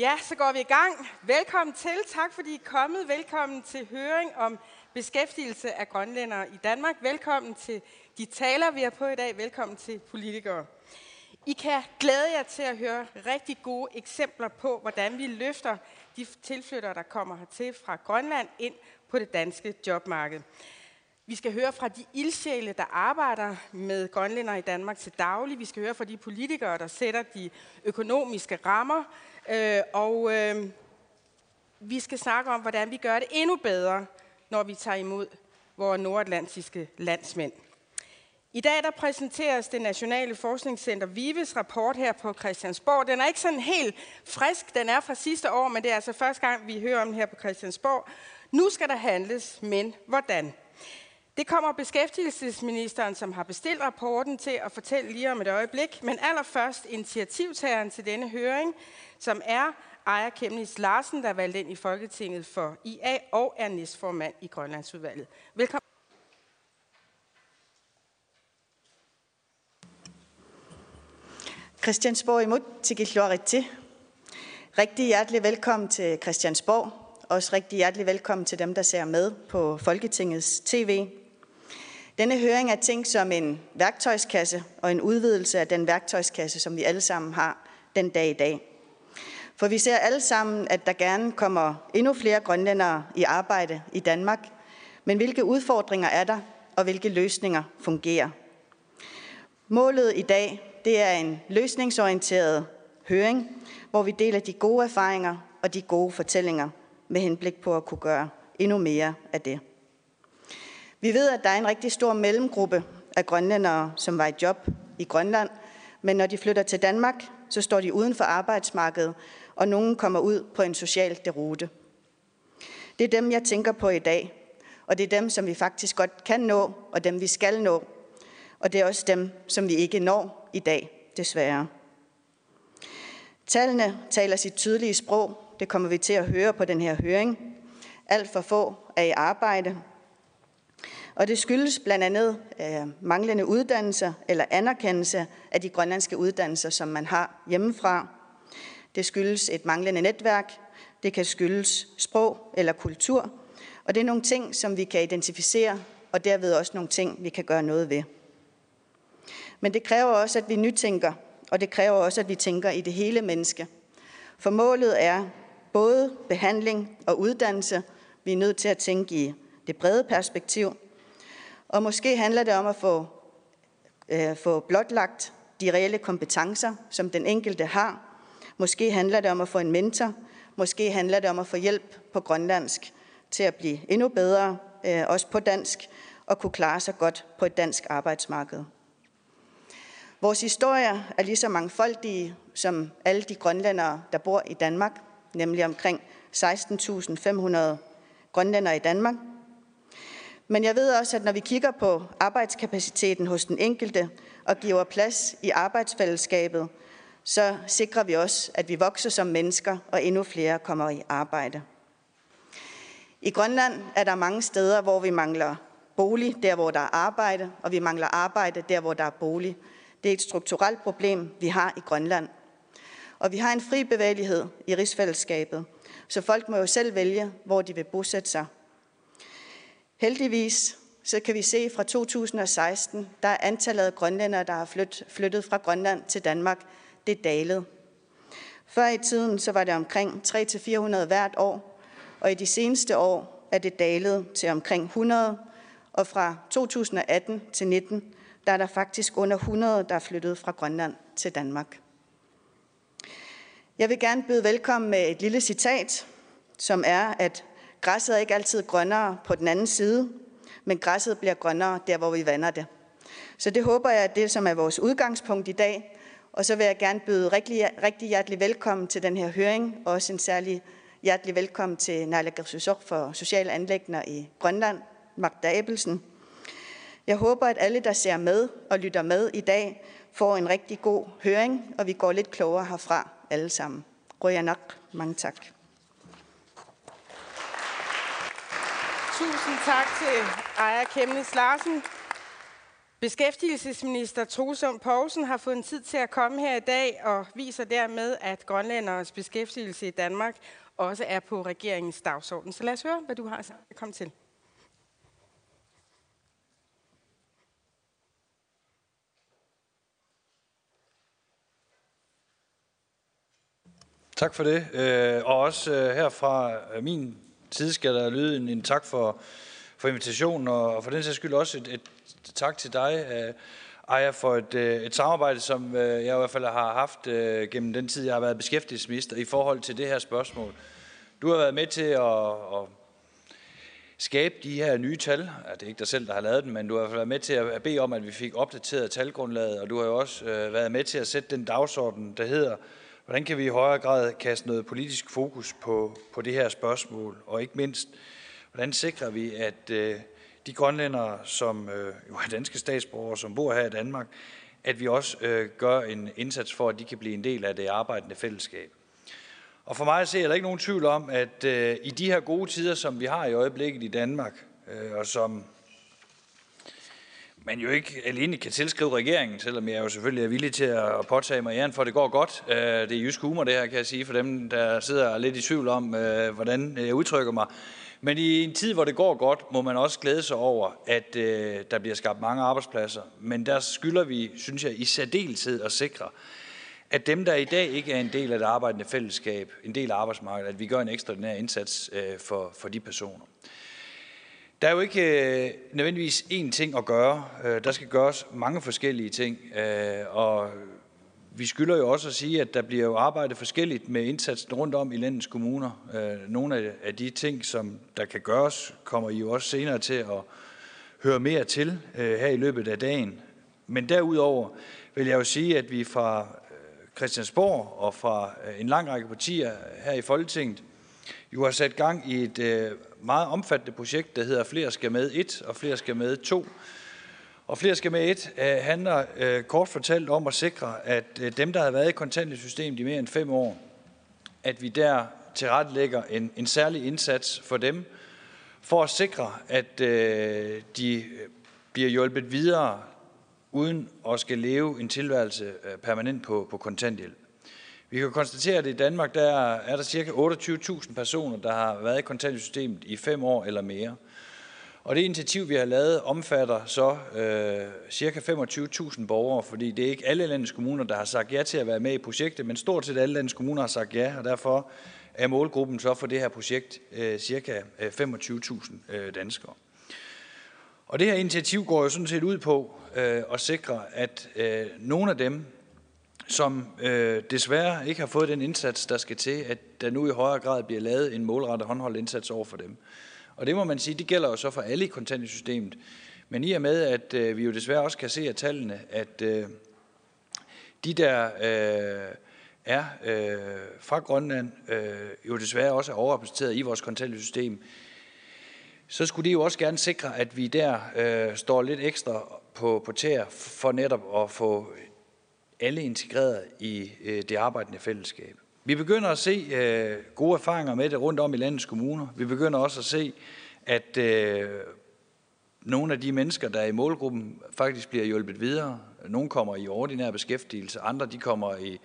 Ja, så går vi i gang. Velkommen til. Tak fordi I er kommet. Velkommen til høring om beskæftigelse af grønlændere i Danmark. Velkommen til de taler, vi har på i dag. Velkommen til politikere. I kan glæde jer til at høre rigtig gode eksempler på, hvordan vi løfter de tilflyttere, der kommer hertil fra Grønland ind på det danske jobmarked. Vi skal høre fra de ildsjæle, der arbejder med grønlændere i Danmark til daglig. Vi skal høre fra de politikere, der sætter de økonomiske rammer. Øh, og øh, vi skal snakke om, hvordan vi gør det endnu bedre, når vi tager imod vores nordatlantiske landsmænd. I dag der præsenteres det Nationale Forskningscenter VIVES rapport her på Christiansborg. Den er ikke sådan helt frisk, den er fra sidste år, men det er altså første gang, vi hører om den her på Christiansborg. Nu skal der handles, men hvordan? Det kommer beskæftigelsesministeren, som har bestilt rapporten til at fortælle lige om et øjeblik. Men allerførst initiativtageren til denne høring, som er Ejer Kemnis Larsen, der er valgt ind i Folketinget for IA og er næstformand i Grønlandsudvalget. Velkommen. Christiansborg imod til Rigtig hjertelig velkommen til Christiansborg. Også rigtig hjertelig velkommen til dem, der ser med på Folketingets tv. Denne høring er tænkt som en værktøjskasse og en udvidelse af den værktøjskasse, som vi alle sammen har den dag i dag. For vi ser alle sammen, at der gerne kommer endnu flere grønlændere i arbejde i Danmark. Men hvilke udfordringer er der, og hvilke løsninger fungerer? Målet i dag det er en løsningsorienteret høring, hvor vi deler de gode erfaringer og de gode fortællinger med henblik på at kunne gøre endnu mere af det. Vi ved, at der er en rigtig stor mellemgruppe af grønlændere, som var i job i Grønland, men når de flytter til Danmark, så står de uden for arbejdsmarkedet, og nogen kommer ud på en social derute. Det er dem, jeg tænker på i dag, og det er dem, som vi faktisk godt kan nå, og dem, vi skal nå. Og det er også dem, som vi ikke når i dag, desværre. Tallene taler sit tydelige sprog. Det kommer vi til at høre på den her høring. Alt for få er i arbejde, og det skyldes blandt andet øh, manglende uddannelser eller anerkendelse af de grønlandske uddannelser, som man har hjemmefra. Det skyldes et manglende netværk. Det kan skyldes sprog eller kultur. Og det er nogle ting, som vi kan identificere, og derved også nogle ting, vi kan gøre noget ved. Men det kræver også, at vi nytænker, og det kræver også, at vi tænker i det hele menneske. For målet er både behandling og uddannelse. Vi er nødt til at tænke i det brede perspektiv, og måske handler det om at få, øh, få blotlagt de reelle kompetencer, som den enkelte har. Måske handler det om at få en mentor. Måske handler det om at få hjælp på grønlandsk til at blive endnu bedre, øh, også på dansk, og kunne klare sig godt på et dansk arbejdsmarked. Vores historier er lige så mangfoldige som alle de grønlændere, der bor i Danmark, nemlig omkring 16.500 grønlændere i Danmark – men jeg ved også, at når vi kigger på arbejdskapaciteten hos den enkelte og giver plads i arbejdsfællesskabet, så sikrer vi også, at vi vokser som mennesker, og endnu flere kommer i arbejde. I Grønland er der mange steder, hvor vi mangler bolig, der hvor der er arbejde, og vi mangler arbejde, der hvor der er bolig. Det er et strukturelt problem, vi har i Grønland. Og vi har en fri bevægelighed i rigsfællesskabet, så folk må jo selv vælge, hvor de vil bosætte sig Heldigvis så kan vi se fra 2016, der er antallet af grønlændere, der har flyttet fra Grønland til Danmark, det er dalet. Før i tiden så var det omkring 300-400 hvert år, og i de seneste år er det dalet til omkring 100, og fra 2018 til 19, der er der faktisk under 100, der er flyttet fra Grønland til Danmark. Jeg vil gerne byde velkommen med et lille citat, som er, at Græsset er ikke altid grønnere på den anden side, men græsset bliver grønnere der, hvor vi vander det. Så det håber jeg, at det som er vores udgangspunkt i dag. Og så vil jeg gerne byde rigtig, rigtig hjertelig velkommen til den her høring, og også en særlig hjertelig velkommen til Naila Gersusok for Sociale Anlægner i Grønland, Magda Abelsen. Jeg håber, at alle, der ser med og lytter med i dag, får en rigtig god høring, og vi går lidt klogere herfra alle sammen. Røger Mange tak. Tusind tak til Ejer Kemnes Larsen. Beskæftigelsesminister Trosum Poulsen har fået en tid til at komme her i dag og viser dermed, at grønlænderes beskæftigelse i Danmark også er på regeringens dagsorden. Så lad os høre, hvad du har at komme til. Tak for det. Øh, og også herfra her fra øh, min side skal der lyde en, en tak for, for invitationen, og for den sags skyld også et, et tak til dig, øh, Aya, for et, øh, et samarbejde, som øh, jeg i hvert fald har haft gennem den tid, jeg har været beskæftigelsesminister i forhold til det her spørgsmål. Du har været med til at, at skabe de her nye tal. Ja, det er ikke dig selv, der har lavet dem, men du har været med til at bede om, at vi fik opdateret talgrundlaget, og du har jo også været med til at sætte den dagsorden, der hedder, Hvordan kan vi i højere grad kaste noget politisk fokus på, på det her spørgsmål? Og ikke mindst, hvordan sikrer vi, at øh, de grønlændere, som øh, jo er danske statsborgere, som bor her i Danmark, at vi også øh, gør en indsats for, at de kan blive en del af det arbejdende fællesskab. Og for mig ser jeg der ikke nogen tvivl om, at øh, i de her gode tider, som vi har i øjeblikket i Danmark, øh, og som man jo ikke alene kan tilskrive regeringen, selvom jeg jo selvfølgelig er villig til at påtage mig æren for, at det går godt. Øh, det er jysk humor, det her, kan jeg sige, for dem, der sidder lidt i tvivl om, øh, hvordan jeg udtrykker mig. Men i en tid, hvor det går godt, må man også glæde sig over, at øh, der bliver skabt mange arbejdspladser. Men der skylder vi, synes jeg, i særdeleshed at sikre, at dem, der i dag ikke er en del af det arbejdende fællesskab, en del af arbejdsmarkedet, at vi gør en ekstraordinær indsats øh, for, for de personer. Der er jo ikke øh, nødvendigvis én ting at gøre. Øh, der skal gøres mange forskellige ting, øh, og vi skylder jo også at sige, at der bliver jo arbejdet forskelligt med indsatsen rundt om i landets kommuner. Øh, nogle af de ting, som der kan gøres, kommer I jo også senere til at høre mere til øh, her i løbet af dagen. Men derudover vil jeg jo sige, at vi fra øh, Christiansborg og fra øh, en lang række partier her i Folketinget jo har sat gang i et øh, meget omfattende projekt, der hedder Flere skal med 1 og Flere skal med 2. Og Flere skal med 1 øh, handler øh, kort fortalt om at sikre, at dem, der har været i kontantsystemet i mere end fem år, at vi der tilrettelægger en, en særlig indsats for dem, for at sikre, at øh, de bliver hjulpet videre, uden at skal leve en tilværelse permanent på, på kontanthjælp. Vi kan konstatere, at i Danmark der er der ca. 28.000 personer, der har været i kontanthjælpssystemet i fem år eller mere. Og det initiativ, vi har lavet, omfatter så øh, ca. 25.000 borgere, fordi det er ikke alle landets kommuner, der har sagt ja til at være med i projektet, men stort set alle landets kommuner har sagt ja, og derfor er målgruppen så for det her projekt øh, ca. 25.000 øh, øh, danskere. Og det her initiativ går jo sådan set ud på øh, at sikre, at øh, nogle af dem, som øh, desværre ikke har fået den indsats, der skal til, at der nu i højere grad bliver lavet en målrettet håndholdt indsats over for dem. Og det må man sige, det gælder jo så for alle i kontantsystemet. Men i og med, at øh, vi jo desværre også kan se af tallene, at øh, de der øh, er øh, fra Grønland øh, jo desværre også er overrepræsenteret i vores kontantsystem, så skulle de jo også gerne sikre, at vi der øh, står lidt ekstra på, på tæer for netop at få alle integreret i øh, det arbejdende fællesskab. Vi begynder at se øh, gode erfaringer med det rundt om i landets kommuner. Vi begynder også at se, at øh, nogle af de mennesker, der er i målgruppen, faktisk bliver hjulpet videre. Nogle kommer i ordinær beskæftigelse, andre de kommer i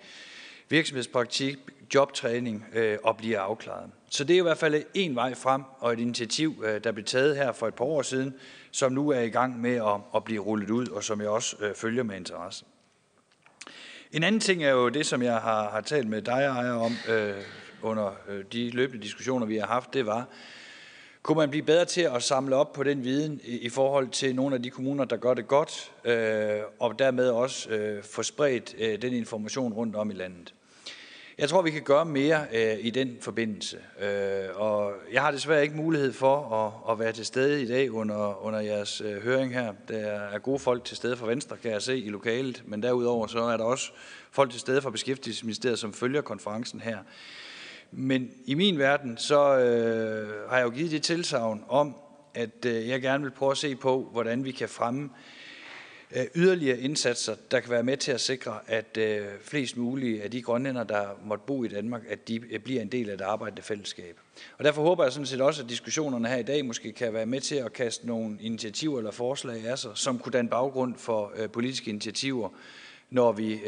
virksomhedspraktik, jobtræning øh, og bliver afklaret. Så det er i hvert fald en vej frem, og et initiativ, øh, der blev taget her for et par år siden, som nu er i gang med at, at blive rullet ud, og som jeg også øh, følger med interesse. En anden ting er jo det, som jeg har, har talt med dig, Ejer, om øh, under øh, de løbende diskussioner, vi har haft, det var, kunne man blive bedre til at samle op på den viden i, i forhold til nogle af de kommuner, der gør det godt, øh, og dermed også øh, få spredt øh, den information rundt om i landet. Jeg tror, vi kan gøre mere øh, i den forbindelse. Øh, og jeg har desværre ikke mulighed for at, at være til stede i dag under, under jeres øh, høring her. Der er gode folk til stede fra Venstre, kan jeg se i lokalet. Men derudover så er der også folk til stede fra Beskæftigelsesministeriet, som følger konferencen her. Men i min verden, så øh, har jeg jo givet det tilsavn om, at øh, jeg gerne vil prøve at se på, hvordan vi kan fremme Øh, yderligere indsatser, der kan være med til at sikre, at øh, flest mulige af de grønlænder, der måtte bo i Danmark, at de øh, bliver en del af det arbejdende fællesskab. Og derfor håber jeg sådan set også, at diskussionerne her i dag måske kan være med til at kaste nogle initiativer eller forslag af sig, som kunne danne baggrund for politiske initiativer, når vi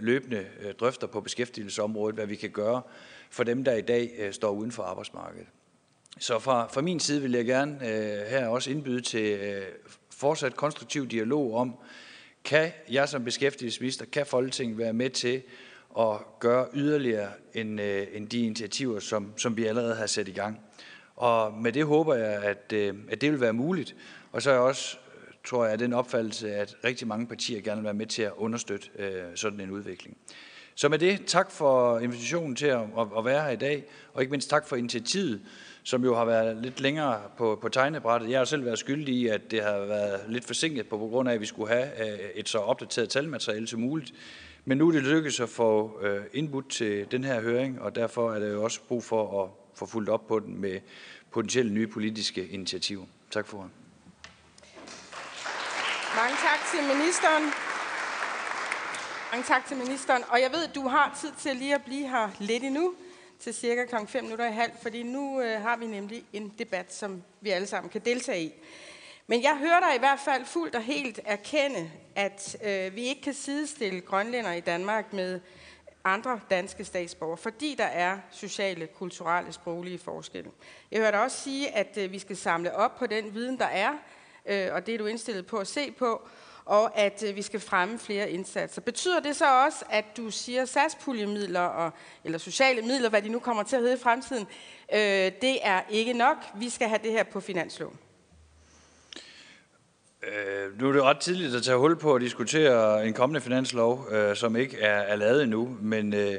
løbende drøfter på beskæftigelsesområdet, hvad vi kan gøre for dem, der i dag står uden for arbejdsmarkedet. Så fra, fra min side vil jeg gerne øh, her også indbyde til øh, fortsat konstruktiv dialog om, kan jeg som beskæftigelsesminister, kan Folketinget være med til at gøre yderligere end, øh, end de initiativer, som, som vi allerede har sat i gang. Og med det håber jeg, at, øh, at det vil være muligt. Og så er jeg også, tror jeg, den opfattelse, at rigtig mange partier gerne vil være med til at understøtte øh, sådan en udvikling. Så med det, tak for invitationen til at, at, at være her i dag, og ikke mindst tak for initiativet som jo har været lidt længere på, på tegnebrættet. Jeg har selv været skyldig i, at det har været lidt forsinket på, på grund af, at vi skulle have øh, et så opdateret talmateriale som muligt. Men nu er det lykkedes at få øh, indbudt til den her høring, og derfor er der jo også brug for at få fuldt op på den med potentielle nye politiske initiativer. Tak for Mange tak til ministeren. Mange tak til ministeren. Og jeg ved, at du har tid til lige at blive her lidt endnu til cirka kl. 5 minutter i halv, fordi nu øh, har vi nemlig en debat, som vi alle sammen kan deltage i. Men jeg hører dig i hvert fald fuldt og helt erkende, at øh, vi ikke kan sidestille grønlænder i Danmark med andre danske statsborgere, fordi der er sociale, kulturelle, sproglige forskelle. Jeg hører dig også sige, at øh, vi skal samle op på den viden, der er, øh, og det er du indstillet på at se på, og at øh, vi skal fremme flere indsatser. Betyder det så også, at du siger satspuljemidler, og, eller sociale midler, hvad de nu kommer til at hedde i fremtiden, øh, det er ikke nok, vi skal have det her på finansloven? Øh, nu er det ret tidligt at tage hul på at diskutere en kommende finanslov, øh, som ikke er, er lavet endnu, men øh,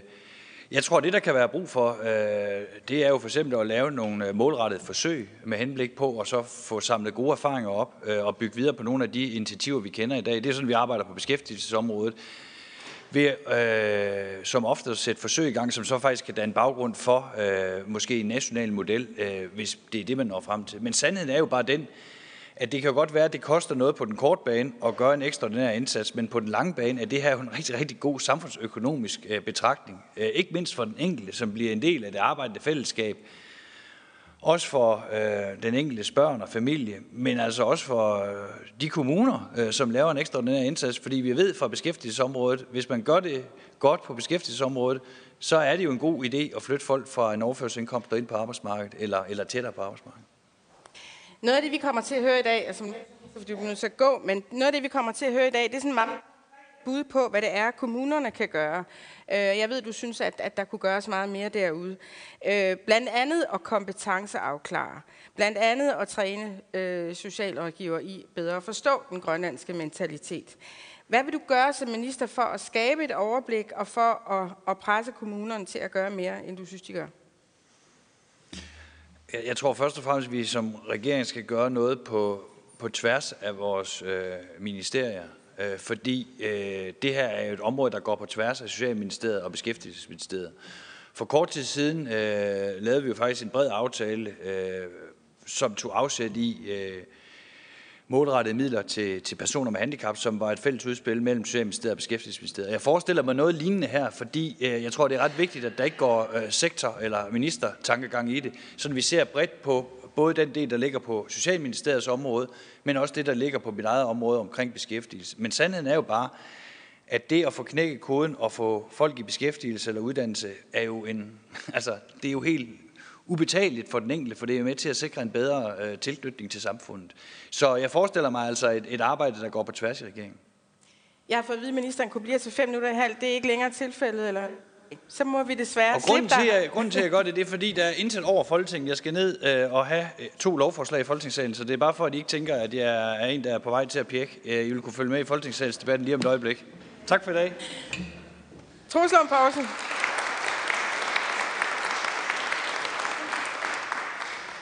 jeg tror, det der kan være brug for, øh, det er jo for eksempel at lave nogle øh, målrettede forsøg med henblik på at så få samlet gode erfaringer op øh, og bygge videre på nogle af de initiativer, vi kender i dag. Det er sådan, vi arbejder på beskæftigelsesområdet ved øh, som ofte at sætte forsøg i gang, som så faktisk kan danne baggrund for øh, måske en national model, øh, hvis det er det, man når frem til. Men sandheden er jo bare den, at det kan godt være, at det koster noget på den korte bane at gøre en ekstraordinær indsats, men på den lange bane er det her jo en rigtig, rigtig god samfundsøkonomisk øh, betragtning. Øh, ikke mindst for den enkelte, som bliver en del af det arbejdende fællesskab, også for øh, den enkelte børn og familie, men altså også for øh, de kommuner, øh, som laver en ekstraordinær indsats, fordi vi ved fra beskæftigelsesområdet, hvis man gør det godt på beskæftigelsesområdet, så er det jo en god idé at flytte folk fra en overførselsindkomst ind på arbejdsmarkedet, eller, eller tættere på arbejdsmarkedet. Noget af det, vi kommer til at høre i dag, altså, fordi du nødt til at gå, men noget af det, vi kommer til at høre i dag, det er sådan meget bud på, hvad det er, kommunerne kan gøre. Øh, jeg ved, du synes, at, at der kunne gøres meget mere derude. Øh, blandt andet at kompetenceafklare. Blandt andet at træne øh, socialrådgiver i bedre at forstå den grønlandske mentalitet. Hvad vil du gøre som minister for at skabe et overblik og for at, at presse kommunerne til at gøre mere, end du synes, de gør? Jeg tror først og fremmest, at vi som regering skal gøre noget på, på tværs af vores øh, ministerier. Øh, fordi øh, det her er jo et område, der går på tværs af Socialministeriet og Beskæftigelsesministeriet. For kort tid siden øh, lavede vi jo faktisk en bred aftale, øh, som tog afsæt i øh, målrettede midler til, til personer med handicap, som var et fælles udspil mellem Socialministeriet og Beskæftigelsesministeriet. Jeg forestiller mig noget lignende her, fordi øh, jeg tror, det er ret vigtigt, at der ikke går øh, sektor- eller ministertankegang i det, så vi ser bredt på både den del, der ligger på Socialministeriets område, men også det, der ligger på mit eget område omkring beskæftigelse. Men sandheden er jo bare, at det at få knækket koden og få folk i beskæftigelse eller uddannelse, er jo en, altså, det er jo helt ubetaleligt for den enkelte, for det er med til at sikre en bedre øh, tilknytning til samfundet. Så jeg forestiller mig altså et, et arbejde, der går på tværs i regeringen. Jeg har fået at vide, at ministeren kunne blive til fem minutter i halv. Det er ikke længere tilfældet, eller? Så må vi desværre og grunden til, at, grunden til, at jeg gør det, det er, fordi der er indsat over Folketinget. Jeg skal ned øh, og have øh, to lovforslag i Folketingssalen, så det er bare for, at I ikke tænker, at jeg er en, der er på vej til at pjekke. Øh, I vil kunne følge med i Folketingssalens debatten lige om et øjeblik. Tak for i dag. Troels Pausen.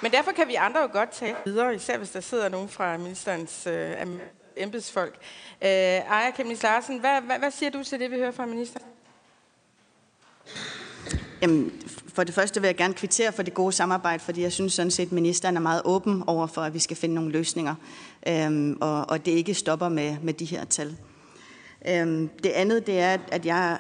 Men derfor kan vi andre jo godt tage videre, især hvis der sidder nogen fra ministerens øh, embedsfolk. Øh, Aja Kemnis Larsen, hvad, hvad, hvad siger du til det, vi hører fra ministeren? Jamen, for det første vil jeg gerne kvittere for det gode samarbejde, fordi jeg synes sådan set, at ministeren er meget åben over for, at vi skal finde nogle løsninger, øhm, og, og det ikke stopper med, med de her tal. Øhm, det andet, det er, at jeg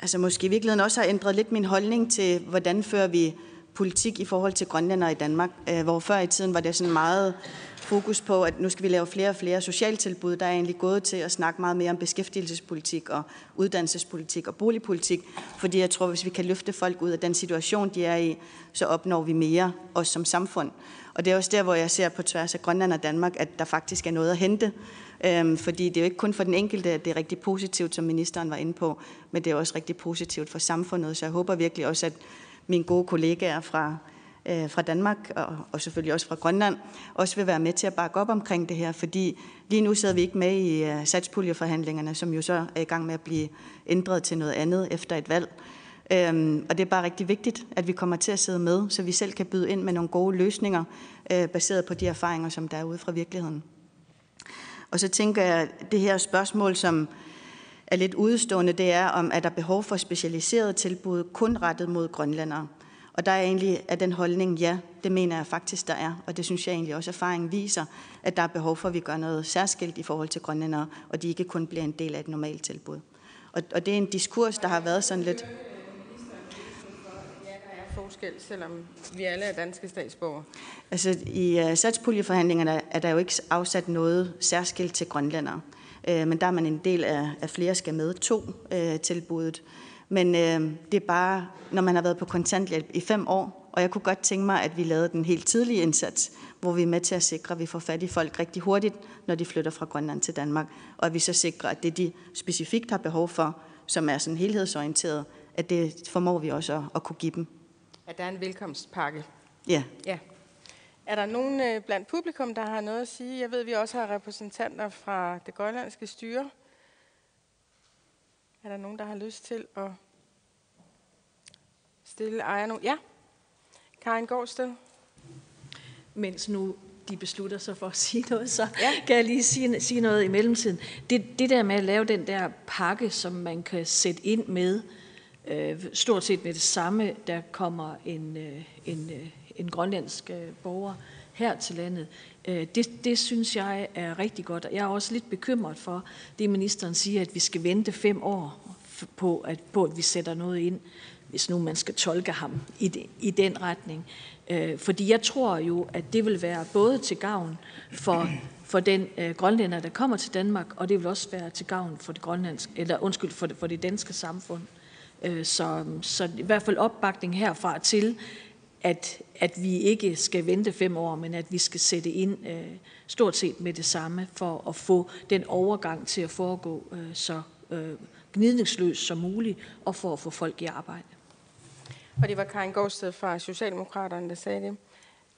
altså måske i virkeligheden også har ændret lidt min holdning til, hvordan fører vi politik i forhold til grønlændere i Danmark, øh, hvor før i tiden var det sådan meget fokus på, at nu skal vi lave flere og flere socialtilbud. Der er egentlig gået til at snakke meget mere om beskæftigelsespolitik og uddannelsespolitik og boligpolitik, fordi jeg tror, hvis vi kan løfte folk ud af den situation, de er i, så opnår vi mere, også som samfund. Og det er også der, hvor jeg ser på tværs af Grønland og Danmark, at der faktisk er noget at hente. Øhm, fordi det er jo ikke kun for den enkelte, at det er rigtig positivt, som ministeren var inde på, men det er også rigtig positivt for samfundet. Så jeg håber virkelig også, at mine gode kollegaer fra, øh, fra Danmark og, og selvfølgelig også fra Grønland også vil være med til at bakke op omkring det her, fordi lige nu sidder vi ikke med i øh, satspuljeforhandlingerne, som jo så er i gang med at blive ændret til noget andet efter et valg. Øhm, og det er bare rigtig vigtigt, at vi kommer til at sidde med, så vi selv kan byde ind med nogle gode løsninger, øh, baseret på de erfaringer, som der er ude fra virkeligheden. Og så tænker jeg, at det her spørgsmål, som er lidt udstående, det er, om er der behov for specialiseret tilbud kun rettet mod grønlændere. Og der er egentlig af den holdning, ja, det mener jeg faktisk, der er. Og det synes jeg egentlig også, erfaringen viser, at der er behov for, at vi gør noget særskilt i forhold til grønlændere, og de ikke kun bliver en del af et normalt tilbud. Og, og det er en diskurs, der har været sådan lidt forskel, selvom vi alle er danske statsborgere? Altså, i uh, satspuljeforhandlingerne er der jo ikke afsat noget særskilt til grønlændere. Uh, men der er man en del af, af flere skal med to uh, tilbuddet. Men uh, det er bare, når man har været på kontanthjælp i fem år, og jeg kunne godt tænke mig, at vi lavede den helt tidlige indsats, hvor vi er med til at sikre, at vi får fat i folk rigtig hurtigt, når de flytter fra Grønland til Danmark, og at vi så sikrer, at det de specifikt har behov for, som er sådan helhedsorienteret, at det formår vi også at, at kunne give dem at der er en velkomstpakke. Ja. ja. Er der nogen øh, blandt publikum, der har noget at sige? Jeg ved, at vi også har repræsentanter fra det grønlandske styre. Er der nogen, der har lyst til at stille ejer nu? Ja, Karin Gårdsted. Mens nu de beslutter sig for at sige noget, så ja. kan jeg lige sige, sige noget i mellemtiden. Det, det der med at lave den der pakke, som man kan sætte ind med, øh, stort set med det samme, der kommer en, øh, en, øh, en grønlandsk øh, borger her til landet. Øh, det, det synes jeg er rigtig godt. Jeg er også lidt bekymret for det, ministeren siger, at vi skal vente fem år på, at, på, at vi sætter noget ind, hvis nu man skal tolke ham i, de, i den retning. Øh, fordi jeg tror jo, at det vil være både til gavn for, for den øh, grønlænder, der kommer til Danmark, og det vil også være til gavn for det grønlandske, eller undskyld, for det, for det danske samfund. Øh, så, så i hvert fald opbakning herfra til, at, at vi ikke skal vente fem år, men at vi skal sætte ind øh, stort set med det samme for at få den overgang til at foregå øh, så øh, gnidningsløst som muligt og for at få folk i arbejde. Og det var Karin Gårdsted fra Socialdemokraterne, der sagde det.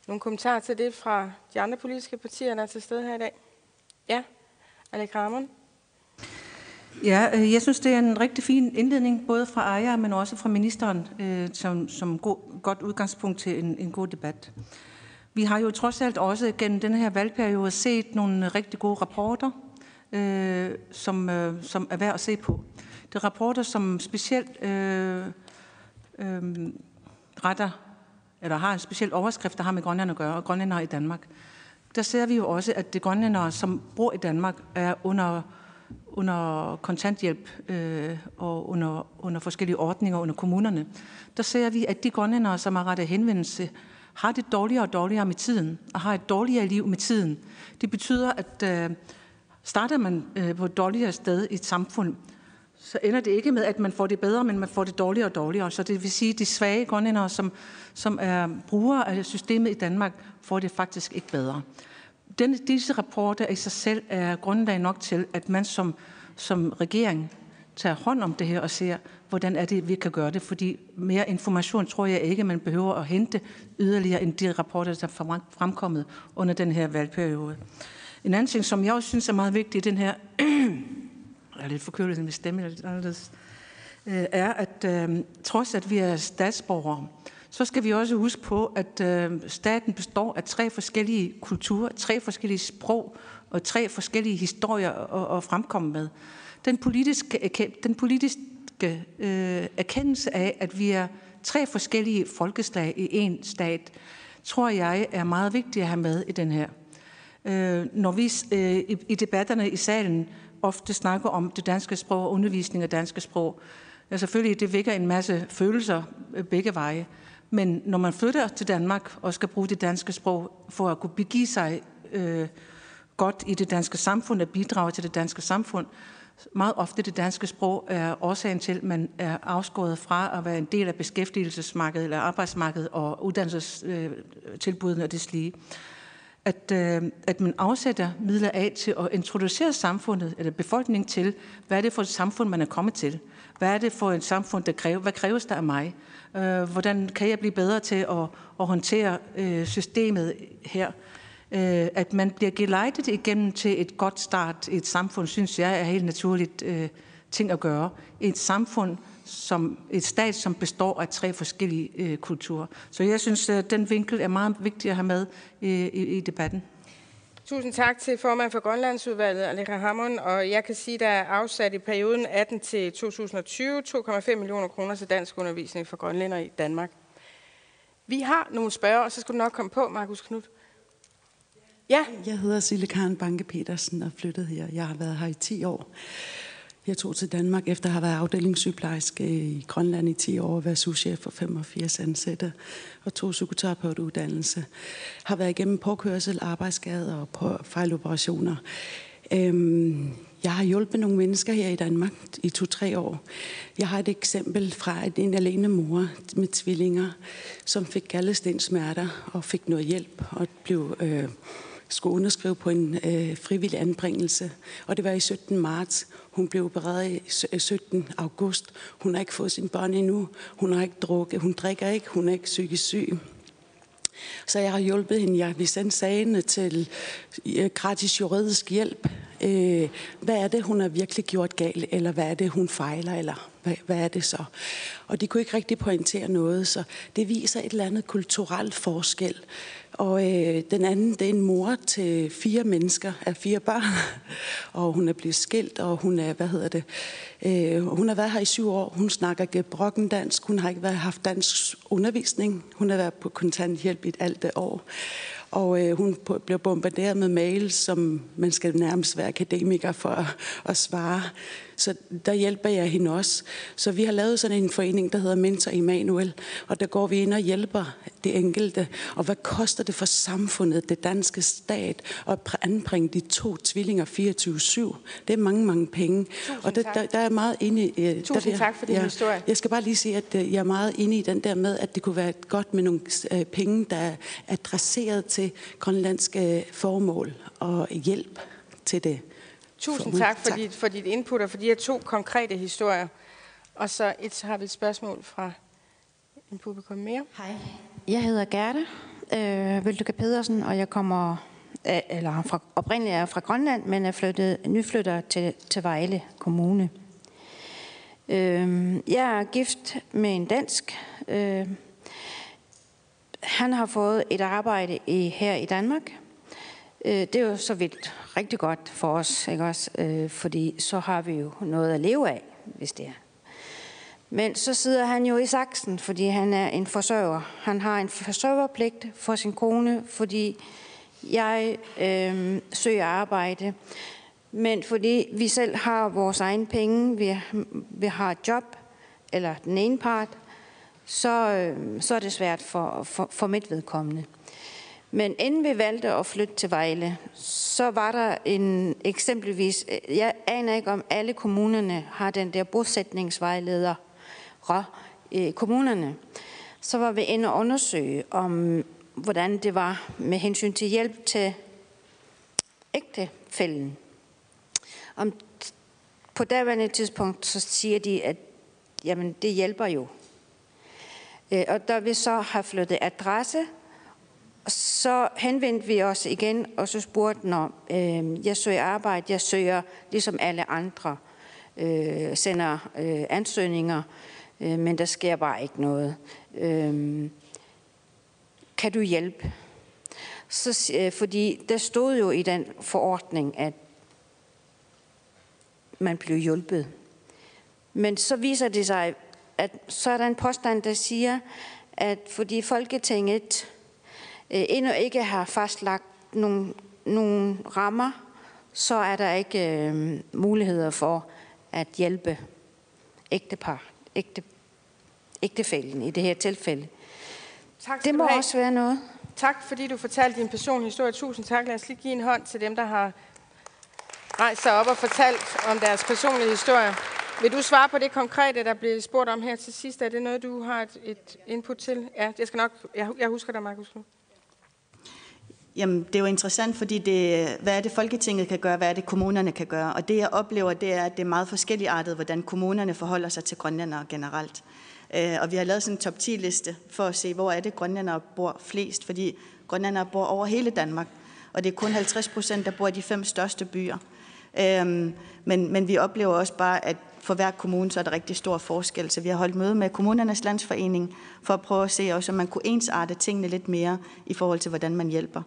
Nogle kommentarer til det fra de andre politiske partier, der er til stede her i dag? Ja, Alec Ramon. Ja, øh, jeg synes, det er en rigtig fin indledning, både fra ejer, men også fra ministeren, øh, som, som god, godt udgangspunkt til en, en god debat. Vi har jo trods alt også gennem den her valgperiode set nogle rigtig gode rapporter, øh, som, øh, som er værd at se på. Det er rapporter, som specielt øh, øh, retter, eller har en speciel overskrift, der har med Grønland at gøre, og grønlændere i Danmark. Der ser vi jo også, at de grønlændere, som bor i Danmark, er under under kontanthjælp øh, og under, under forskellige ordninger under kommunerne, der ser vi, at de grønlændere, som har rettet henvendelse, har det dårligere og dårligere med tiden, og har et dårligere liv med tiden. Det betyder, at øh, starter man øh, på et dårligere sted i et samfund, så ender det ikke med, at man får det bedre, men man får det dårligere og dårligere. Så det vil sige, at de svage grønlændere, som, som er brugere af systemet i Danmark, får det faktisk ikke bedre. Denne, disse rapporter i sig selv er grundlag nok til, at man som, som regering tager hånd om det her og ser, hvordan er det, vi kan gøre det. Fordi mere information tror jeg ikke, man behøver at hente yderligere end de rapporter, der er fremkommet under den her valgperiode. En anden ting, som jeg også synes er meget vigtig i den her... jeg er lidt forkølet, min stemme er lidt anderledes. Øh, er, at øh, trods at vi er statsborgere, så skal vi også huske på, at øh, staten består af tre forskellige kulturer, tre forskellige sprog og tre forskellige historier at, at fremkomme med. Den politiske, den politiske øh, erkendelse af, at vi er tre forskellige folkeslag i en stat, tror jeg er meget vigtigt at have med i den her. Øh, når vi øh, i, i debatterne i salen ofte snakker om det danske sprog og undervisning af danske sprog, ja, selvfølgelig det vækker en masse følelser øh, begge veje. Men når man flytter til Danmark og skal bruge det danske sprog for at kunne begive sig øh, godt i det danske samfund og bidrage til det danske samfund, meget ofte det danske sprog er årsagen til, at man er afskåret fra at være en del af beskæftigelsesmarkedet eller arbejdsmarkedet og uddannelsestilbudene og det slige. At, øh, at man afsætter midler af til at introducere samfundet eller befolkningen til, hvad er det for et samfund, man er kommet til? Hvad er det for et samfund, der kræver? Hvad kræves der af mig? Øh, hvordan kan jeg blive bedre til at, at håndtere øh, systemet her? Øh, at man bliver gelejtet igennem til et godt start i et samfund, synes jeg er helt naturligt øh, ting at gøre. Et samfund, som et stat, som består af tre forskellige øh, kulturer. Så jeg synes, at den vinkel er meget vigtig at have med i, i, i debatten. Tusind tak til formand for Grønlandsudvalget, Aleka Hammond, og jeg kan sige, at der er afsat i perioden 18 til 2020 2,5 millioner kroner til dansk undervisning for grønlænder i Danmark. Vi har nogle spørger, og så skal du nok komme på, Markus Knud. Ja. Jeg hedder Sille Karen Banke Petersen og flyttet her. Jeg har været her i 10 år. Jeg tog til Danmark efter at have været afdelingssygeplejerske i Grønland i 10 år og været souschef for 85 ansatte og tog psykoterapeutuddannelse. Har været igennem påkørsel, arbejdsskader og på fejloperationer. Øhm, jeg har hjulpet nogle mennesker her i Danmark i to-tre år. Jeg har et eksempel fra en alene mor med tvillinger, som fik gallestensmerter og fik noget hjælp og blev øh, skulle underskrive på en øh, frivillig anbringelse. Og det var i 17. marts. Hun blev opereret i 17. August. Hun har ikke fået sin børn endnu. Hun har ikke drukket. Hun drikker ikke. Hun er ikke psykisk syg. Så jeg har hjulpet hende. Jeg vil sende sagene til gratis juridisk hjælp. Øh, hvad er det, hun har virkelig gjort galt, eller hvad er det, hun fejler, eller hvad, hvad er det så? Og de kunne ikke rigtig pointere noget, så det viser et eller andet kulturelt forskel. Og øh, den anden, det er en mor til fire mennesker af fire børn. og hun er blevet skilt, og hun er, hvad hedder det, øh, hun har været her i syv år. Hun snakker gebrokken dansk. Hun har ikke været, haft dansk undervisning. Hun har været på kontanthjælp i et alt det år. Og øh, hun bliver bombarderet med mails, som man skal nærmest være akademiker for at, at svare. Så der hjælper jeg hende også. Så vi har lavet sådan en forening, der hedder Mentor Immanuel, og der går vi ind og hjælper det enkelte. Og hvad koster det for samfundet, det danske stat, at anbringe de to tvillinger 24-7? Det er mange, mange penge. Tusind og der, der, der er meget inde i... Øh, Tusind der, tak for din ja, historie. Jeg skal bare lige sige, at øh, jeg er meget inde i den der med, at det kunne være godt med nogle øh, penge, der er adresseret til grønlandske formål og hjælp til det. Tusind tak for, tak. Dit, for dit input og for de her to konkrete historier. Og så, et, så har vi et spørgsmål fra en publikum mere. Hej, jeg hedder Gerda øh, Vølduka Pedersen, og jeg kommer øh, eller fra, oprindeligt er fra Grønland, men er flyttet, nyflytter til, til Vejle Kommune. Øh, jeg er gift med en dansk. Øh, han har fået et arbejde i, her i Danmark, Øh, det er jo så vildt rigtig godt for os, ikke også? Øh, fordi så har vi jo noget at leve af, hvis det er. Men så sidder han jo i saksen, fordi han er en forsørger. Han har en forsørgerpligt for sin kone, fordi jeg øh, søger arbejde. Men fordi vi selv har vores egen penge, vi, vi har et job, eller den ene part, så, øh, så er det svært for, for, for mit vedkommende. Men inden vi valgte at flytte til Vejle, så var der en eksempelvis, jeg aner ikke om alle kommunerne har den der bosætningsvejleder i kommunerne. Så var vi inde og undersøge om, hvordan det var med hensyn til hjælp til ægtefælden. Om på daværende tidspunkt, så siger de, at jamen, det hjælper jo. Øh, og da vi så har flyttet adresse, så henvendte vi os igen, og så spurgte, når øh, jeg søger arbejde, jeg søger ligesom alle andre, øh, sender øh, ansøgninger, øh, men der sker bare ikke noget. Øh, kan du hjælpe? Så, øh, fordi der stod jo i den forordning, at man blev hjulpet. Men så viser det sig, at så er der en påstand, der siger, at fordi Folketinget endnu ikke har fastlagt nogle, nogle rammer, så er der ikke øh, muligheder for at hjælpe ægtepar, ægte, ægtefælden i det her tilfælde. Tak, det må have. også være noget. Tak, fordi du fortalte din personlige historie. Tusind tak. Lad os lige give en hånd til dem, der har rejst sig op og fortalt om deres personlige historie. Vil du svare på det konkrete, der blev spurgt om her til sidst? Er det noget, du har et, et input til? Ja, jeg skal nok. Jeg, jeg husker dig, Markus. Jamen, det er jo interessant, fordi det, hvad er det, Folketinget kan gøre, hvad er det, kommunerne kan gøre? Og det, jeg oplever, det er, at det er meget forskelligartet, hvordan kommunerne forholder sig til grønlændere generelt. Øh, og vi har lavet sådan en top 10-liste for at se, hvor er det, grønlændere bor flest, fordi grønlændere bor over hele Danmark, og det er kun 50 procent, der bor i de fem største byer. Øhm, men, men vi oplever også bare, at for hver kommune, så er der rigtig stor forskel. Så vi har holdt møde med kommunernes landsforening for at prøve at se også, om man kunne ensarte tingene lidt mere i forhold til, hvordan man hjælper.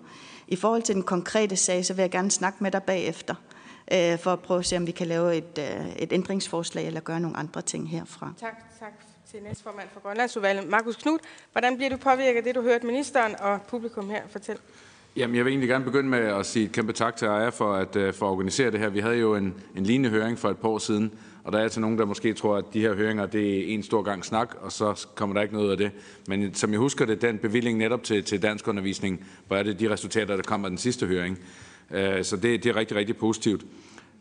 I forhold til den konkrete sag, så vil jeg gerne snakke med dig bagefter, øh, for at prøve at se, om vi kan lave et, øh, et ændringsforslag eller gøre nogle andre ting herfra. Tak, tak til næstformand for Grønlandsudvalget. Markus Knud, hvordan bliver du påvirket af det, du hørte ministeren og publikum her fortælle? Jamen, jeg vil egentlig gerne begynde med at sige et kæmpe tak til Aja for at, øh, for at organisere det her. Vi havde jo en, en lignende høring for et par år siden, og der er altså nogen, der måske tror, at de her høringer, det er en stor gang snak, og så kommer der ikke noget af det. Men som jeg husker det, den bevilling netop til, til dansk undervisning, hvor er det de resultater, der kommer af den sidste høring. Øh, så det, det er rigtig, rigtig positivt.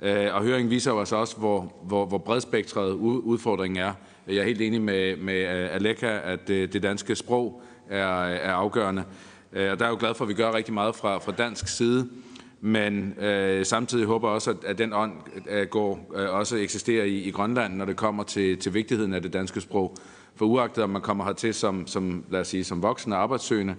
Øh, og høringen viser jo altså også, hvor, hvor, hvor bredspektret udfordringen er. Jeg er helt enig med, med øh, Aleka, at det, det danske sprog er, er afgørende. Øh, og der er jo glad for, at vi gør rigtig meget fra, fra dansk side. Men øh, samtidig håber jeg også, at, at den ånd øh, går, øh, også eksisterer i, i Grønland, når det kommer til, til vigtigheden af det danske sprog. For uagtet om man kommer hertil som, som, lad os sige, som voksen og arbejdssøgende,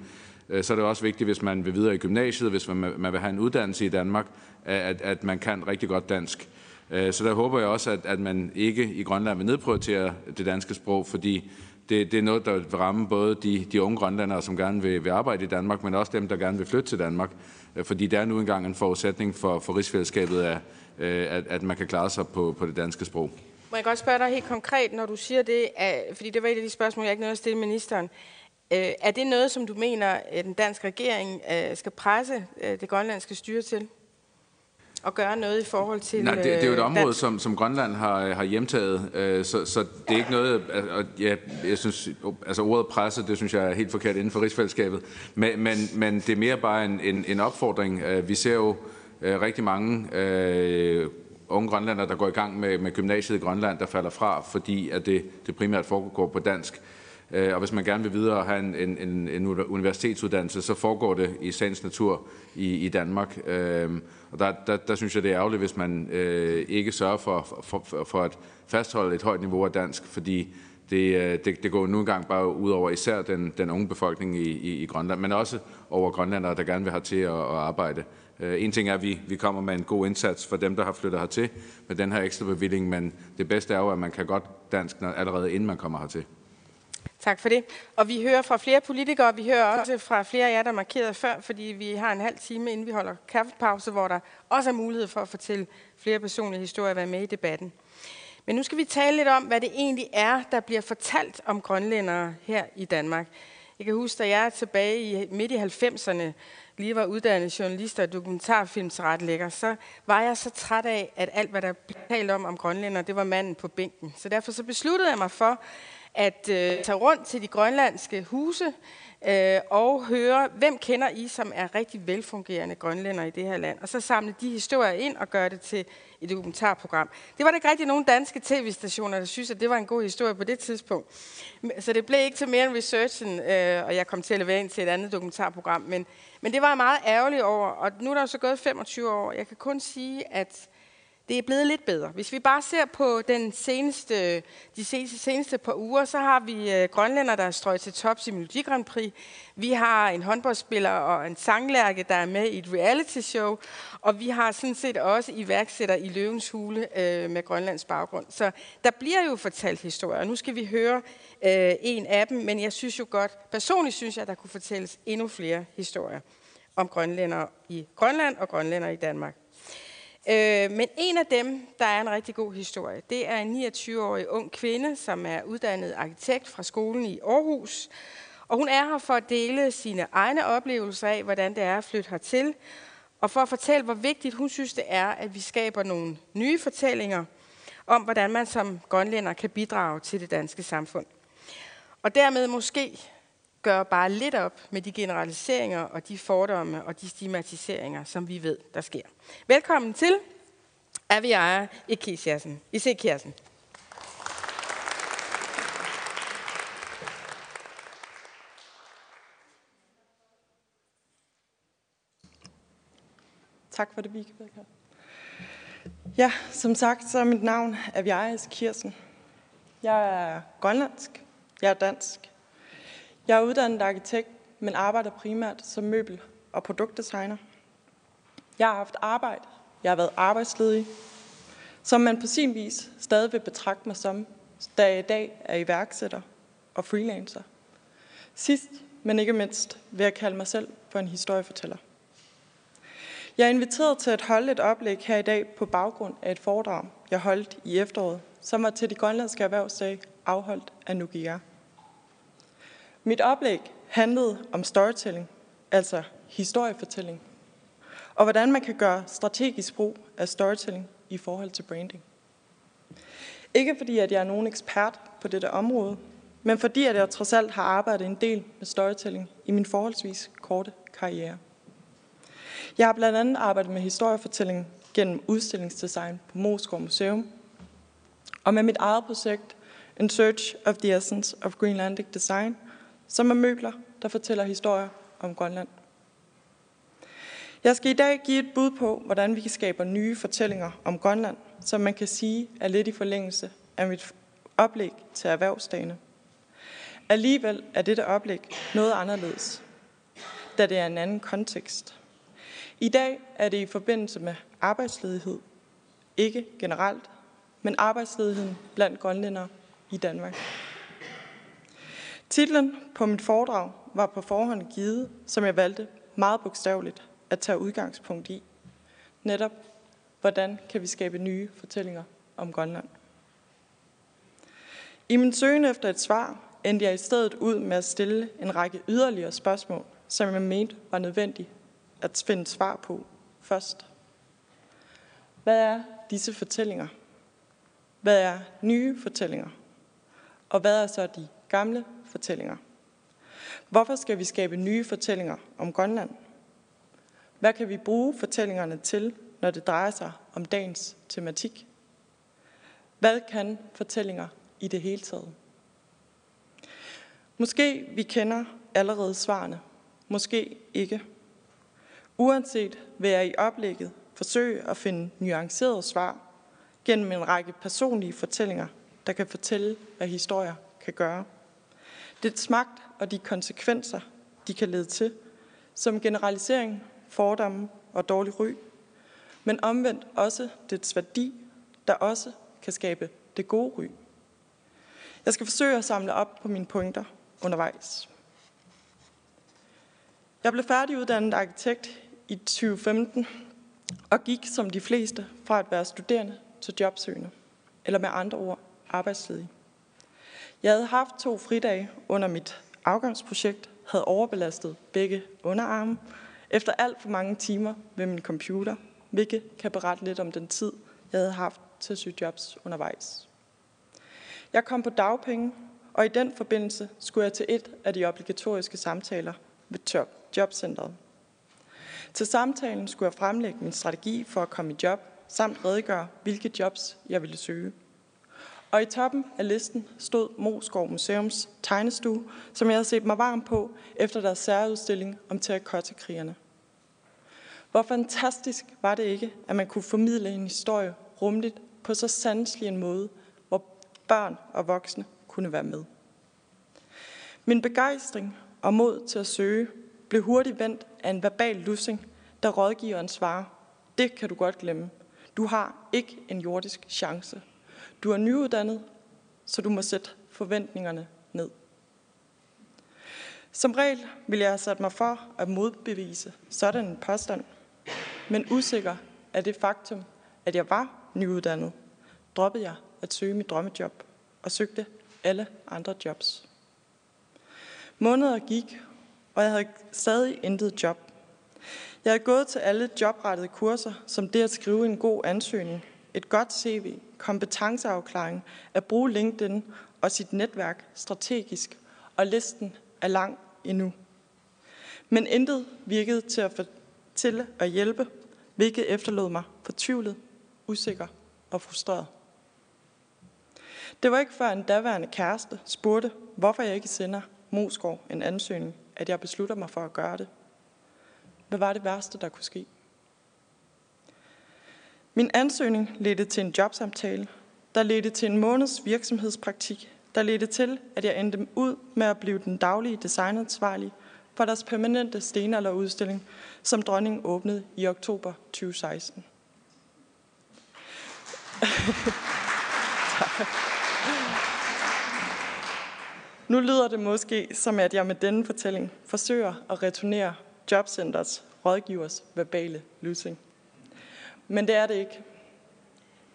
øh, så er det også vigtigt, hvis man vil videre i gymnasiet, hvis man, man vil have en uddannelse i Danmark, at, at man kan rigtig godt dansk. Øh, så der håber jeg også, at, at man ikke i Grønland vil nedprioritere det danske sprog, fordi det, det er noget, der vil ramme både de, de unge grønlandere, som gerne vil, vil arbejde i Danmark, men også dem, der gerne vil flytte til Danmark. Øh, fordi det er nu engang en forudsætning for, for rigsfællesskabet, at, øh, at, at man kan klare sig på, på det danske sprog. Må jeg godt spørge dig helt konkret, når du siger det, at, fordi det var et af de spørgsmål, jeg ikke nåede at stille ministeren. Øh, er det noget, som du mener, at den danske regering skal presse det grønlandske styre til? At gøre noget i forhold til Nej, det, det er jo et område, som, som Grønland har, har hjemtaget, så, så det er ikke noget, og ja, jeg synes, altså ordet presse, det synes jeg er helt forkert inden for rigsfællesskabet, men, men, men det er mere bare en, en, en opfordring. Vi ser jo rigtig mange øh, unge grønlandere, der går i gang med, med gymnasiet i Grønland, der falder fra, fordi at det, det primært foregår på dansk. Øh, og hvis man gerne vil videre og have en, en, en universitetsuddannelse, så foregår det i sagens natur i, i Danmark. Øhm, og der, der, der synes jeg, det er ærgerligt, hvis man øh, ikke sørger for, for, for, for at fastholde et højt niveau af dansk, fordi det, øh, det, det går nu engang bare ud over især den, den unge befolkning i, i, i Grønland, men også over grønlandere, der gerne vil have til at, at arbejde. En ting er, at vi, vi kommer med en god indsats for dem, der har flyttet hertil med den her ekstra bevilling, men det bedste er jo, at man kan godt dansk når, allerede inden man kommer hertil. Tak for det. Og vi hører fra flere politikere, og vi hører også fra flere af jer, der markerede før, fordi vi har en halv time, inden vi holder kaffepause, hvor der også er mulighed for at fortælle flere personlige historier og være med i debatten. Men nu skal vi tale lidt om, hvad det egentlig er, der bliver fortalt om grønlændere her i Danmark. Jeg kan huske, da jeg er tilbage i midt i 90'erne, lige var uddannet journalist og dokumentarfilmsretlægger, så var jeg så træt af, at alt, hvad der blev talt om om grønlændere, det var manden på bænken. Så derfor så besluttede jeg mig for, at øh, tage rundt til de grønlandske huse øh, og høre, hvem kender I, som er rigtig velfungerende grønlænder i det her land, og så samle de historier ind og gøre det til et dokumentarprogram. Det var der ikke rigtig nogen danske tv-stationer, der synes, at det var en god historie på det tidspunkt. Så det blev ikke til mere end researchen, øh, og jeg kom til at levere ind til et andet dokumentarprogram. Men, men det var jeg meget ærgerlig over, og nu er der jo så gået 25 år. Jeg kan kun sige, at det er blevet lidt bedre. Hvis vi bare ser på den seneste, de seneste, seneste par uger, så har vi øh, grønlænder, der er strøget til tops i Melodi Grand Prix. Vi har en håndboldspiller og en sanglærke, der er med i et reality show. Og vi har sådan set også iværksætter i Løvens Hule øh, med Grønlands baggrund. Så der bliver jo fortalt historier. Nu skal vi høre øh, en af dem, men jeg synes jo godt, personligt synes jeg, at der kunne fortælles endnu flere historier om grønlænder i Grønland og grønlænder i Danmark. Øh, men en af dem, der er en rigtig god historie, det er en 29-årig ung kvinde, som er uddannet arkitekt fra skolen i Aarhus. Og hun er her for at dele sine egne oplevelser af, hvordan det er at flytte hertil, og for at fortælle, hvor vigtigt hun synes, det er, at vi skaber nogle nye fortællinger om, hvordan man som grønlænder kan bidrage til det danske samfund. Og dermed måske gøre bare lidt op med de generaliseringer og de fordomme og de stigmatiseringer, som vi ved, der sker. Velkommen til Aviara Ikisiasen. Isekirsen. Tak for det, Vike. Ja, som sagt, så er mit navn Aviaris Kirsen. Jeg er grønlandsk. Jeg er dansk. Jeg er uddannet arkitekt, men arbejder primært som møbel- og produktdesigner. Jeg har haft arbejde. Jeg har været arbejdsledig, som man på sin vis stadig vil betragte mig som, da jeg i dag er iværksætter og freelancer. Sidst, men ikke mindst, vil jeg kalde mig selv for en historiefortæller. Jeg er inviteret til at holde et oplæg her i dag på baggrund af et foredrag, jeg holdt i efteråret, som var til de grønlandske erhvervsdage afholdt af Nugia. Mit oplæg handlede om storytelling, altså historiefortælling, og hvordan man kan gøre strategisk brug af storytelling i forhold til branding. Ikke fordi, at jeg er nogen ekspert på dette område, men fordi, at jeg trods alt har arbejdet en del med storytelling i min forholdsvis korte karriere. Jeg har blandt andet arbejdet med historiefortælling gennem udstillingsdesign på Moskov Museum, og med mit eget projekt In Search of the Essence of Greenlandic Design, som er møbler, der fortæller historier om Grønland. Jeg skal i dag give et bud på, hvordan vi kan skabe nye fortællinger om Grønland, som man kan sige er lidt i forlængelse af mit oplæg til erhvervsdagene. Alligevel er dette oplæg noget anderledes, da det er en anden kontekst. I dag er det i forbindelse med arbejdsledighed. Ikke generelt, men arbejdsledigheden blandt grønlændere i Danmark. Titlen på mit foredrag var på forhånd givet, som jeg valgte meget bogstaveligt at tage udgangspunkt i. Netop, hvordan kan vi skabe nye fortællinger om Grønland? I min søgen efter et svar endte jeg i stedet ud med at stille en række yderligere spørgsmål, som jeg mente var nødvendigt at finde svar på først. Hvad er disse fortællinger? Hvad er nye fortællinger? Og hvad er så de gamle fortællinger? Hvorfor skal vi skabe nye fortællinger om Grønland? Hvad kan vi bruge fortællingerne til, når det drejer sig om dagens tematik? Hvad kan fortællinger i det hele taget? Måske vi kender allerede svarene, måske ikke. Uanset vil jeg i oplægget forsøge at finde nuancerede svar gennem en række personlige fortællinger, der kan fortælle, hvad historier kan gøre. Det smagt og de konsekvenser, de kan lede til, som generalisering, fordomme og dårlig ry, men omvendt også dets værdi, der også kan skabe det gode ry. Jeg skal forsøge at samle op på mine pointer undervejs. Jeg blev færdiguddannet arkitekt i 2015 og gik som de fleste fra at være studerende til jobsøgende, eller med andre ord arbejdsledig. Jeg havde haft to fridage under mit afgangsprojekt, havde overbelastet begge underarme, efter alt for mange timer ved min computer, hvilket kan berette lidt om den tid, jeg havde haft til at søge jobs undervejs. Jeg kom på dagpenge, og i den forbindelse skulle jeg til et af de obligatoriske samtaler ved jobcentret. Til samtalen skulle jeg fremlægge min strategi for at komme i job, samt redegøre, hvilke jobs jeg ville søge. Og i toppen af listen stod Moskov Museums tegnestue, som jeg havde set mig varm på efter deres særudstilling om terrakottakrigerne. Hvor fantastisk var det ikke, at man kunne formidle en historie rumligt på så sanselig en måde, hvor børn og voksne kunne være med. Min begejstring og mod til at søge blev hurtigt vendt af en verbal lussing, der rådgiveren svarer, det kan du godt glemme. Du har ikke en jordisk chance. Du er nyuddannet, så du må sætte forventningerne ned. Som regel vil jeg have sat mig for at modbevise sådan en påstand, men usikker af det faktum, at jeg var nyuddannet, droppede jeg at søge mit drømmejob og søgte alle andre jobs. Måneder gik, og jeg havde stadig intet job. Jeg havde gået til alle jobrettede kurser, som det at skrive en god ansøgning, et godt CV, kompetenceafklaring, at bruge LinkedIn og sit netværk strategisk, og listen er lang endnu. Men intet virkede til at, til at hjælpe, hvilket efterlod mig fortvivlet, usikker og frustreret. Det var ikke før en daværende kæreste spurgte, hvorfor jeg ikke sender Mosgaard en ansøgning, at jeg beslutter mig for at gøre det. Hvad var det værste, der kunne ske? Min ansøgning ledte til en jobsamtale, der ledte til en måneds virksomhedspraktik, der ledte til, at jeg endte ud med at blive den daglige designansvarlige for deres permanente stenalderudstilling, som dronningen åbnede i oktober 2016. Nu lyder det måske som, at jeg med denne fortælling forsøger at returnere Jobcenters rådgivers verbale lussing. Men det er det ikke.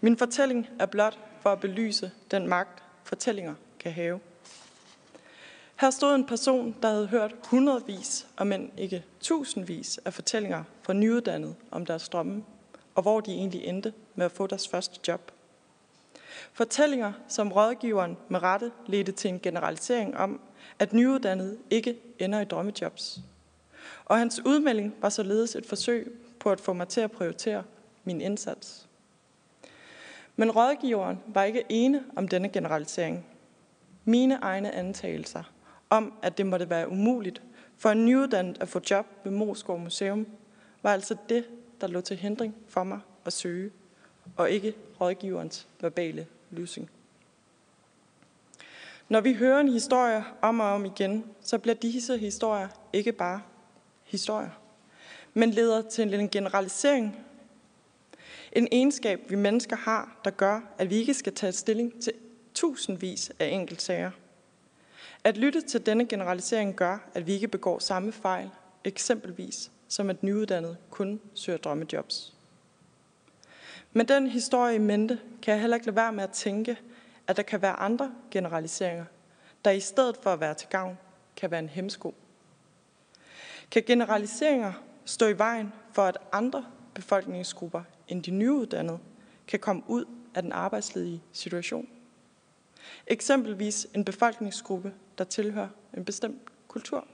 Min fortælling er blot for at belyse den magt, fortællinger kan have. Her stod en person, der havde hørt hundredvis, om end ikke tusindvis af fortællinger fra nyuddannede om deres drømme, og hvor de egentlig endte med at få deres første job. Fortællinger, som rådgiveren med rette ledte til en generalisering om, at nyuddannede ikke ender i drømmejobs. Og hans udmelding var således et forsøg på at få mig til at prioritere min indsats. Men rådgiveren var ikke ene om denne generalisering. Mine egne antagelser om, at det måtte være umuligt for en nyuddannet at få job ved Moskov Museum, var altså det, der lå til hindring for mig at søge, og ikke rådgiverens verbale løsning. Når vi hører en historie om og om igen, så bliver disse historier ikke bare historier, men leder til en generalisering. En egenskab, vi mennesker har, der gør, at vi ikke skal tage stilling til tusindvis af enkeltsager. At lytte til denne generalisering gør, at vi ikke begår samme fejl, eksempelvis som at nyuddannet kun søger drømmejobs. Men den historie i mente kan jeg heller ikke lade være med at tænke, at der kan være andre generaliseringer, der i stedet for at være til gavn, kan være en hemsko. Kan generaliseringer stå i vejen for, at andre befolkningsgrupper end de nyuddannede kan komme ud af den arbejdsledige situation? Eksempelvis en befolkningsgruppe, der tilhører en bestemt kultur.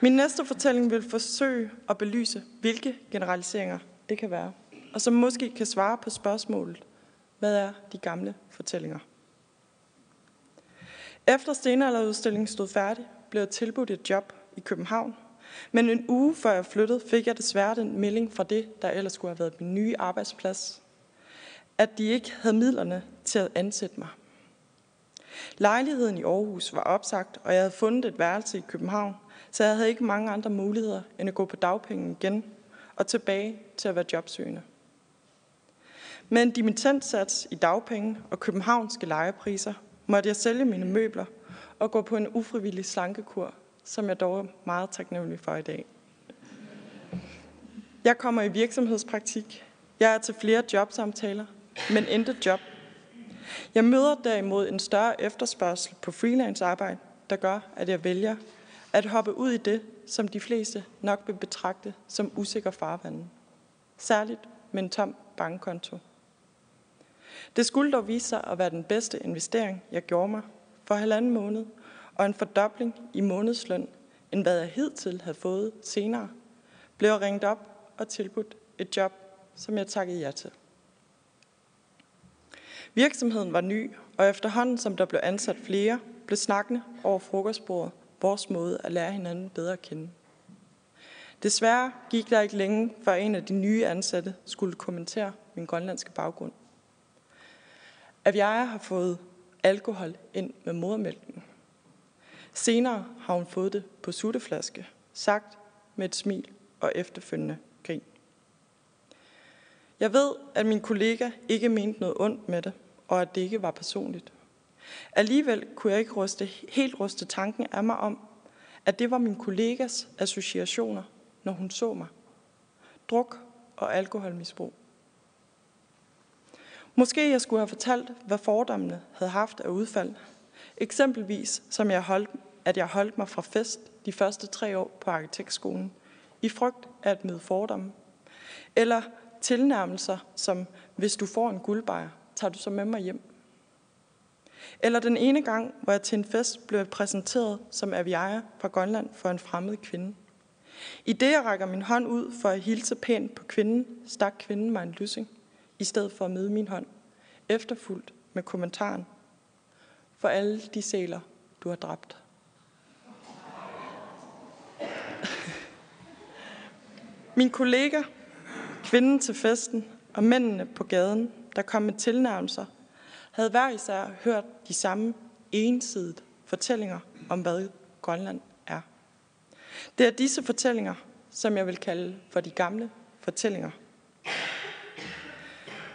Min næste fortælling vil forsøge at belyse, hvilke generaliseringer det kan være og som måske kan svare på spørgsmålet, hvad er de gamle fortællinger? Efter stenalderudstillingen stod færdig, blev jeg tilbudt et job i København. Men en uge før jeg flyttede, fik jeg desværre den melding fra det, der ellers skulle have været min nye arbejdsplads, at de ikke havde midlerne til at ansætte mig. Lejligheden i Aarhus var opsagt, og jeg havde fundet et værelse i København, så jeg havde ikke mange andre muligheder end at gå på dagpenge igen og tilbage til at være jobsøgende. Med en dimittentsats i dagpenge og københavnske lejepriser måtte jeg sælge mine møbler og gå på en ufrivillig slankekur, som jeg dog er meget taknemmelig for i dag. Jeg kommer i virksomhedspraktik. Jeg er til flere jobsamtaler, men intet job. Jeg møder derimod en større efterspørgsel på freelance-arbejde, der gør, at jeg vælger at hoppe ud i det, som de fleste nok vil betragte som usikker farvand. Særligt med en tom bankkonto. Det skulle dog vise sig at være den bedste investering, jeg gjorde mig for halvanden måned, og en fordobling i månedsløn, end hvad jeg hidtil havde fået senere, blev jeg ringet op og tilbudt et job, som jeg takkede ja til. Virksomheden var ny, og efterhånden som der blev ansat flere, blev snakkende over frokostbordet vores måde at lære hinanden bedre at kende. Desværre gik der ikke længe, før en af de nye ansatte skulle kommentere min grønlandske baggrund at jeg har fået alkohol ind med modermælken. Senere har hun fået det på sutteflaske, sagt med et smil og efterfølgende grin. Jeg ved, at min kollega ikke mente noget ondt med det, og at det ikke var personligt. Alligevel kunne jeg ikke ryste, helt ryste tanken af mig om, at det var min kollegas associationer, når hun så mig. Druk og alkoholmisbrug Måske jeg skulle have fortalt, hvad fordommene havde haft af udfald. Eksempelvis, som jeg holdt, at jeg holdt mig fra fest de første tre år på arkitektskolen, i frygt af at møde fordomme. Eller tilnærmelser, som hvis du får en guldbejer, tager du så med mig hjem. Eller den ene gang, hvor jeg til en fest blev præsenteret som aviaja fra Grønland for en fremmed kvinde. I det, jeg rækker min hånd ud for at hilse pænt på kvinden, stak kvinden mig en lyssing, i stedet for at møde min hånd, efterfulgt med kommentaren. For alle de sæler, du har dræbt. Min kollega, kvinden til festen og mændene på gaden, der kom med tilnærmelser, havde hver især hørt de samme ensidigt fortællinger om, hvad Grønland er. Det er disse fortællinger, som jeg vil kalde for de gamle fortællinger.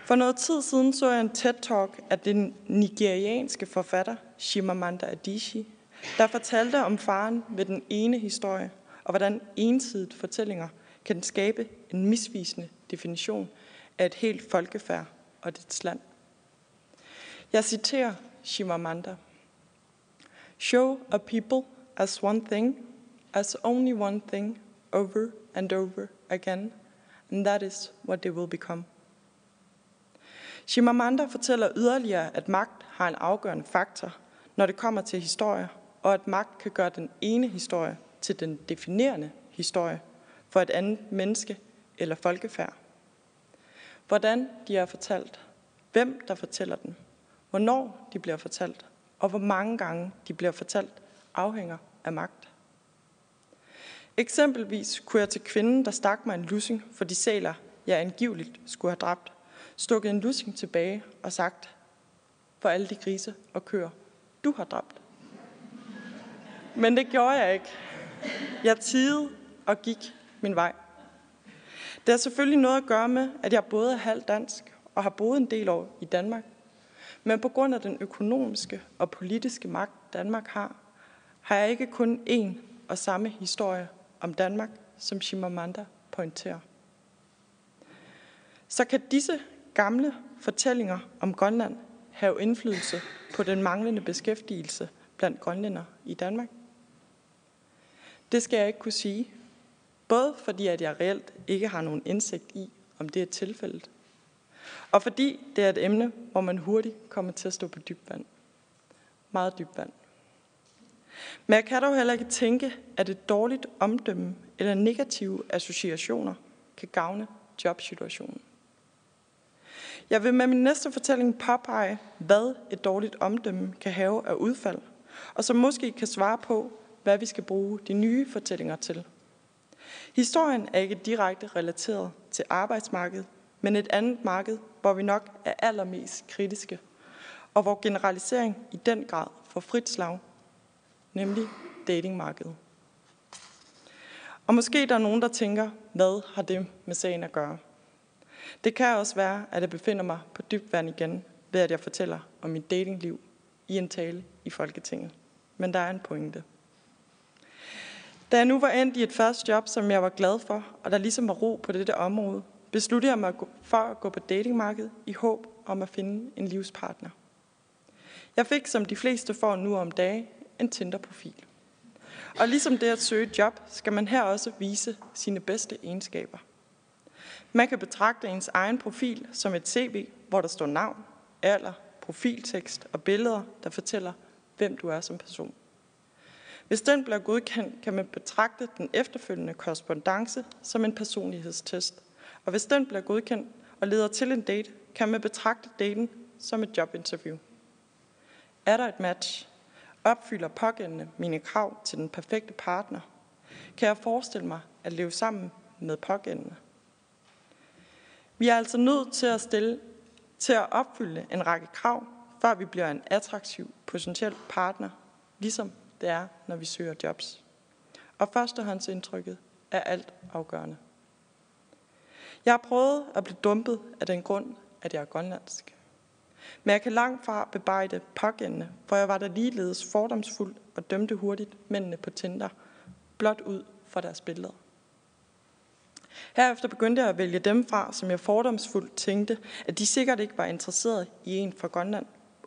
For noget tid siden så jeg en TED-talk af den nigerianske forfatter Shimamanda Adichie, der fortalte om faren ved den ene historie, og hvordan ensidigt fortællinger kan skabe en misvisende definition af et helt folkefærd og dets land. Jeg citerer Shimamanda. Show a people as one thing, as only one thing, over and over again, and that is what they will become. Shimamanda fortæller yderligere, at magt har en afgørende faktor, når det kommer til historie, og at magt kan gøre den ene historie til den definerende historie for et andet menneske eller folkefærd. Hvordan de er fortalt, hvem der fortæller den, hvornår de bliver fortalt, og hvor mange gange de bliver fortalt, afhænger af magt. Eksempelvis kunne jeg til kvinden, der stak mig en lussing for de sæler, jeg angiveligt skulle have dræbt, stukket en lussing tilbage og sagt, for alle de grise og køer, du har dræbt. Men det gjorde jeg ikke. Jeg tidede og gik min vej. Det har selvfølgelig noget at gøre med, at jeg både er halvt dansk og har boet en del år i Danmark. Men på grund af den økonomiske og politiske magt, Danmark har, har jeg ikke kun én og samme historie om Danmark, som Chimamanda pointerer. Så kan disse gamle fortællinger om Grønland have indflydelse på den manglende beskæftigelse blandt grønlænder i Danmark? Det skal jeg ikke kunne sige, Både fordi, at jeg reelt ikke har nogen indsigt i, om det er tilfældet, og fordi det er et emne, hvor man hurtigt kommer til at stå på dyb vand. Meget dyb vand. Men jeg kan dog heller ikke tænke, at et dårligt omdømme eller negative associationer kan gavne jobsituationen. Jeg vil med min næste fortælling påpege, hvad et dårligt omdømme kan have af udfald, og som måske kan svare på, hvad vi skal bruge de nye fortællinger til – Historien er ikke direkte relateret til arbejdsmarkedet, men et andet marked, hvor vi nok er allermest kritiske, og hvor generalisering i den grad får frit slag, nemlig datingmarkedet. Og måske der er nogen, der tænker, hvad har det med sagen at gøre? Det kan også være, at jeg befinder mig på dybt vand igen, ved at jeg fortæller om mit datingliv i en tale i Folketinget. Men der er en pointe. Da jeg nu var endt i et første job, som jeg var glad for, og der ligesom var ro på dette område, besluttede jeg mig for at gå på datingmarkedet i håb om at finde en livspartner. Jeg fik, som de fleste får nu om dage, en Tinder-profil. Og ligesom det at søge job, skal man her også vise sine bedste egenskaber. Man kan betragte ens egen profil som et CV, hvor der står navn, alder, profiltekst og billeder, der fortæller, hvem du er som person. Hvis den bliver godkendt, kan man betragte den efterfølgende korrespondence som en personlighedstest. Og hvis den bliver godkendt og leder til en date, kan man betragte daten som et jobinterview. Er der et match? Opfylder pågældende mine krav til den perfekte partner? Kan jeg forestille mig at leve sammen med pågældende? Vi er altså nødt til at stille til at opfylde en række krav, før vi bliver en attraktiv potentiel partner, ligesom det er, når vi søger jobs. Og førstehåndsindtrykket er alt afgørende. Jeg har prøvet at blive dumpet af den grund, at jeg er grønlandsk. Men jeg kan langt fra bebrejde pågældende, for jeg var der ligeledes fordomsfuld og dømte hurtigt mændene på Tinder, blot ud fra deres billeder. Herefter begyndte jeg at vælge dem fra, som jeg fordomsfuldt tænkte, at de sikkert ikke var interesseret i en fra Grønland,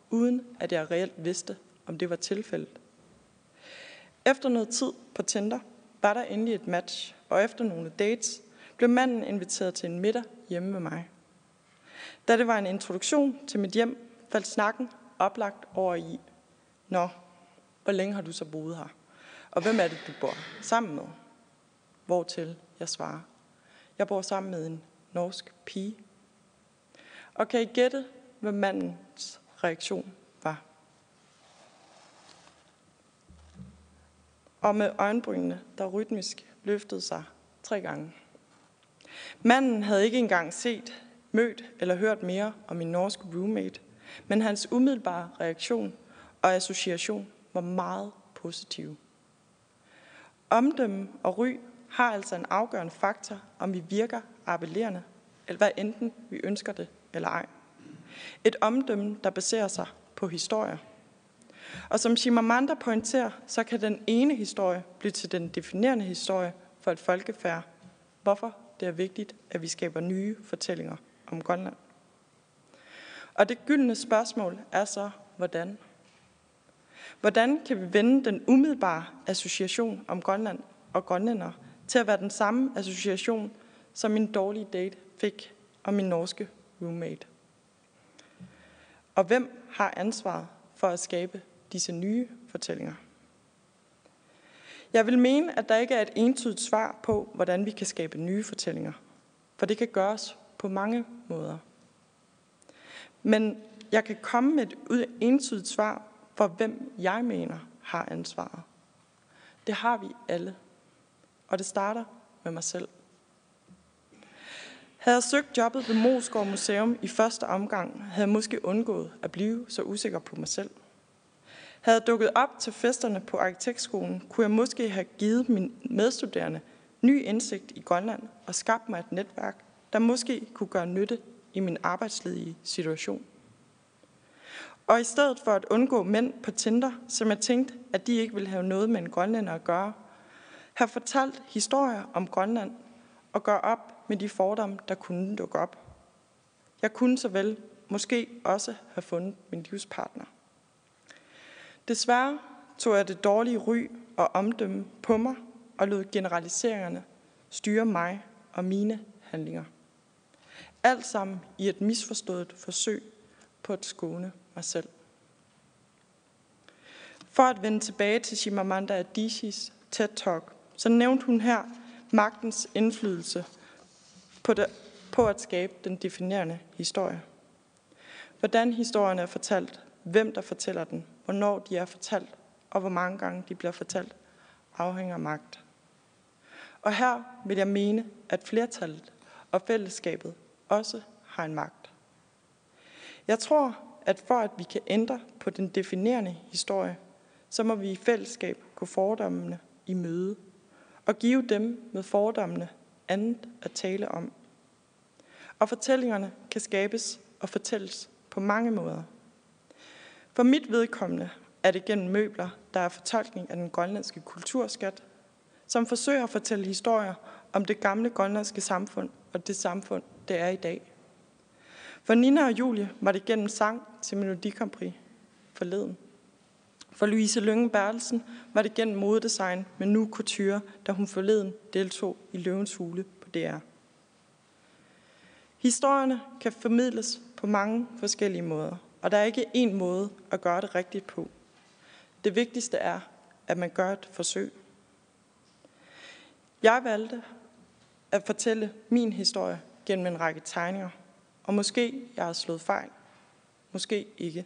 uden at jeg reelt vidste, om det var tilfældet. Efter noget tid på Tinder var der endelig et match, og efter nogle dates blev manden inviteret til en middag hjemme med mig. Da det var en introduktion til mit hjem, faldt snakken oplagt over i, Nå, hvor længe har du så boet her? Og hvem er det, du bor sammen med? Hvortil jeg svarer, jeg bor sammen med en norsk pige. Og kan I gætte, hvad mandens reaktion var? Og med øjenbrynene, der rytmisk løftede sig tre gange. Manden havde ikke engang set, mødt eller hørt mere om min norske roommate, men hans umiddelbare reaktion og association var meget positiv. Omdømme og ry har altså en afgørende faktor, om vi virker appellerende, eller hvad enten vi ønsker det eller ej. Et omdømme, der baserer sig på historier. Og som Chimamanda pointerer, så kan den ene historie blive til den definerende historie for et folkefærd, hvorfor det er vigtigt, at vi skaber nye fortællinger om Grønland. Og det gyldne spørgsmål er så, hvordan? Hvordan kan vi vende den umiddelbare association om Grønland og grønlænder til at være den samme association, som min dårlige date fik om min norske roommate? Og hvem har ansvaret for at skabe disse nye fortællinger? Jeg vil mene, at der ikke er et entydigt svar på, hvordan vi kan skabe nye fortællinger. For det kan gøres på mange måder. Men jeg kan komme med et entydigt svar for, hvem jeg mener har ansvaret. Det har vi alle. Og det starter med mig selv. Havde jeg søgt jobbet ved Moskov Museum i første omgang, havde jeg måske undgået at blive så usikker på mig selv. Havde jeg dukket op til festerne på arkitektskolen, kunne jeg måske have givet mine medstuderende ny indsigt i Grønland og skabt mig et netværk, der måske kunne gøre nytte i min arbejdsledige situation. Og i stedet for at undgå mænd på Tinder, som jeg tænkte, at de ikke ville have noget med en grønlænder at gøre, har fortalt historier om Grønland og gør op med de fordomme, der kunne dukke op. Jeg kunne så vel måske også have fundet min livspartner. Desværre tog jeg det dårlige ry og omdømme på mig og lod generaliseringerne styre mig og mine handlinger. Alt sammen i et misforstået forsøg på at skåne mig selv. For at vende tilbage til Shimamanda Adishis TED-talk, så nævnte hun her magtens indflydelse på, det, på at skabe den definerende historie. Hvordan historien er fortalt, hvem der fortæller den, hvornår de er fortalt, og hvor mange gange de bliver fortalt, afhænger af magt. Og her vil jeg mene, at flertallet og fællesskabet også har en magt. Jeg tror, at for at vi kan ændre på den definerende historie, så må vi i fællesskab gå fordommene i møde og give dem med fordommene andet at tale om. Og fortællingerne kan skabes og fortælles på mange måder. For mit vedkommende er det gennem møbler, der er fortolkning af den grønlandske kulturskat, som forsøger at fortælle historier om det gamle grønlandske samfund og det samfund, det er i dag. For Nina og Julie var det gennem sang til Melodikampri forleden. For Louise Lønge Bertelsen var det gennem modedesign med nu couture, da hun forleden deltog i Løvens Hule på DR. Historierne kan formidles på mange forskellige måder, og der er ikke én måde at gøre det rigtigt på. Det vigtigste er, at man gør et forsøg. Jeg valgte at fortælle min historie gennem en række tegninger, og måske jeg har slået fejl, måske ikke.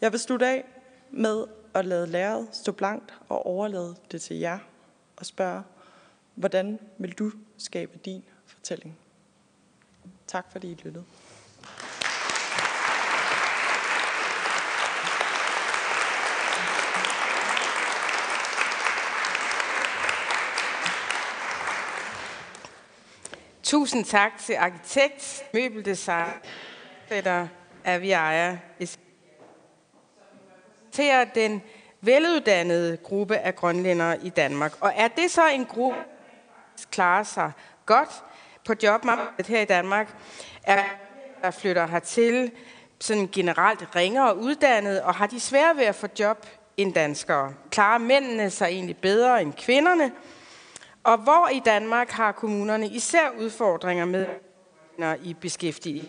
Jeg vil slutte af med at lade læret stå blankt og overlade det til jer og spørge, hvordan vil du skabe din fortælling? Tak fordi I lyttede. Tusind tak til arkitekt, møbeldesign, der Aviaja, repræsenterer den veluddannede gruppe af grønlændere i Danmark. Og er det så en gruppe klarer sig godt på jobmarkedet her i Danmark, er der flytter hertil sådan generelt ringere uddannet, og har de svære ved at få job end danskere. Klarer mændene sig egentlig bedre end kvinderne? Og hvor i Danmark har kommunerne især udfordringer med i beskæftigelse?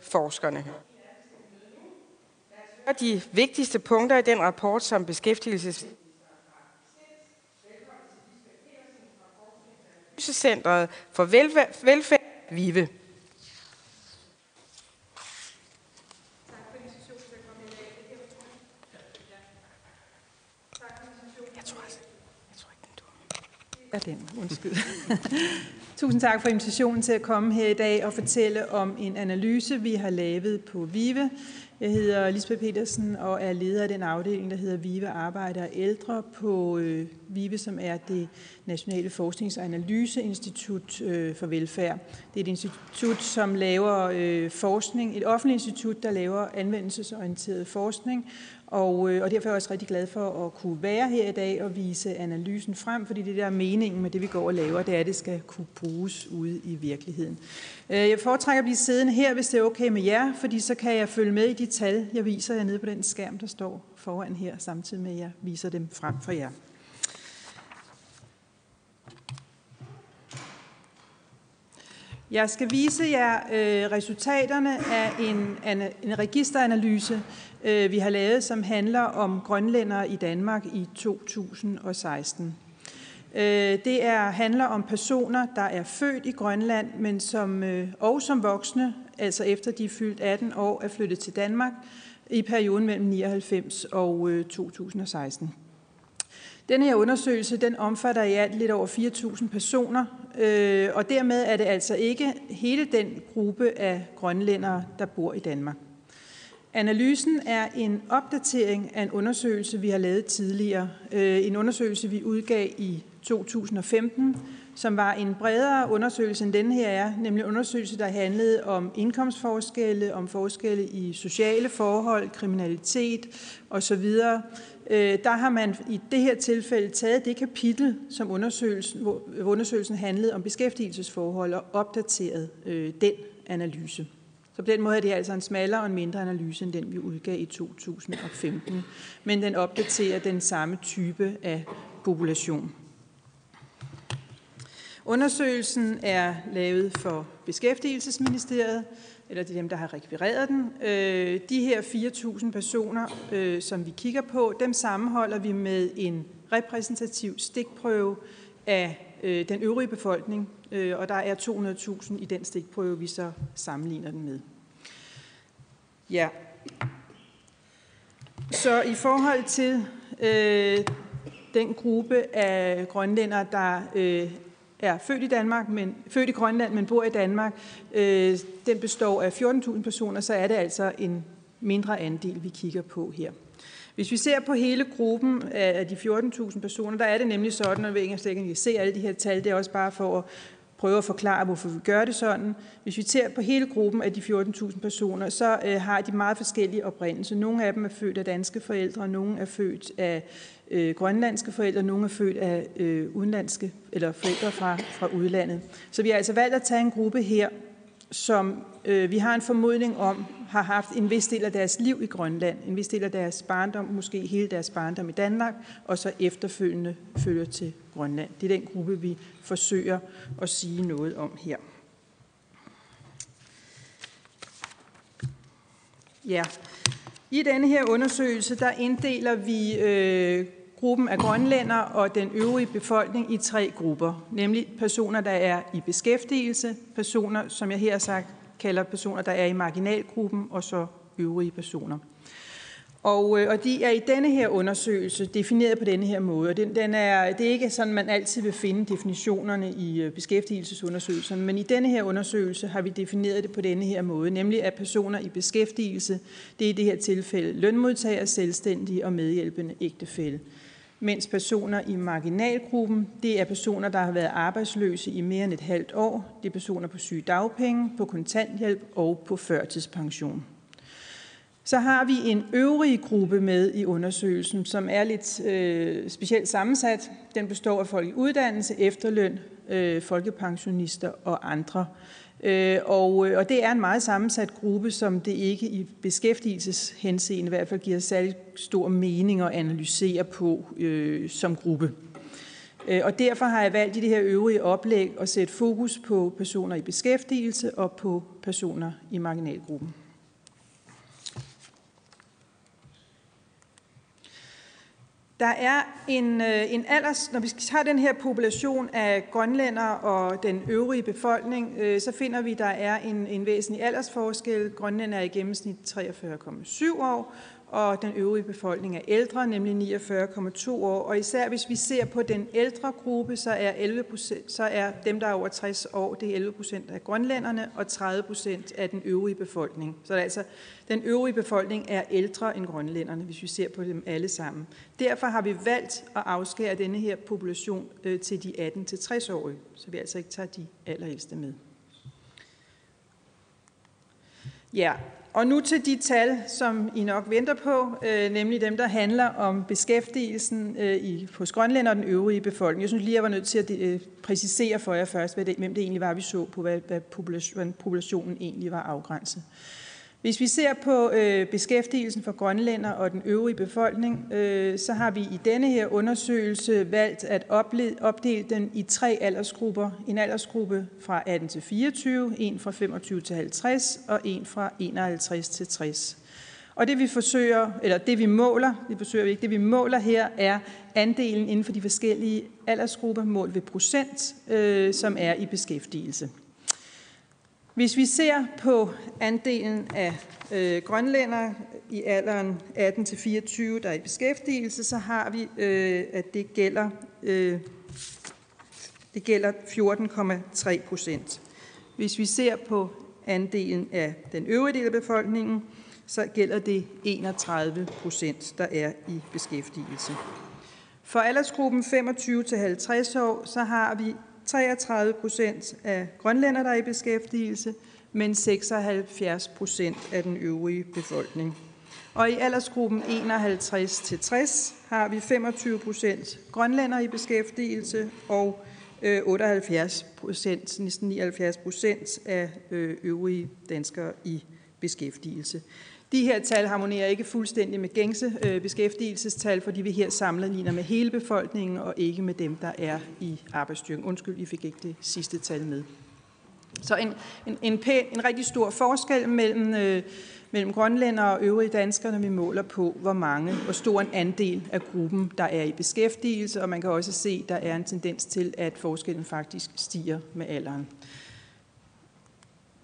Forskerne. De vigtigste punkter i den rapport, som beskæftigelses Centret for Velfærd, velfærd VIVE. er den. Undskyld. Tusind tak for invitationen til at komme her i dag og fortælle om en analyse, vi har lavet på VIVE. Jeg hedder Lisbeth Petersen og er leder af den afdeling, der hedder VIVE Arbejder og Ældre på øh, VIVE, som er det Nationale Forsknings- og Analyseinstitut øh, for Velfærd. Det er et institut, som laver øh, forskning, et offentligt institut, der laver anvendelsesorienteret forskning, og, øh, og derfor er jeg også rigtig glad for at kunne være her i dag og vise analysen frem, fordi det der er meningen med det, vi går og laver, det er, at det skal kunne bruges ude i virkeligheden. Øh, jeg foretrækker at blive siddende her, hvis det er okay med jer, fordi så kan jeg følge med i de tal, jeg viser jer nede på den skærm, der står foran her, samtidig med at jeg viser dem frem for jer. Jeg skal vise jer øh, resultaterne af en, en registeranalyse, øh, vi har lavet, som handler om grønlændere i Danmark i 2016. Øh, det er, handler om personer, der er født i Grønland, men som, øh, og som voksne, altså efter de er fyldt 18 år, er flyttet til Danmark i perioden mellem 99 og øh, 2016. Den her undersøgelse den omfatter i alt lidt over 4.000 personer, øh, og dermed er det altså ikke hele den gruppe af grønlændere, der bor i Danmark. Analysen er en opdatering af en undersøgelse, vi har lavet tidligere. Øh, en undersøgelse, vi udgav i 2015, som var en bredere undersøgelse end denne her er, nemlig en undersøgelse, der handlede om indkomstforskelle, om forskelle i sociale forhold, kriminalitet osv. Øh, der har man i det her tilfælde taget det kapitel, som undersøgelsen, hvor undersøgelsen handlede om beskæftigelsesforhold og opdateret øh, den analyse. Så på den måde er det altså en smallere og en mindre analyse end den, vi udgav i 2015. Men den opdaterer den samme type af population. Undersøgelsen er lavet for Beskæftigelsesministeriet, eller det er dem, der har rekvireret den. Øh, de her 4.000 personer, øh, som vi kigger på, dem sammenholder vi med en repræsentativ stikprøve af øh, den øvrige befolkning, øh, og der er 200.000 i den stikprøve, vi så sammenligner den med. Ja. Så i forhold til øh, den gruppe af grønlændere, der øh, er født i Danmark, men født i Grønland, men bor i Danmark, øh, den består af 14.000 personer, så er det altså en mindre andel, vi kigger på her. Hvis vi ser på hele gruppen af de 14.000 personer, der er det nemlig sådan, og jeg ikke kan se alle de her tal, det er også bare for at prøve at forklare, hvorfor vi gør det sådan. Hvis vi ser på hele gruppen af de 14.000 personer, så øh, har de meget forskellige oprindelser. Nogle af dem er født af danske forældre, nogle er født af øh, grønlandske forældre, nogle er født af øh, udenlandske eller forældre fra, fra udlandet. Så vi har altså valgt at tage en gruppe her, som øh, vi har en formodning om, har haft en vis del af deres liv i Grønland, en vis del af deres barndom, måske hele deres barndom i Danmark, og så efterfølgende følger til Grønland. Det er den gruppe, vi forsøger at sige noget om her. Ja, i denne her undersøgelse, der inddeler vi øh, gruppen af grønlænder og den øvrige befolkning i tre grupper, nemlig personer, der er i beskæftigelse, personer, som jeg her har sagt, kalder personer, der er i marginalgruppen, og så øvrige personer. Og, øh, og de er i denne her undersøgelse defineret på denne her måde. Den, den er, det er ikke sådan, man altid vil finde definitionerne i øh, beskæftigelsesundersøgelserne, men i denne her undersøgelse har vi defineret det på denne her måde, nemlig at personer i beskæftigelse, det er i det her tilfælde lønmodtagere, selvstændige og medhjælpende ægtefælde mens personer i marginalgruppen, det er personer, der har været arbejdsløse i mere end et halvt år. Det er personer på sygedagpenge, på kontanthjælp og på førtidspension. Så har vi en øvrig gruppe med i undersøgelsen, som er lidt øh, specielt sammensat. Den består af folk i uddannelse, efterløn, øh, folkepensionister og andre. Øh, og, øh, og det er en meget sammensat gruppe, som det ikke i beskæftigelseshenseende i hvert fald giver særlig stor mening at analysere på øh, som gruppe. Øh, og derfor har jeg valgt i det her øvrige oplæg at sætte fokus på personer i beskæftigelse og på personer i marginalgruppen. Der er en, øh, en alders, når vi har den her population af grønlænder og den øvrige befolkning, øh, så finder vi, at der er en, en væsentlig aldersforskel. Grønlænder er i gennemsnit 43,7 år, og den øvrige befolkning er ældre, nemlig 49,2 år. Og især hvis vi ser på den ældre gruppe, så er, 11 så er dem, der er over 60 år, det er 11 procent af grønlænderne og 30 procent af den øvrige befolkning. Så det er altså, den øvrige befolkning er ældre end grønlænderne, hvis vi ser på dem alle sammen. Derfor har vi valgt at afskære denne her population øh, til de 18-60-årige, så vi altså ikke tager de allerældste med. Ja, og nu til de tal, som I nok venter på, øh, nemlig dem, der handler om beskæftigelsen øh, i, hos Grønland og den øvrige befolkning. Jeg synes lige, jeg var nødt til at øh, præcisere for jer først, hvad det, hvem det egentlig var, vi så på, hvad, hvad populationen, populationen egentlig var afgrænset. Hvis vi ser på øh, beskæftigelsen for grønlænder og den øvrige befolkning, øh, så har vi i denne her undersøgelse valgt at opdele den i tre aldersgrupper. En aldersgruppe fra 18 til 24, en fra 25 til 50 og en fra 51 til 60. Og det vi forsøger, eller det vi måler, det forsøger vi ikke, det vi måler her er andelen inden for de forskellige aldersgrupper målt ved procent, øh, som er i beskæftigelse. Hvis vi ser på andelen af øh, grønlændere i alderen 18-24, der er i beskæftigelse, så har vi, øh, at det gælder, øh, det gælder 14,3 procent. Hvis vi ser på andelen af den øvrige del af befolkningen, så gælder det 31 procent, der er i beskæftigelse. For aldersgruppen 25-50 år, så har vi 33 procent af grønlænder, der er i beskæftigelse, men 76 procent af den øvrige befolkning. Og i aldersgruppen 51 til 60 har vi 25 procent grønlænder i beskæftigelse og øh, 78 procent, næsten 79 procent af øh, øvrige danskere i beskæftigelse. De her tal harmonerer ikke fuldstændig med gængse øh, beskæftigelsestal, fordi vi her sammenligner med hele befolkningen og ikke med dem, der er i arbejdsstyrken. Undskyld, I fik ikke det sidste tal med. Så en, en, en, pæn, en rigtig stor forskel mellem, øh, mellem grønlænder og øvrige danskere, når vi måler på, hvor mange, hvor stor en andel af gruppen, der er i beskæftigelse, og man kan også se, at der er en tendens til, at forskellen faktisk stiger med alderen.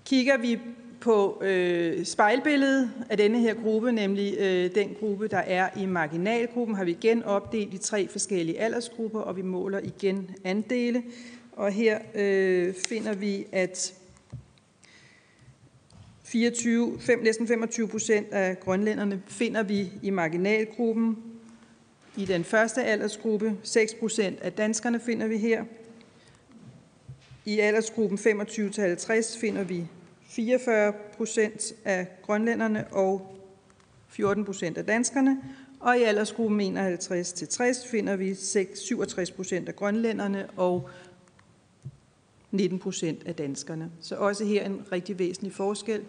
Kigger vi på øh, spejlbilledet af denne her gruppe, nemlig øh, den gruppe, der er i marginalgruppen, har vi igen opdelt i tre forskellige aldersgrupper, og vi måler igen andele. Og her øh, finder vi, at 24, 5, næsten 25 procent af grønlænderne finder vi i marginalgruppen. I den første aldersgruppe, 6 procent af danskerne finder vi her. I aldersgruppen 25-50 finder vi 44 procent af grønlænderne og 14 procent af danskerne. Og i aldersgruppen 51 til 60 finder vi 67 procent af grønlænderne og 19 procent af danskerne. Så også her en rigtig væsentlig forskel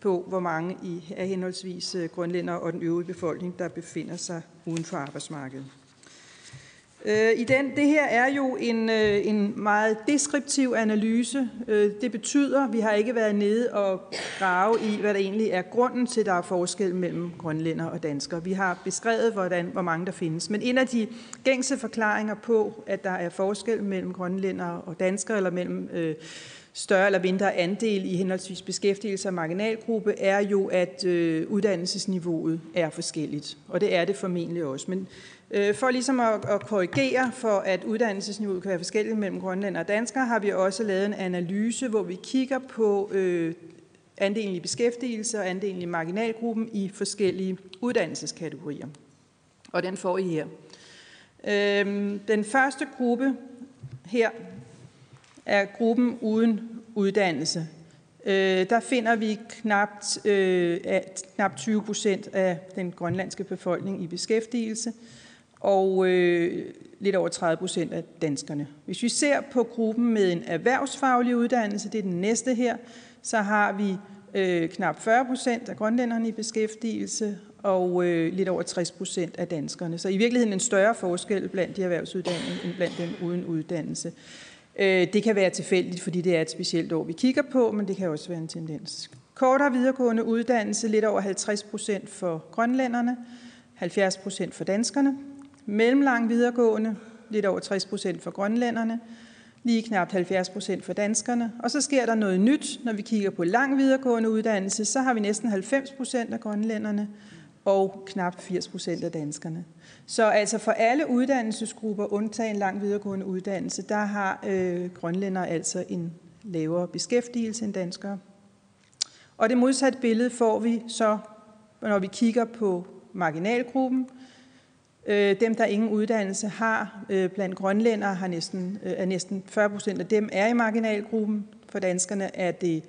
på, hvor mange i, er henholdsvis grønlænder grønlændere og den øvrige befolkning, der befinder sig uden for arbejdsmarkedet. Øh, I den, det her er jo en, øh, en meget deskriptiv analyse. Øh, det betyder, at vi har ikke været nede og grave i, hvad der egentlig er grunden til, at der er forskel mellem grønlænder og danskere. Vi har beskrevet, hvordan, hvor mange der findes. Men en af de gængse forklaringer på, at der er forskel mellem grønlænder og danskere, eller mellem øh, større eller mindre andel i henholdsvis beskæftigelse og marginalgruppe, er jo, at øh, uddannelsesniveauet er forskelligt. Og det er det formentlig også. Men Øh, for ligesom at, at korrigere for, at uddannelsesniveauet kan være forskelligt mellem grønlænder og danskere, har vi også lavet en analyse, hvor vi kigger på øh, andelen i beskæftigelse og andelen i marginalgruppen i forskellige uddannelseskategorier. Og den får I her. Øh, den første gruppe her er gruppen uden uddannelse. øh, der finder vi øh, knap, øh, knapt knap 20 procent af den grønlandske befolkning i beskæftigelse, og øh, lidt over 30 procent af danskerne. Hvis vi ser på gruppen med en erhvervsfaglig uddannelse, det er den næste her, så har vi øh, knap 40 procent af grønlænderne i beskæftigelse, og øh, lidt over 60 procent af danskerne. Så i virkeligheden en større forskel blandt de erhvervsuddannede end blandt dem uden uddannelse. Øh, det kan være tilfældigt, fordi det er et specielt år, vi kigger på, men det kan også være en tendens. Kortere videregående uddannelse, lidt over 50 procent for grønlænderne, 70 procent for danskerne. Mellemlang videregående, lidt over 60 procent for grønlænderne, lige knap 70 procent for danskerne. Og så sker der noget nyt, når vi kigger på lang videregående uddannelse, så har vi næsten 90 procent af grønlænderne og knap 80 procent af danskerne. Så altså for alle uddannelsesgrupper, undtagen lang videregående uddannelse, der har øh, grønlænder altså en lavere beskæftigelse end danskere. Og det modsatte billede får vi så, når vi kigger på marginalgruppen. Øh, dem, der ingen uddannelse har øh, blandt grønlændere, har næsten, øh, er næsten 40 procent af dem er i marginalgruppen. For danskerne er det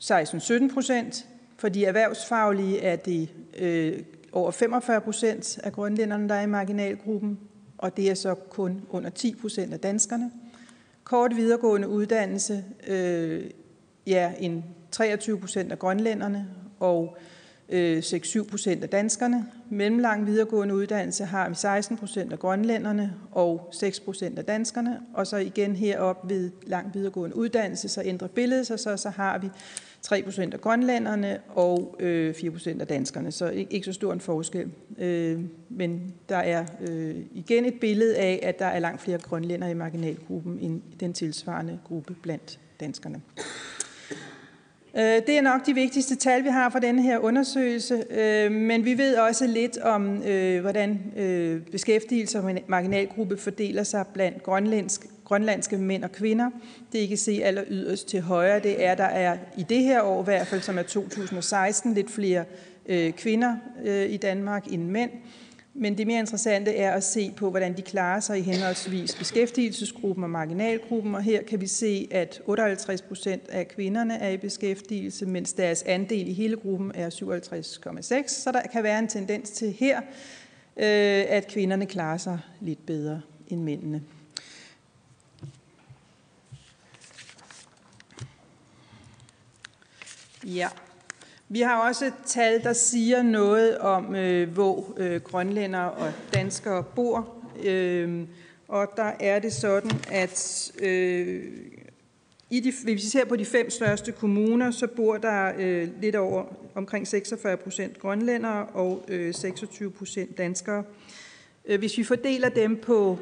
16-17 procent. For de erhvervsfaglige er det øh, over 45 procent af grønlænderne, der er i marginalgruppen, og det er så kun under 10 procent af danskerne. Kort videregående uddannelse, øh, ja, en 23 procent af grønlænderne og øh, 6-7 procent af danskerne. Mellemlang videregående uddannelse har vi 16 procent af grønlænderne og 6 procent af danskerne. Og så igen herop ved lang videregående uddannelse, så ændrer billedet sig, så, så har vi 3 procent af grønlænderne og øh, 4 procent af danskerne. Så ikke, ikke så stor en forskel. Øh, men der er øh, igen et billede af, at der er langt flere grønlændere i marginalgruppen end den tilsvarende gruppe blandt danskerne. Øh, det er nok de vigtigste tal, vi har fra denne her undersøgelse, øh, men vi ved også lidt om, øh, hvordan beskæftigelse og marginalgruppe fordeler sig blandt grønlandsk, grønlandske mænd og kvinder. Det I kan se aller yderst til højre, det er, der er i det her år, i hvert fald som er 2016, lidt flere kvinder i Danmark end mænd. Men det mere interessante er at se på, hvordan de klarer sig i henholdsvis beskæftigelsesgruppen og marginalgruppen. Og her kan vi se, at 58 procent af kvinderne er i beskæftigelse, mens deres andel i hele gruppen er 57,6. Så der kan være en tendens til her, øh, at kvinderne klarer sig lidt bedre end mændene. Ja. Vi har også tal, der siger noget om, øh, hvor øh, grønlænder og danskere bor. Øh, og der er det sådan, at øh, i de, hvis vi ser på de fem største kommuner, så bor der øh, lidt over omkring 46 procent grønlændere og øh, 26 procent danskere. Øh, hvis vi fordeler dem på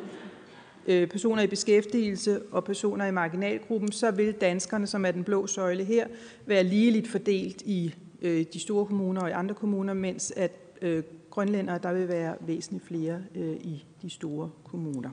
øh, personer i beskæftigelse og personer i marginalgruppen, så vil danskerne, som er den blå søjle her, være ligeligt fordelt i øh, de store kommuner og i andre kommuner, mens at øh, grønlændere, der vil være væsentligt flere øh, i de store kommuner.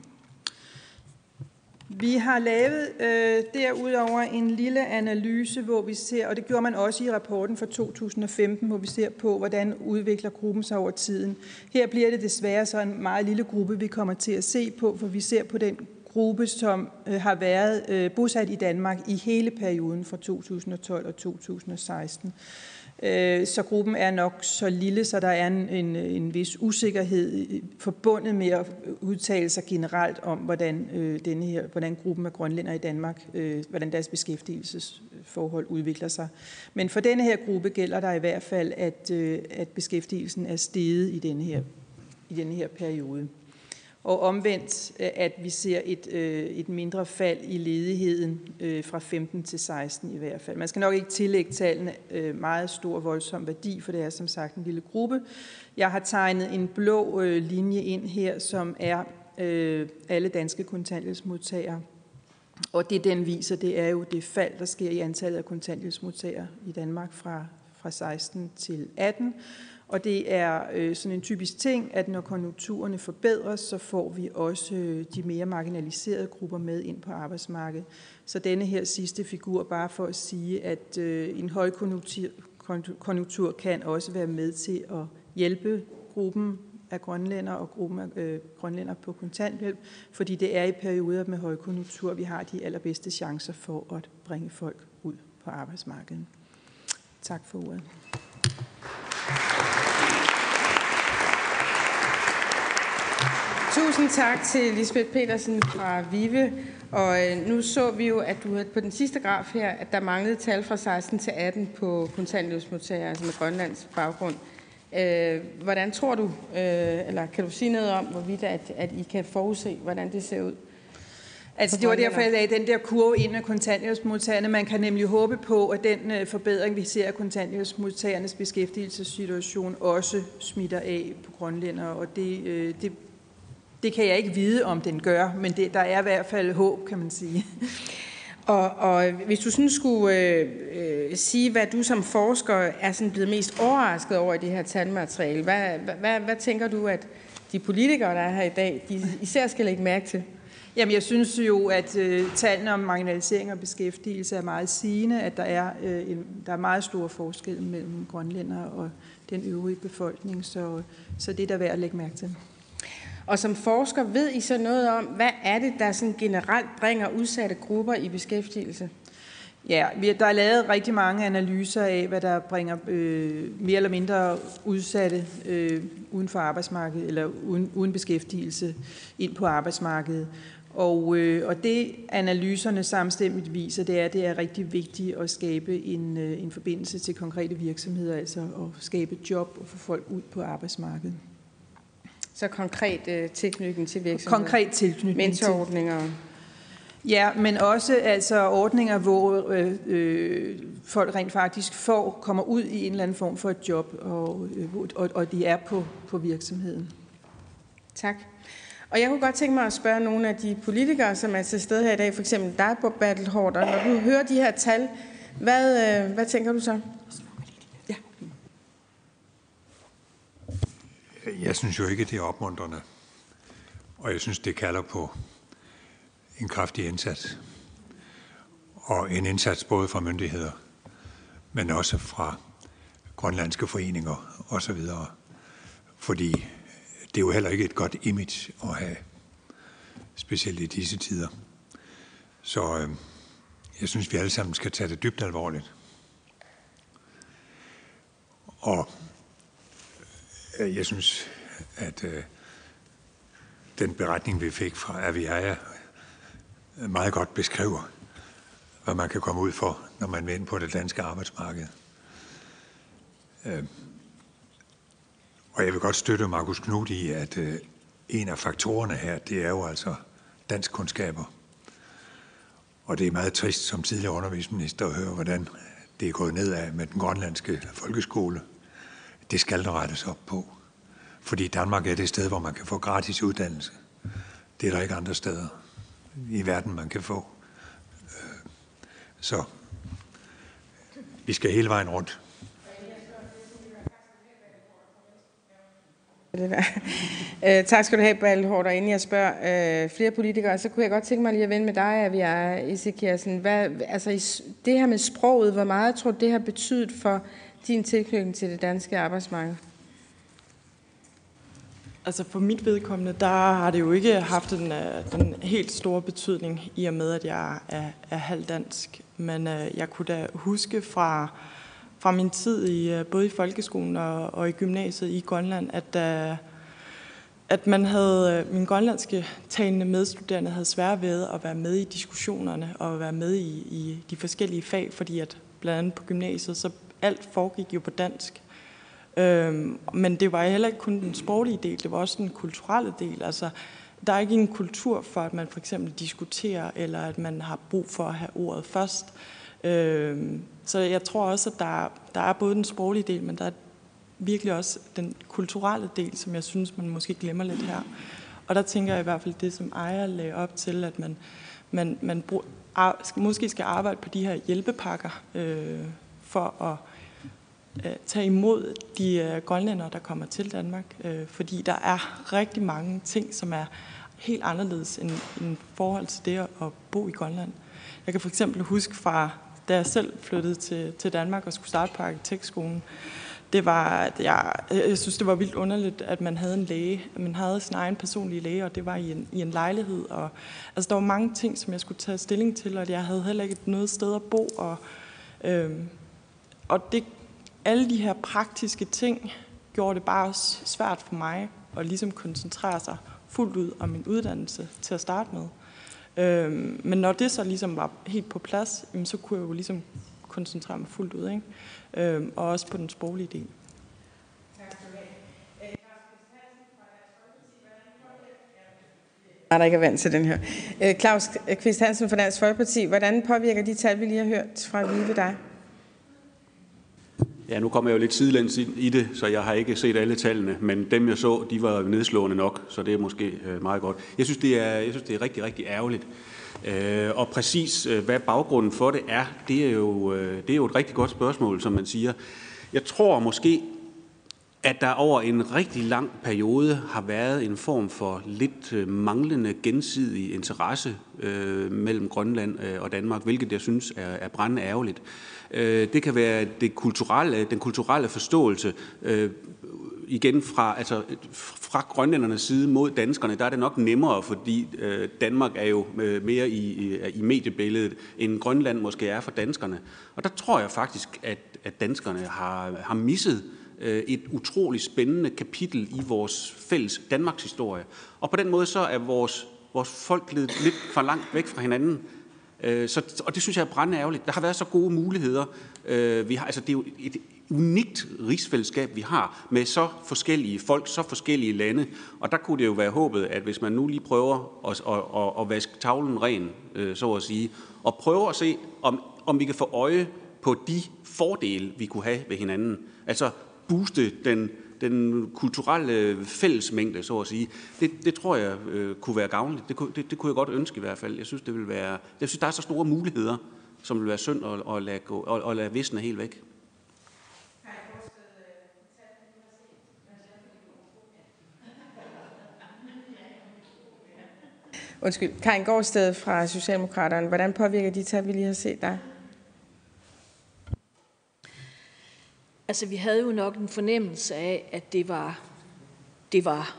Vi har lavet øh, derudover en lille analyse, hvor vi ser, og det gjorde man også i rapporten fra 2015, hvor vi ser på, hvordan udvikler gruppen sig over tiden. Her bliver det desværre så en meget lille gruppe, vi kommer til at se på, for vi ser på den gruppe, som øh, har været øh, bosat i Danmark i hele perioden fra 2012 og 2016. Øh, så gruppen er nok så lille, så der er en, en, en vis usikkerhed forbundet med at udtale sig generelt om, hvordan, øh, denne her, hvordan gruppen af grønlænder i Danmark, øh, hvordan deres beskæftigelsesforhold udvikler sig. Men for denne her gruppe gælder der i hvert fald, at, øh, at beskæftigelsen er steget i denne her, i denne her periode og omvendt, øh, at vi ser et, øh, et mindre fald i ledigheden øh, fra 15 til 16 i hvert fald. Man skal nok ikke tillægge tallene meget stor voldsom værdi, for det er som sagt en lille gruppe. Jeg har tegnet en blå linje ind her, som er alle danske kontanthjælpsmodtagere. Og det den viser, det er jo det fald, der sker i antallet af kontanthjælpsmodtagere i Danmark fra, fra 16 til 18. Og det er øh, sådan en typisk ting, at når konjunkturerne forbedres, så får vi også øh, de mere marginaliserede grupper med ind på arbejdsmarkedet. Så denne her sidste figur, bare for at sige, at øh, en højkonjunktur konjunktur kan også være med til at hjælpe gruppen af grønlænder og gruppen af øh, grønlænder på kontanthjælp, fordi det er i perioder med højkonjunktur, vi har de allerbedste chancer for at bringe folk ud på arbejdsmarkedet. Tak for ordet. Tusind tak til Lisbeth Petersen fra Vive. Og øh, nu så vi jo, at du på den sidste graf her, at der manglede tal fra 16 til 18 på kontantløsmodtagere, altså med Grønlands baggrund. Øh, hvordan tror du, øh, eller kan du sige noget om, hvorvidt at, at I kan forudse, hvordan det ser ud? Altså det var derfor, jeg lagde den der kurve ind af kontanthjælpsmodtagerne. Man kan nemlig håbe på, at den forbedring, vi ser af kontanthjælpsmodtagernes beskæftigelsessituation, også smitter af på grønlænder, og det, det, det kan jeg ikke vide, om den gør, men det, der er i hvert fald håb, kan man sige. Og, og hvis du sådan skulle øh, øh, sige, hvad du som forsker er sådan blevet mest overrasket over i det her talmateriale, hvad, hvad, hvad, hvad tænker du, at de politikere, der er her i dag, de især skal lægge mærke til? Jamen, jeg synes jo, at øh, tallene om marginalisering og beskæftigelse er meget sigende, at der er, øh, en, der er meget stor forskel mellem grønlænder og den øvrige befolkning, så, så det er der værd at lægge mærke til. Og som forsker ved I så noget om, hvad er det, der sådan generelt bringer udsatte grupper i beskæftigelse? Ja, der er lavet rigtig mange analyser af, hvad der bringer øh, mere eller mindre udsatte øh, uden for arbejdsmarkedet eller uden, uden beskæftigelse ind på arbejdsmarkedet. Og, øh, og det analyserne samstemmigt viser, det er, at det er rigtig vigtigt at skabe en, øh, en forbindelse til konkrete virksomheder, altså at skabe job og få folk ud på arbejdsmarkedet. Så konkret øh, tilknytning til virksomheder? Konkret tilknytning Mentorordninger? Til, ja, men også altså ordninger, hvor øh, øh, folk rent faktisk får, kommer ud i en eller anden form for et job, og, øh, og, og de er på, på virksomheden. Tak. Og jeg kunne godt tænke mig at spørge nogle af de politikere, som er til stede her i dag, for eksempel dig, Bob Battle. Når du hører de her tal, hvad, øh, hvad tænker du så? Jeg synes jo ikke, det er opmuntrende. Og jeg synes, det kalder på en kraftig indsats. Og en indsats både fra myndigheder, men også fra grønlandske foreninger osv. Fordi det er jo heller ikke et godt image at have, specielt i disse tider. Så øh, jeg synes, vi alle sammen skal tage det dybt alvorligt. Og Øh, jeg synes, at øh, den beretning, vi fik fra Aviaja, øh, meget godt beskriver, hvad man kan komme ud for, når man vender på det danske arbejdsmarked. Øh, og jeg vil godt støtte Markus Knud i, at øh, en af faktorerne her, det er jo altså dansk kundskaber. Og det er meget trist som tidligere undervisningsminister at høre, hvordan det er gået nedad med den grønlandske folkeskole. Det skal der rettes op på. Fordi Danmark er det sted, hvor man kan få gratis uddannelse. Det er der ikke andre steder i verden, man kan få. Øh, så vi skal hele vejen rundt. Det. Øh, tak skal du have, Balhård. Og inden jeg spørger øh, flere politikere, så kunne jeg godt tænke mig lige at vende med dig, at vi er i Hvad, altså, det her med sproget, hvor meget tror du, det har betydet for din tilknytning til det danske arbejdsmarked? Altså for mit vedkommende, der har det jo ikke haft den, øh, den helt store betydning, i og med, at jeg er, er halvdansk. Men øh, jeg kunne da huske fra fra min tid i øh, både i folkeskolen og, og i gymnasiet i Grønland, at, øh, at man havde, øh, min grønlandske talende medstuderende havde svært ved at være med i diskussionerne og være med i, i de forskellige fag, fordi at blandt andet på gymnasiet, så alt foregik jo på dansk. Øhm, men det var heller ikke kun den sproglige del, det var også den kulturelle del. Altså, der er ikke en kultur for, at man for eksempel diskuterer, eller at man har brug for at have ordet først. Øhm, så jeg tror også, at der, der er både den sproglige del, men der er virkelig også den kulturelle del, som jeg synes, man måske glemmer lidt her. Og der tænker jeg i hvert fald det, som ejer lagde op til, at man, man, man brug, måske skal arbejde på de her hjælpepakker øh, for at Øh, tage imod de øh, grønlændere, der kommer til Danmark. Øh, fordi der er rigtig mange ting, som er helt anderledes end, end forhold til det at bo i Grønland. Jeg kan for eksempel huske fra da jeg selv flyttede til, til Danmark og skulle starte på arkitektskolen, det var, at jeg, jeg synes, det var vildt underligt, at man havde en læge. Man havde sin egen personlige læge, og det var i en, i en lejlighed. Og, altså, der var mange ting, som jeg skulle tage stilling til, og jeg havde heller ikke noget sted at bo. Og, Øhm, og det, alle de her praktiske ting gjorde det bare også svært for mig at ligesom koncentrere sig fuldt ud om min uddannelse til at starte med. Øhm, men når det så ligesom var helt på plads, jamen, så kunne jeg jo ligesom koncentrere mig fuldt ud, ikke? Øhm, og også på den sproglige del. der ikke er vant til den her. Øh, Claus Kvist Hansen fra Dansk Folkeparti, hvordan påvirker de tal, vi lige har hørt fra Vive dig? Ja, nu kommer jeg jo lidt sidelæns i det, så jeg har ikke set alle tallene, men dem jeg så, de var nedslående nok, så det er måske øh, meget godt. Jeg synes, det er, jeg synes, det er rigtig, rigtig ærgerligt. Øh, og præcis øh, hvad baggrunden for det er, det er, jo, det er jo et rigtig godt spørgsmål, som man siger. Jeg tror måske, at der over en rigtig lang periode har været en form for lidt øh, manglende gensidig interesse øh, mellem Grønland øh, og Danmark, hvilket jeg synes er, er brændende ærgerligt. Øh, det kan være det kulturelle, den kulturelle forståelse, øh, igen fra, altså, fra grønlændernes side mod danskerne, der er det nok nemmere, fordi øh, Danmark er jo øh, mere i, i, i mediebilledet, end Grønland måske er for danskerne. Og der tror jeg faktisk, at, at danskerne har, har misset Øh, Øh, et utroligt spændende kapitel i vores fælles Danmarks historie. Og på den måde så er vores, vores folk lidt, lidt for langt væk fra hinanden. Øh, så, og det synes jeg er brændende ærgerligt. Der har været så gode muligheder. Øh, vi har, altså, det er jo et unikt rigsfællesskab, vi har, med så forskellige folk, så forskellige lande. Og der kunne det jo være håbet, at hvis man nu lige prøver at, at, at, at vaske tavlen ren, så at sige, og prøver at se, om, om vi kan få øje på de fordele, vi kunne have ved hinanden. Altså booste den, den kulturelle fællesmængde, så at sige. Det, det tror jeg øh, kunne være gavnligt. Det, det, det kunne jeg godt ønske i hvert fald. Jeg synes, det vil være, jeg synes, der er så store muligheder, som vil være synd at, at, lade, gå, at, at lade visne helt væk. Undskyld. Karin Gårdsted fra Socialdemokraterne. Hvordan påvirker de tal, vi lige har set der? Altså, vi havde jo nok en fornemmelse af, at det var, det var,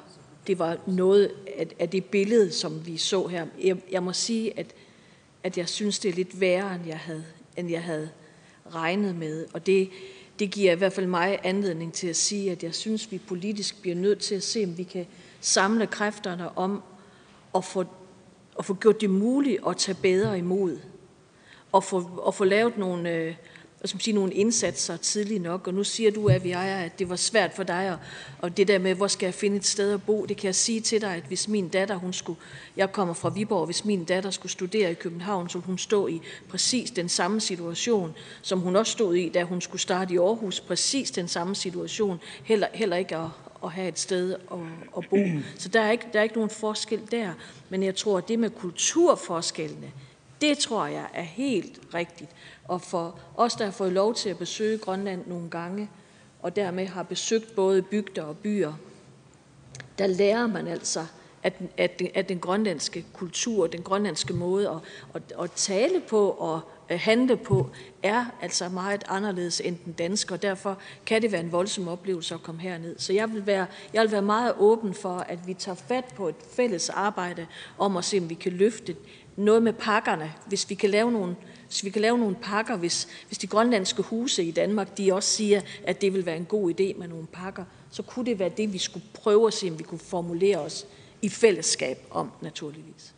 det var noget af, af det billede, som vi så her. Jeg, jeg må sige, at, at jeg synes, det er lidt værre, end jeg havde, end jeg havde regnet med. Og det, det giver i hvert fald mig anledning til at sige, at jeg synes, vi politisk bliver nødt til at se, om vi kan samle kræfterne om at få, at få gjort det muligt at tage bedre imod. Og få, at få lavet nogle, øh, hvad skal man sige, nogle indsatser tidligt nok. Og nu siger du, at vi ejer, at det var svært for dig, og, og det der med, hvor skal jeg finde et sted at bo, det kan jeg sige til dig, at hvis min datter, hun skulle, jeg kommer fra Viborg, hvis min datter skulle studere i København, så hun stå i præcis den samme situation, som hun også stod i, da hun skulle starte i Aarhus, præcis den samme situation, heller, heller ikke at, at have et sted at, at bo. Så der er, ikke, der er ikke nogen forskel der. Men jeg tror, at det med kulturforskellene, det tror jeg er helt rigtigt. Og for os, der har fået lov til at besøge Grønland nogle gange, og dermed har besøgt både bygder og byer, der lærer man altså, at, at, at den grønlandske kultur, den grønlandske måde at, at, at tale på og at handle på, er altså meget anderledes end den danske, og derfor kan det være en voldsom oplevelse at komme herned. Så jeg vil være, jeg vil være meget åben for, at vi tager fat på et fælles arbejde om at se, om vi kan løfte noget med pakkerne, hvis vi kan lave nogle, hvis vi kan lave nogle pakker, hvis, hvis de grønlandske huse i Danmark, de også siger, at det vil være en god idé med nogle pakker, så kunne det være det, vi skulle prøve at se, om vi kunne formulere os i fællesskab om, naturligvis.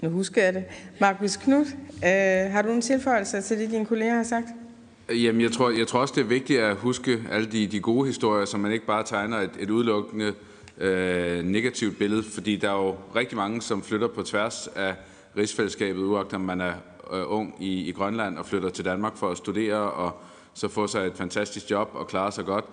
Nu husker jeg det. Markus Knud, øh, har du nogle tilføjelser til det, dine kolleger har sagt? Jamen, jeg tror, jeg tror også, det er vigtigt at huske alle de, de gode historier, så man ikke bare tegner et, et udelukkende øh, negativt billede, fordi der er jo rigtig mange, som flytter på tværs af rigsfællesskabet, uagtet om man er øh, ung i, i Grønland og flytter til Danmark for at studere og så få sig et fantastisk job og klare sig godt,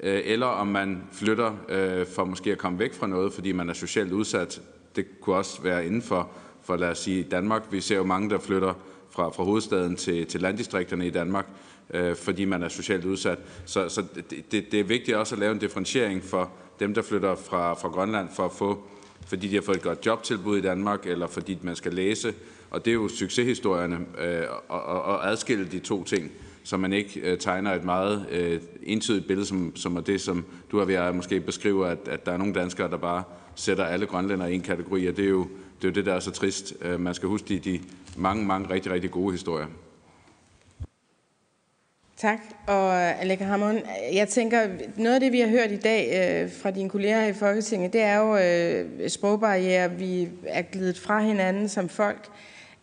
øh, eller om man flytter øh, for måske at komme væk fra noget, fordi man er socialt udsat. Det kunne også være inden for, for lad os sige, Danmark. Vi ser jo mange, der flytter fra, fra hovedstaden til, til landdistrikterne i Danmark, øh, fordi man er socialt udsat. Så, så det, det, det er vigtigt også at lave en differentiering for dem, der flytter fra, fra Grønland for at få, fordi de har fået et godt jobtilbud i Danmark, eller fordi man skal læse. Og det er jo succeshistorierne, øh, og, og, og adskille de to ting, så man ikke øh, tegner et meget øh, entydigt billede, som, som er det, som du og jeg måske beskriver, at, at der er nogle danskere, der bare sætter alle grønlænder i en kategori, og det er jo, det er jo det, der er så trist. Øh, man skal huske de, de mange, mange rigtig, rigtig gode historier. Tak. Og øh, Aleka Hamon, jeg tænker, noget af det, vi har hørt i dag øh, fra dine kolleger her i Folketinget, det er jo øh, sprogbarriere. Vi er glidet fra hinanden som folk.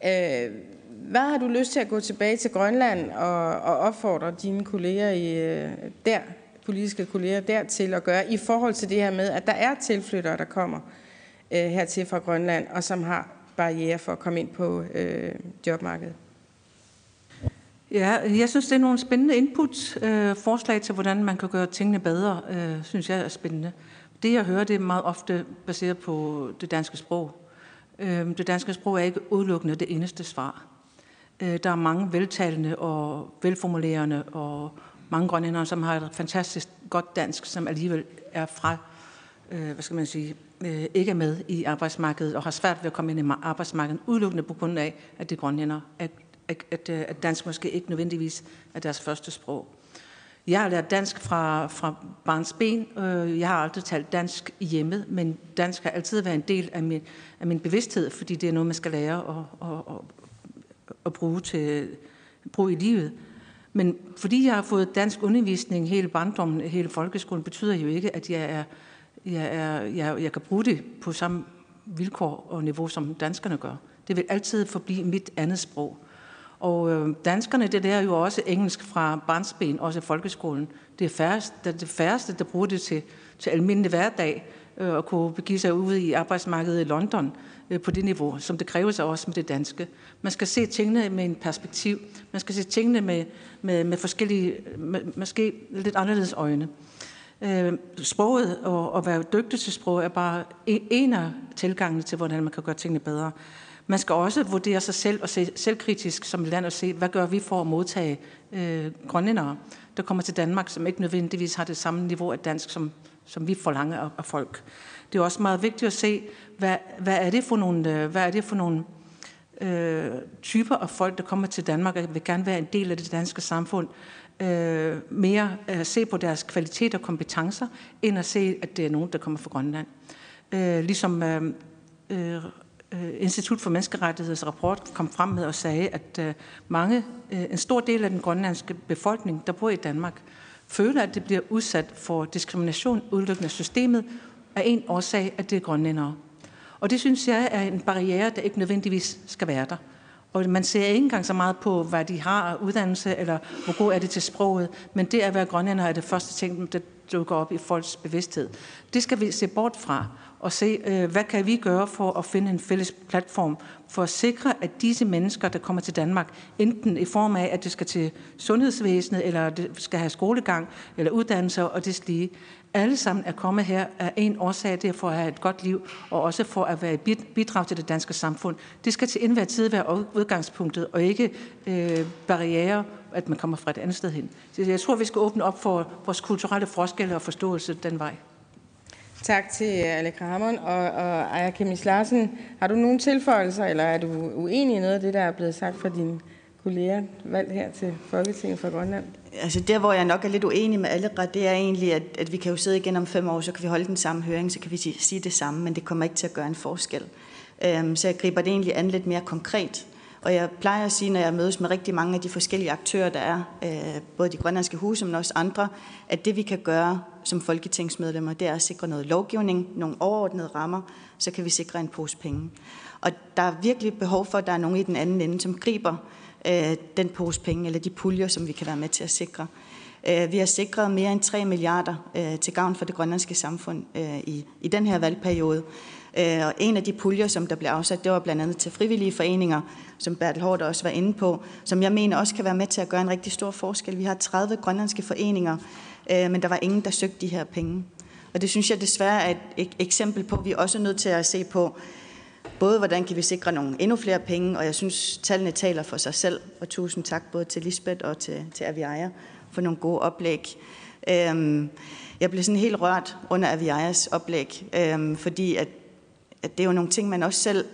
Øh, hvad har du lyst til at gå tilbage til Grønland og, og opfordre dine kolleger i, øh, der, politiske kolleger der til at gøre, i forhold til det her med, at der er tilflyttere, der kommer øh, hertil fra Grønland, og som har barriere for at komme ind på øh, jobmarkedet? Ja, jeg synes, det er nogle spændende input, øh, forslag til, hvordan man kan gøre tingene bedre, øh, synes jeg er spændende. Det, jeg hører, det er meget ofte baseret på det danske sprog. Øh, det danske sprog er ikke udelukkende det eneste svar. Øh, der er mange veltalende og velformulerende og mange grønlændere, som har et fantastisk godt dansk, som alligevel er fra, øh, hvad skal man sige, øh, ikke er med i arbejdsmarkedet og har svært ved at komme ind i arbejdsmarkedet, udelukkende på grund af, at det er at, øh, at, dansk måske ikke nødvendigvis er deres første sprog. Jeg har lært dansk fra, fra barns ben. Øh, jeg har aldrig talt dansk hjemme, men dansk har altid været en del af min, af min bevidsthed, fordi det er noget, man skal lære og, og, og, at bruge, til, bruge i livet. Men fordi jeg har fået dansk undervisning hele barndommen, hele folkeskolen, betyder jo ikke, at jeg, er, jeg, er, jeg, jeg kan bruge det på samme vilkår og niveau, som danskerne gør. Det vil altid forblive mit andet sprog. Og øh, danskerne, det der er jo også engelsk fra barnsben, også i folkeskolen. Det er, færreste, det er det færreste, der bruger det til, til almindelig hverdag, øh, at kunne begive sig ud i arbejdsmarkedet i London øh, på det niveau, som det kræver sig også med det danske. Man skal se tingene med en perspektiv. Man skal se tingene med, med, med forskellige, med, måske lidt anderledes øjne. Øh, sproget og at være dygtig til sprog er bare en af tilgangene til, hvordan man kan gøre tingene bedre. Man skal også vurdere sig selv og se selvkritisk som land og se, hvad gør vi for at modtage øh, grønlændere, der kommer til Danmark, som ikke nødvendigvis har det samme niveau af dansk, som, som vi forlanger af, af folk. Det er også meget vigtigt at se, hvad, hvad er det for nogle, øh, hvad er det for nogle øh, typer af folk, der kommer til Danmark og vil gerne være en del af det danske samfund, øh, mere at se på deres kvalitet og kompetencer, end at se, at det er nogen, der kommer fra Grønland. Øh, ligesom øh, øh, Øh, Institut for Menneskerettigheders rapport kom frem med og sagde, at øh, mange, øh, en stor del af den grønlandske befolkning, der bor i Danmark, føler, at det bliver udsat for diskrimination udelukkende af systemet, af en årsag, at det er grønlændere. Og det synes jeg er en barriere, der ikke nødvendigvis skal være der. Og man ser ikke engang så meget på, hvad de har af uddannelse, eller hvor god er det til sproget, men det at være grønlænder er det første ting, der dukker op i folks bevidsthed. Det skal vi se bort fra og se, øh, hvad kan vi gøre for at finde en fælles platform for at sikre, at disse mennesker, der kommer til Danmark, enten i form af, at det skal til sundhedsvæsenet, eller det skal have skolegang, eller uddannelse og det lige, alle sammen er kommet her af en årsag, det er for at have et godt liv, og også for at være et bidrag til det danske samfund. Det skal til enhver tid være udgangspunktet, og ikke øh, barriere, at man kommer fra et andet sted hen. Så jeg tror, vi skal åbne op for vores kulturelle forskelle og forståelse den vej. Tak til øh, Alec Ramon og, og Aya Kemis Larsen. Har du nogle tilføjelser, eller er du uenig i noget af det, der er blevet sagt fra dine kolleger valgt her til Folketinget fra Grønland? Altså der, hvor jeg nok er lidt uenig med alle det er egentlig, at, at vi kan jo sidde igen om fem år, så kan vi holde den samme høring, så kan vi sige det samme, men det kommer ikke til at gøre en forskel. Øhm, så jeg griber det egentlig an lidt mere konkret. Og jeg plejer at sige, når jeg mødes med rigtig mange af de forskellige aktører, der er, øh, både de grønlandske huse, men også andre, at det vi kan gøre som folketingsmedlemmer, det er at sikre noget lovgivning, nogle overordnede rammer, så kan vi sikre en pose penge. Og der er virkelig behov for, at der er nogen i den anden ende, som griber øh, den pose penge, eller de puljer, som vi kan være med til at sikre. Øh, vi har sikret mere end 3 milliarder øh, til gavn for det grønlandske samfund øh, i, i den her valgperiode. Øh, og en af de puljer, som der blev afsat, det var blandt andet til frivillige foreninger, som Bertel Hård også var inde på, som jeg mener også kan være med til at gøre en rigtig stor forskel. Vi har 30 grønlandske foreninger, øh, men der var ingen, der søgte de her penge. Og det synes jeg desværre er et eksempel på, at vi også er nødt til at se på, både hvordan kan vi sikre nogle endnu flere penge, og jeg synes, tallene taler for sig selv. Og tusind tak både til Lisbeth og til, til Aviaja for nogle gode oplæg. Øhm, jeg blev sådan helt rørt under Aviajas oplæg, øhm, fordi at at det er jo nogle ting, man også selv,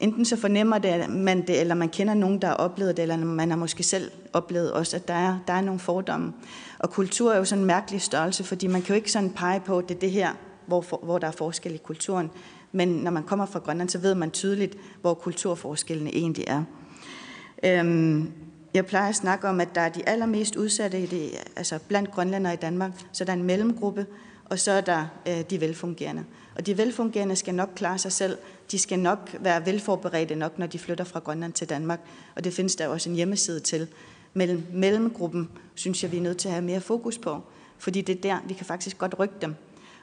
enten så fornemmer det, man det, eller man kender nogen, der har oplevet det, eller man har måske selv oplevet også, at der er, der er nogle fordomme. Og kultur er jo sådan en mærkelig størrelse, fordi man kan jo ikke sådan pege på, at det er det her, hvor, hvor der er forskel i kulturen. Men når man kommer fra Grønland, så ved man tydeligt, hvor kulturforskellene egentlig er. Øhm, jeg plejer at snakke om, at der er de allermest udsatte i det, altså blandt grønlændere i Danmark. Så der er en mellemgruppe, og så er der øh, de velfungerende. Og de velfungerende skal nok klare sig selv. De skal nok være velforberedte nok, når de flytter fra Grønland til Danmark. Og det findes der også en hjemmeside til mellem mellemgruppen synes jeg, vi er nødt til at have mere fokus på. Fordi det er der, vi kan faktisk godt rykke dem.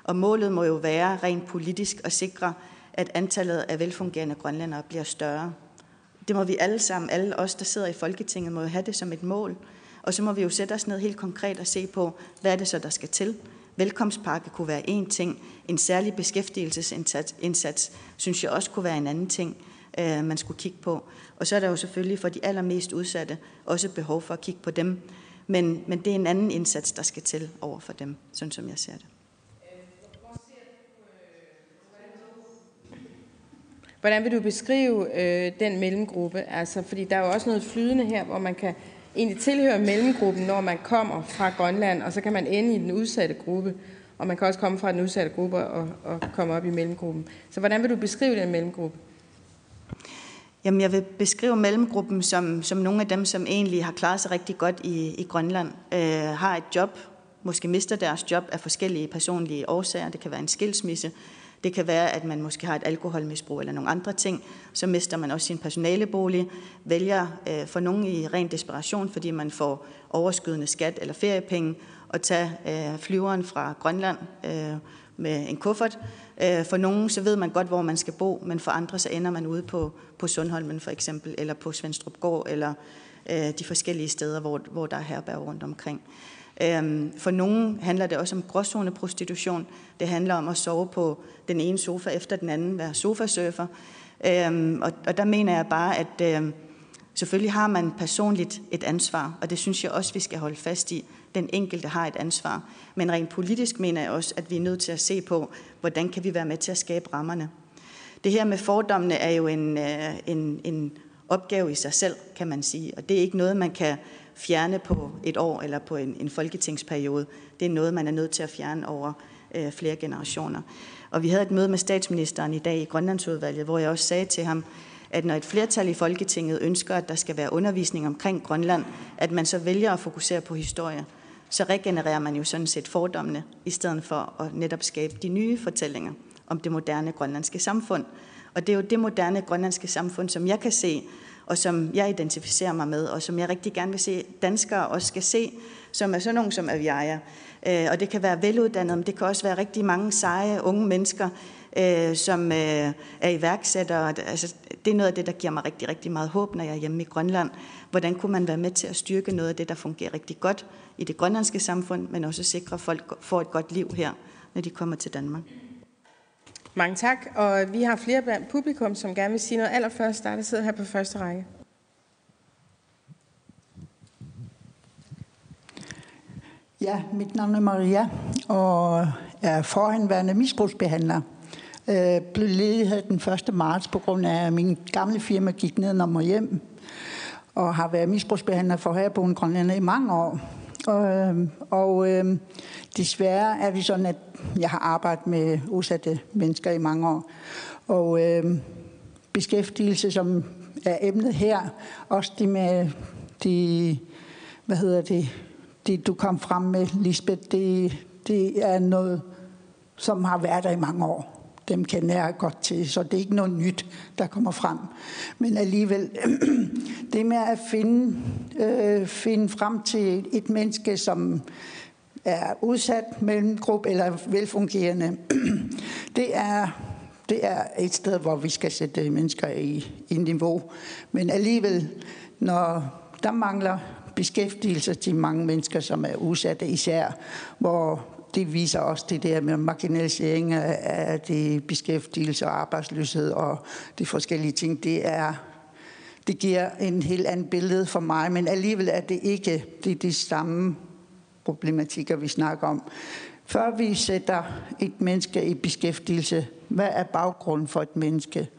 Og målet må jo være rent politisk at sikre, at antallet af velfungerende grønlændere bliver større. Det må vi alle sammen, alle os, der sidder i Folketinget, må jo have det som et mål. Og så må vi jo sætte os ned helt konkret og se på, hvad er det så, der skal til. Velkomstpakke kunne være en ting. En særlig beskæftigelsesindsats indsats, synes jeg også kunne være en anden ting, øh, man skulle kigge på. Og så er der jo selvfølgelig for de allermest udsatte også behov for at kigge på dem. Men, men det er en anden indsats, der skal til over for dem, sådan som jeg ser det. Hvordan vil du beskrive øh, den mellemgruppe? Altså, fordi der er jo også noget flydende her, hvor man kan egentlig tilhøre mellemgruppen, når man kommer fra Grønland, og så kan man ende i den udsatte gruppe. Og man kan også komme fra den udsatte gruppe og, og komme op i mellemgruppen. Så hvordan vil du beskrive den mellemgruppe? Jamen, jeg vil beskrive mellemgruppen som, som nogle af dem, som egentlig har klaret sig rigtig godt i, i Grønland, øh, har et job, måske mister deres job af forskellige personlige årsager. Det kan være en skilsmisse, det kan være, at man måske har et alkoholmisbrug eller nogle andre ting. Så mister man også sin personalebolig, vælger øh, for nogen i ren desperation, fordi man får overskydende skat eller feriepenge, at tage øh, flyveren fra Grønland øh, med en kuffert. Øh, for nogen så ved man godt, hvor man skal bo, men for andre så ender man ude på, på Sundholmen for eksempel, eller på Svendstrup Gård, eller øh, de forskellige steder, hvor, hvor der er herberg rundt omkring. Øhm, for nogen handler det også om gråzoneprostitution. Det handler om at sove på den ene sofa efter den anden, være sofasurfer. Øhm, og, og der mener jeg bare, at øhm, selvfølgelig har man personligt et ansvar, og det synes jeg også, vi skal holde fast i. Den enkelte har et ansvar. Men rent politisk mener jeg også, at vi er nødt til at se på, hvordan kan vi være med til at skabe rammerne. Det her med fordommene er jo en, øh, en, en opgave i sig selv, kan man sige. Og det er ikke noget, man kan fjerne på et år eller på en, en folketingsperiode. Det er noget, man er nødt til at fjerne over øh, flere generationer. Og vi havde et møde med statsministeren i dag i Grønlandsudvalget, hvor jeg også sagde til ham, at når et flertal i Folketinget ønsker, at der skal være undervisning omkring Grønland, at man så vælger at fokusere på historie, så regenererer man jo sådan set fordommene, i stedet for at netop skabe de nye fortællinger om det moderne grønlandske samfund. Og det er jo det moderne grønlandske samfund, som jeg kan se, og som jeg identificerer mig med, og som jeg rigtig gerne vil se danskere også skal se, som er sådan nogen som Aviaja. Øh, og det kan være veluddannet, men det kan også være rigtig mange seje unge mennesker, øh, som øh, er iværksættere. Altså, det er noget af det, der giver mig rigtig, rigtig meget håb, når jeg er hjemme i Grønland. Hvordan kunne man være med til at styrke noget af det, der fungerer rigtig godt i det grønlandske samfund, men også sikre, at folk får et godt liv her, når de kommer til Danmark. Mange tak, og vi har flere blandt publikum, som gerne vil sige noget. Allerførst, der, der sidder her på første række. Ja, mit navn er Maria, og er forhenværende misbrugsbehandler. Jeg øh, blev ledig den 1. marts på grund af, at min gamle firma gik ned og hjem, og har været misbrugsbehandler for herboende grønlænder i mange år. Øhm, og, øh, og øh, desværre er vi sådan, at jeg har arbejdet med udsatte mennesker i mange år. Og øh, beskæftigelse, som er emnet her, også det med de, hvad hedder det, det du kom frem med, Lisbeth, det, det er noget, som har været der i mange år. Dem kender jeg godt til, så det er ikke noget nyt, der kommer frem. Men alligevel, det med at finde, øh, finde frem til et menneske, som er udsat mellemgruppe eller velfungerende, det er, det er et sted, hvor vi skal sætte mennesker i, i niveau. Men alligevel, når der mangler beskæftigelse til mange mennesker, som er udsatte især, hvor det viser også det der med marginalisering af det beskæftigelse og arbejdsløshed og de forskellige ting. Det er det giver en helt anden billede for mig, men alligevel er det ikke det, de samme problematikker, vi snakker om. Før vi sætter et menneske i beskæftigelse, hvad er baggrunden for et menneske?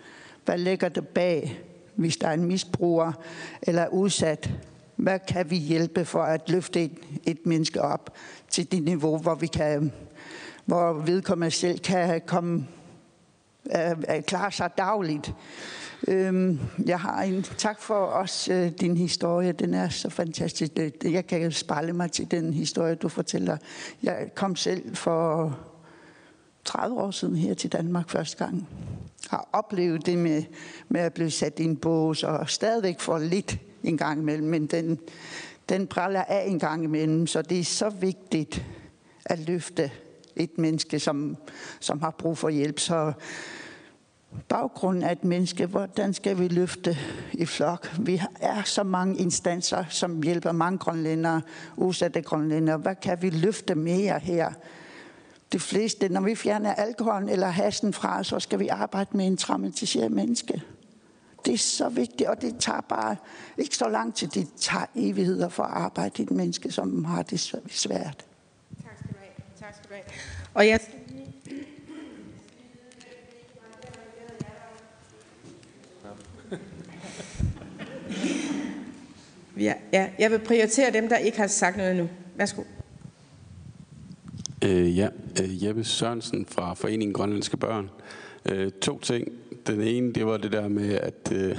Hvad ligger der bag, hvis der er en misbruger eller udsat? Hvad kan vi hjælpe for at løfte et, et menneske op til det niveau, hvor vi kan, hvor vedkommende selv kan komme klarer sig dagligt. Øhm, jeg har en tak for også øh, din historie. Den er så fantastisk. Jeg kan spejle mig til den historie, du fortæller. Jeg kom selv for 30 år siden her til Danmark første gang. Har oplevet det med, med at blive sat i en bås og stadigvæk få lidt en gang imellem, men den, den praller af en gang imellem, så det er så vigtigt at løfte et menneske, som, som har brug for hjælp. Så baggrunden af et menneske, hvordan skal vi løfte i flok? Vi er så mange instanser, som hjælper mange grønlændere, udsatte grønlændere. Hvad kan vi løfte mere her? De fleste, når vi fjerner alkoholen eller hasen fra, så skal vi arbejde med en traumatiseret menneske. Det er så vigtigt, og det tager bare ikke så lang tid. Det tager evigheder for at arbejde i et menneske, som har det svært. Tak skal du have. Tak skal du have. Og jeg Ja, ja, jeg vil prioritere dem, der ikke har sagt noget endnu. Værsgo. Øh, ja, øh, Jeppe Sørensen fra Foreningen Grønlandske Børn. Øh, to ting. Den ene, det var det der med, at, øh,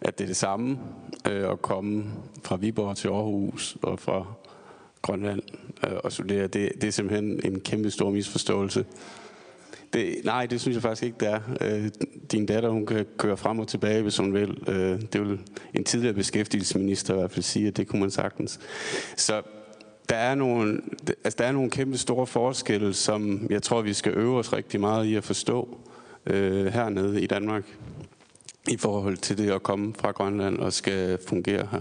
at det er det samme øh, at komme fra Viborg til Aarhus og fra Grønland øh, og studere. Det, det er simpelthen en kæmpe stor misforståelse. Det, nej, det synes jeg faktisk ikke, det er. Øh, din datter, hun kan køre frem og tilbage, hvis hun vil. Øh, det vil en tidligere beskæftigelsesminister i hvert fald sige, at det kunne man sagtens. Så der er nogle, altså der er nogle kæmpe store forskelle, som jeg tror, vi skal øve os rigtig meget i at forstå øh, hernede i Danmark i forhold til det at komme fra Grønland og skal fungere her.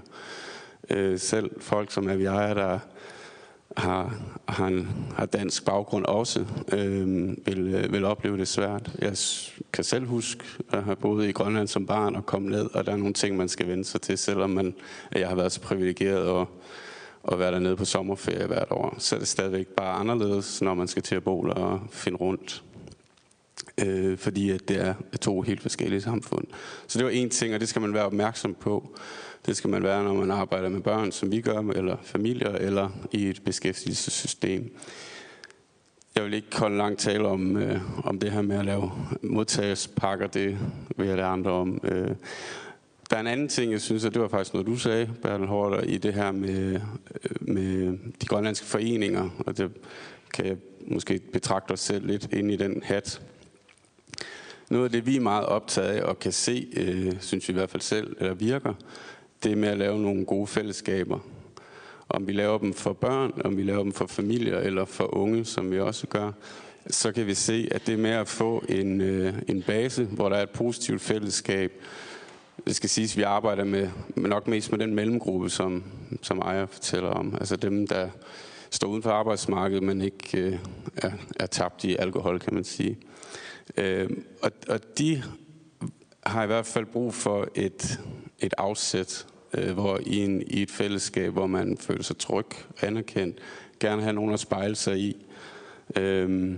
Øh, selv folk som er vi ejer, der har, har, en, har dansk baggrund også, øh, vil, øh, vil opleve det svært. Jeg kan selv huske at have boet i Grønland som barn og komme ned, og der er nogle ting, man skal vende sig til, selvom man, jeg har været så privilegeret at, at være dernede på sommerferie hvert år. Så er det stadigvæk bare anderledes, når man skal til at bo der og finde rundt. Øh, fordi at det er to helt forskellige samfund. Så det var en ting, og det skal man være opmærksom på. Det skal man være, når man arbejder med børn, som vi gør, eller familier, eller i et beskæftigelsessystem. Jeg vil ikke holde lang tale om, øh, om det her med at lave modtagelsespakker. Det vil jeg lade andre om. Øh, der er en anden ting, jeg synes, at det var faktisk noget, du sagde, Bertel Horter, i det her med, øh, med de grønlandske foreninger, og det kan jeg måske betragte os selv lidt ind i den hat. Noget af det, vi er meget optaget af og kan se, øh, synes vi i hvert fald selv, eller virker, det med at lave nogle gode fællesskaber. Om vi laver dem for børn, om vi laver dem for familier eller for unge, som vi også gør, så kan vi se, at det med at få en, øh, en base, hvor der er et positivt fællesskab, det skal siges, at vi arbejder med, nok mest med den mellemgruppe, som, som Ejer fortæller om. Altså dem, der står uden for arbejdsmarkedet, men ikke øh, er, er tabt i alkohol, kan man sige. Øh, og, og de har i hvert fald brug for et, et afsæt, øh, hvor i, en, i et fællesskab, hvor man føler sig tryg, anerkendt, gerne have nogen at spejle sig i. Øh,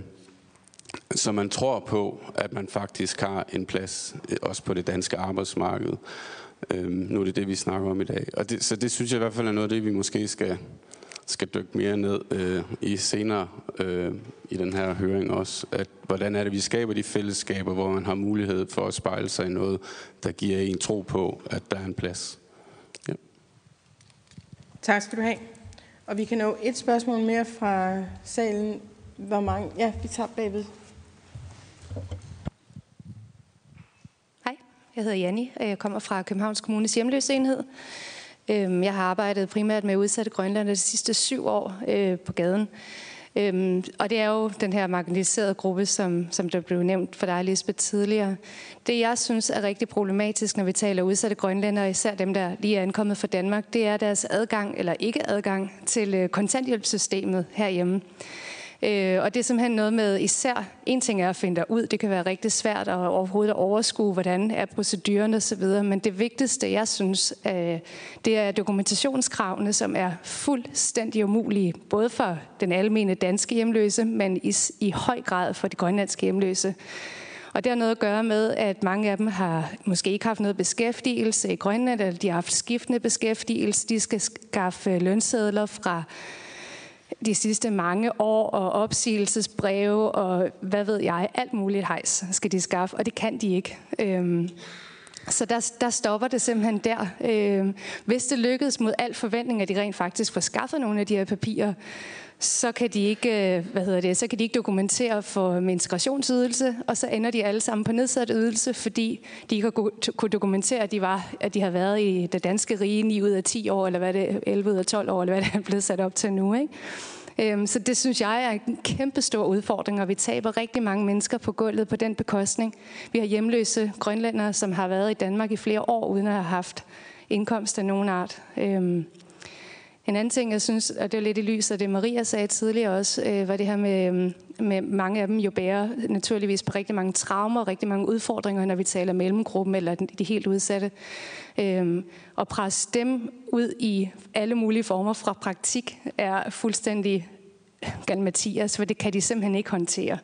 så man tror på, at man faktisk har en plads øh, også på det danske arbejdsmarked. Øhm, nu er det det, vi snakker om i dag. Og det, så det synes jeg i hvert fald er noget af det, vi måske skal, skal dykke mere ned øh, i senere øh, i den her høring også. At, hvordan er det, vi skaber de fællesskaber, hvor man har mulighed for at spejle sig i noget, der giver en tro på, at der er en plads. Ja. Tak skal du have. Og vi kan nå et spørgsmål mere fra salen. Hvor mange? Ja, vi tager bagved. Hej, jeg hedder Janni, og jeg kommer fra Københavns Kommunes hjemløsenhed. Øhm, Øhm, jeg har arbejdet primært med udsatte grønlandere de sidste syv år øh, på gaden. Øhm, og det er jo den her marginaliserede gruppe, som, som der blev nævnt for dig, Lisbeth, tidligere. Det, jeg synes er rigtig problematisk, når vi taler udsatte grønlændere, især dem, der lige er ankommet fra Danmark, det er deres adgang eller ikke adgang til øh, kontanthjælpssystemet herhjemme. Øh, og det er simpelthen noget med især, en ting er at finde ud, det kan være rigtig svært at overhovedet at overskue, hvordan er procedurerne osv., men det vigtigste, jeg synes, øh, det er dokumentationskravene, som er fuldstændig umulige, både for den almene danske hjemløse, men i, i høj grad for de grønlandske hjemløse. Og det har noget at gøre med, at mange af dem har måske ikke haft noget beskæftigelse i Grønland, eller de har haft skiftende beskæftigelse. De skal skaffe lønsedler fra de sidste mange år, og opsigelsesbreve, og hvad ved jeg, alt muligt hejs skal de skaffe, og det kan de ikke. Øhm, så der, der stopper det simpelthen der. Øhm, hvis det lykkedes mod al forventning, at de rent faktisk får skaffet nogle af de her papirer, så kan de ikke, øh, hvad hedder det, så kan de ikke dokumentere for med integrationsydelse, og så ender de alle sammen på nedsat ydelse, fordi de ikke har kunne dokumentere, at de, var, at de har været i det danske rige 9 ud af 10 år, eller hvad det 11 ud af 12 år, eller hvad det er blevet sat op til nu. Ikke? Øhm, så det synes jeg er en kæmpe stor udfordring, og vi taber rigtig mange mennesker på gulvet på den bekostning. Vi har hjemløse grønlændere, som har været i Danmark i flere år, uden at have haft indkomst af nogen art. Øhm, en anden ting, jeg synes, og det er lidt i lys af det, Maria sagde tidligere også, øh, var det her med, øhm, med mange af dem jo bærer naturligvis på rigtig mange traumer, og rigtig mange udfordringer, når vi taler mellemgruppen eller de helt udsatte. Øhm, og presse dem ud i alle mulige former fra praktik er fuldstændig galmatias, for det kan de simpelthen ikke håndtere.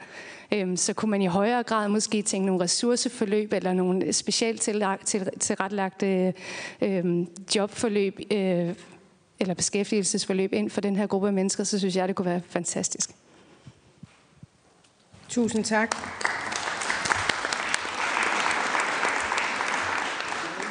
Øhm, så kunne man i højere grad måske tænke nogle ressourceforløb eller nogle specielt tilrettelagte øhm, jobforløb øh, eller beskæftigelsesforløb ind for den her gruppe af mennesker, så synes jeg, det kunne være fantastisk. Tusind tak.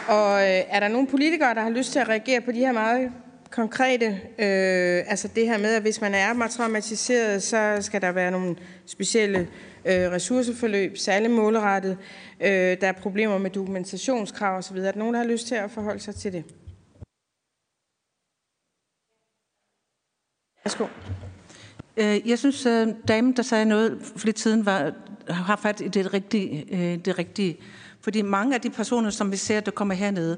Og øh, er der nogle politikere, der har lyst til at reagere på de her meget konkrete, øh, altså det her med, at hvis man er traumatiseret, så skal der være nogle specielle øh, ressourceforløb, særligt målrettet. Øh, der er problemer med dokumentationskrav osv. Er der nogen, der har lyst til at forholde sig til det? Værsgo. Øh, jeg synes, at damen, der sagde noget for lidt siden, var, har fat i det rigtige, øh, det rigtige. Fordi mange af de personer, som vi ser, der kommer hernede,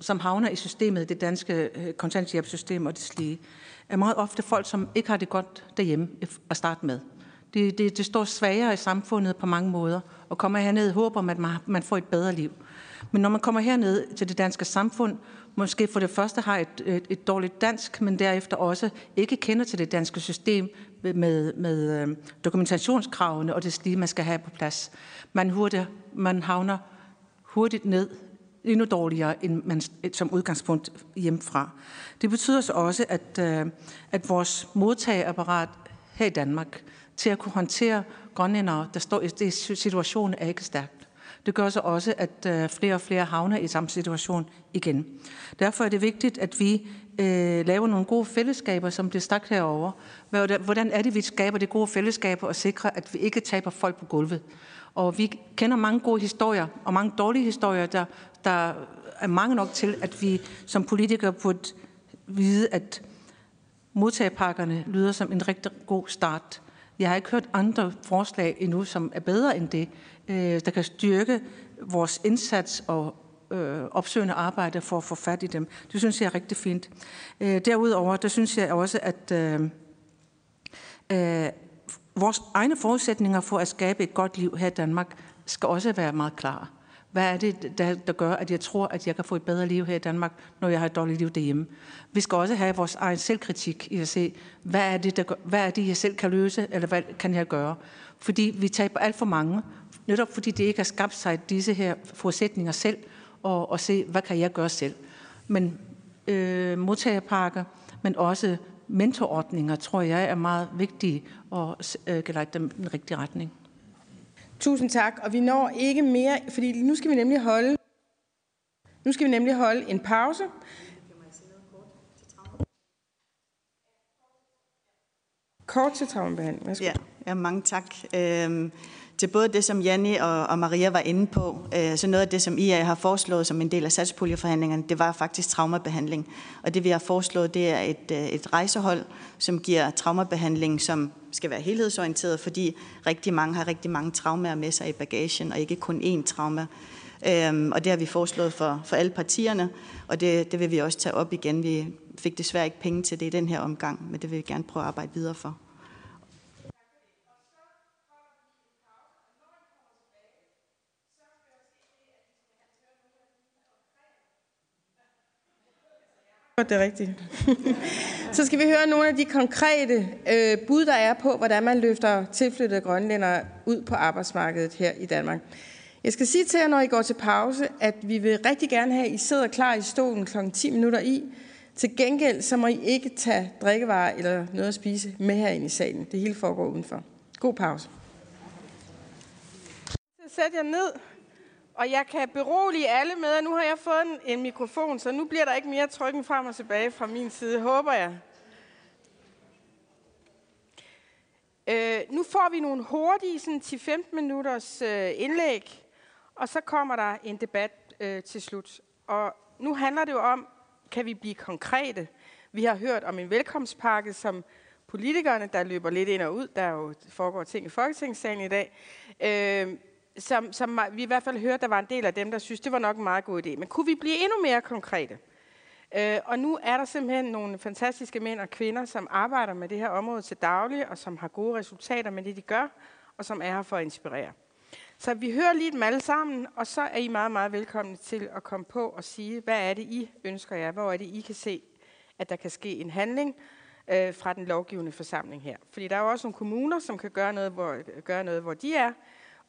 som havner i systemet, det danske kontanthjælpssystem og det slige, er meget ofte folk, som ikke har det godt derhjemme at starte med. Det, det, det står svagere i samfundet på mange måder, og kommer herned håber man, at man, man får et bedre liv. Men når man kommer herned til det danske samfund, måske for det første har et, et, et dårligt dansk, men derefter også ikke kender til det danske system med, med øh, dokumentationskravene og det lige, man skal have på plads. Man, hurtigt, man havner hurtigt ned endnu dårligere, end man som udgangspunkt hjemmefra. Det betyder så også, at, øh, at vores modtageapparat her i Danmark til at kunne håndtere grønlændere, der står i det situation, er ikke stærkt. Det gør så også, at øh, flere og flere havner i samme situation igen. Derfor er det vigtigt, at vi øh, laver nogle gode fællesskaber, som bliver sagt herover. Hvordan er det, vi skaber de gode fællesskaber og sikrer, at vi ikke taber folk på gulvet? Og vi kender mange gode historier, og mange dårlige historier, der, der er mange nok til, at vi som politikere burde vide, at modtagepakkerne lyder som en rigtig god start. Jeg har ikke hørt andre forslag endnu, som er bedre end det Øh, der kan styrke vores indsats og øh, opsøgende arbejde for at få fat i dem. Det synes jeg er rigtig fint. Øh, derudover, der synes jeg også, at øh, øh, vores egne forudsætninger for at skabe et godt liv her i Danmark skal også være meget klare. Hvad er det, der, der gør, at jeg tror, at jeg kan få et bedre liv her i Danmark, når jeg har et dårligt liv derhjemme? Vi skal også have vores egen selvkritik i at se, hvad er det, der gør, hvad er det jeg selv kan løse, eller hvad kan jeg gøre? Fordi vi taber alt for mange, netop fordi det ikke har skabt sig disse her forudsætninger selv, og, og se, hvad kan jeg gøre selv. Men øh, modtagerpakker, men også mentorordninger, tror jeg er meget vigtige og øh, kan dem i den rigtige retning. Tusind tak, og vi når ikke mere, fordi nu skal vi nemlig holde, nu skal vi nemlig holde en pause. Kort til traumebehandling. Værsgo. Ja, ja, mange tak. Øhm, til både det, som Janni og, og Maria var inde på, øh, så noget af det, som IA har foreslået som en del af satspuljeforhandlingerne, det var faktisk traumabehandling. Og det, vi har foreslået, det er et, øh, et rejsehold, som giver traumabehandling, som skal være helhedsorienteret, fordi rigtig mange har rigtig mange traumer med sig i bagagen, og ikke kun én trauma. Øhm, og det har vi foreslået for, for alle partierne, og det, det vil vi også tage op igen. Vi fik desværre ikke penge til det i den her omgang, men det vil vi gerne prøve at arbejde videre for. Det er rigtigt. Så skal vi høre nogle af de konkrete øh, bud, der er på, hvordan man løfter tilflyttede grønlændere ud på arbejdsmarkedet her i Danmark. Jeg skal sige til jer, når I går til pause, at vi vil rigtig gerne have, at I sidder klar i stolen kl. 10 minutter i, Til gengæld så må I ikke tage drikkevarer eller noget at spise med herinde i salen. Det hele foregår udenfor. God pause. Sæt jer ned, og jeg kan berolige alle med, at nu har jeg fået en, en mikrofon, så nu bliver der ikke mere trykken frem og tilbage fra min side, håber jeg. Øh, nu får vi nogle hurtige sådan 10-15 minutters øh, indlæg, og så kommer der en debat øh, til slut. Og nu handler det jo om, kan vi blive konkrete? Vi har hørt om en velkomstpakke, som politikerne, der løber lidt ind og ud, der jo foregår ting i Folketingssalen i dag, øh, som, som vi i hvert fald hørte, der var en del af dem, der synes, det var nok en meget god idé. Men kunne vi blive endnu mere konkrete? Øh, og nu er der simpelthen nogle fantastiske mænd og kvinder, som arbejder med det her område til daglig, og som har gode resultater med det, de gør, og som er her for at inspirere. Så vi hører lige dem alle sammen, og så er I meget, meget velkomne til at komme på og sige, hvad er det, I ønsker jer? Hvor er det, I kan se, at der kan ske en handling øh, fra den lovgivende forsamling her? Fordi der er jo også nogle kommuner, som kan gøre noget, hvor, gøre noget, hvor de er,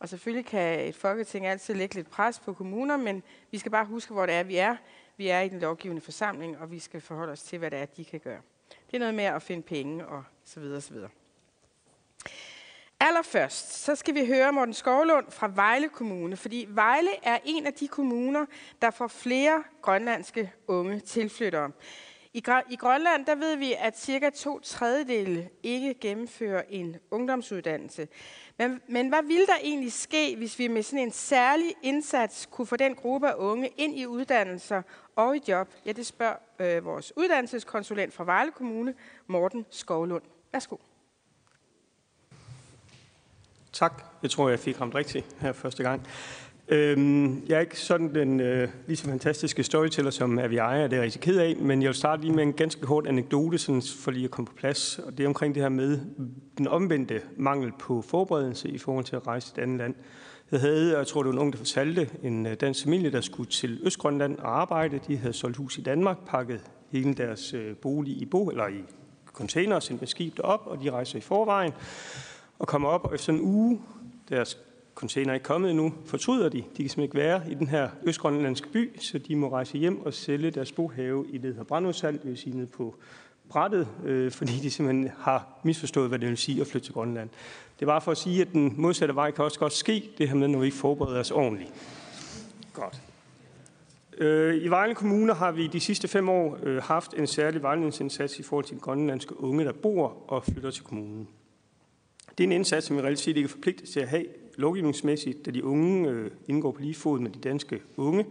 og selvfølgelig kan et folketing altid lægge lidt pres på kommuner, men vi skal bare huske, hvor det er, vi er. Vi er i den lovgivende forsamling, og vi skal forholde os til, hvad det er, de kan gøre. Det er noget med at finde penge og så videre, så videre. Allerførst, så skal vi høre Morten Skovlund fra Vejle Kommune, fordi Vejle er en af de kommuner, der får flere grønlandske unge tilflyttere. I, I Grønland der ved vi, at cirka to tredjedele ikke gennemfører en ungdomsuddannelse. Men, men hvad ville der egentlig ske, hvis vi med sådan en særlig indsats kunne få den gruppe af unge ind i uddannelser og i job? Ja, det spørger øh, vores uddannelseskonsulent fra Vejle Kommune, Morten Skovlund. Værsgo. Tak. Jeg tror, jeg fik ramt rigtigt her første gang. Øhm, jeg er ikke sådan den øh, lige så fantastiske storyteller, som er vi ejer, det er jeg rigtig ked af, men jeg vil starte lige med en ganske kort anekdote, sådan for lige at komme på plads, og det er omkring det her med den omvendte mangel på forberedelse i forhold til at rejse til et andet land. Jeg havde, jeg tror det var en ung, der fortalte, en øh, dansk familie, der skulle til Østgrønland og arbejde. De havde solgt hus i Danmark, pakket hele deres øh, bolig i bo, eller i container og sendt med skib derop, og de rejser i forvejen og kommer op, og efter en uge, deres container er ikke kommet endnu, fortryder de. De kan simpelthen ikke være i den her østgrønlandske by, så de må rejse hjem og sælge deres bohave i det, her brandudsalg, det vil sige ned på brættet, øh, fordi de simpelthen har misforstået, hvad det vil sige at flytte til Grønland. Det var for at sige, at den modsatte vej kan også godt ske, det her med, når vi ikke forbereder os ordentligt. Godt. Øh, I Vejle Kommune har vi de sidste fem år øh, haft en særlig vejledningsindsats i forhold til de grønlandske unge, der bor og flytter til kommunen. Det er en indsats, som vi reelt set ikke er forpligtet til at have lovgivningsmæssigt, da de unge øh, indgår på lige fod med de danske unge.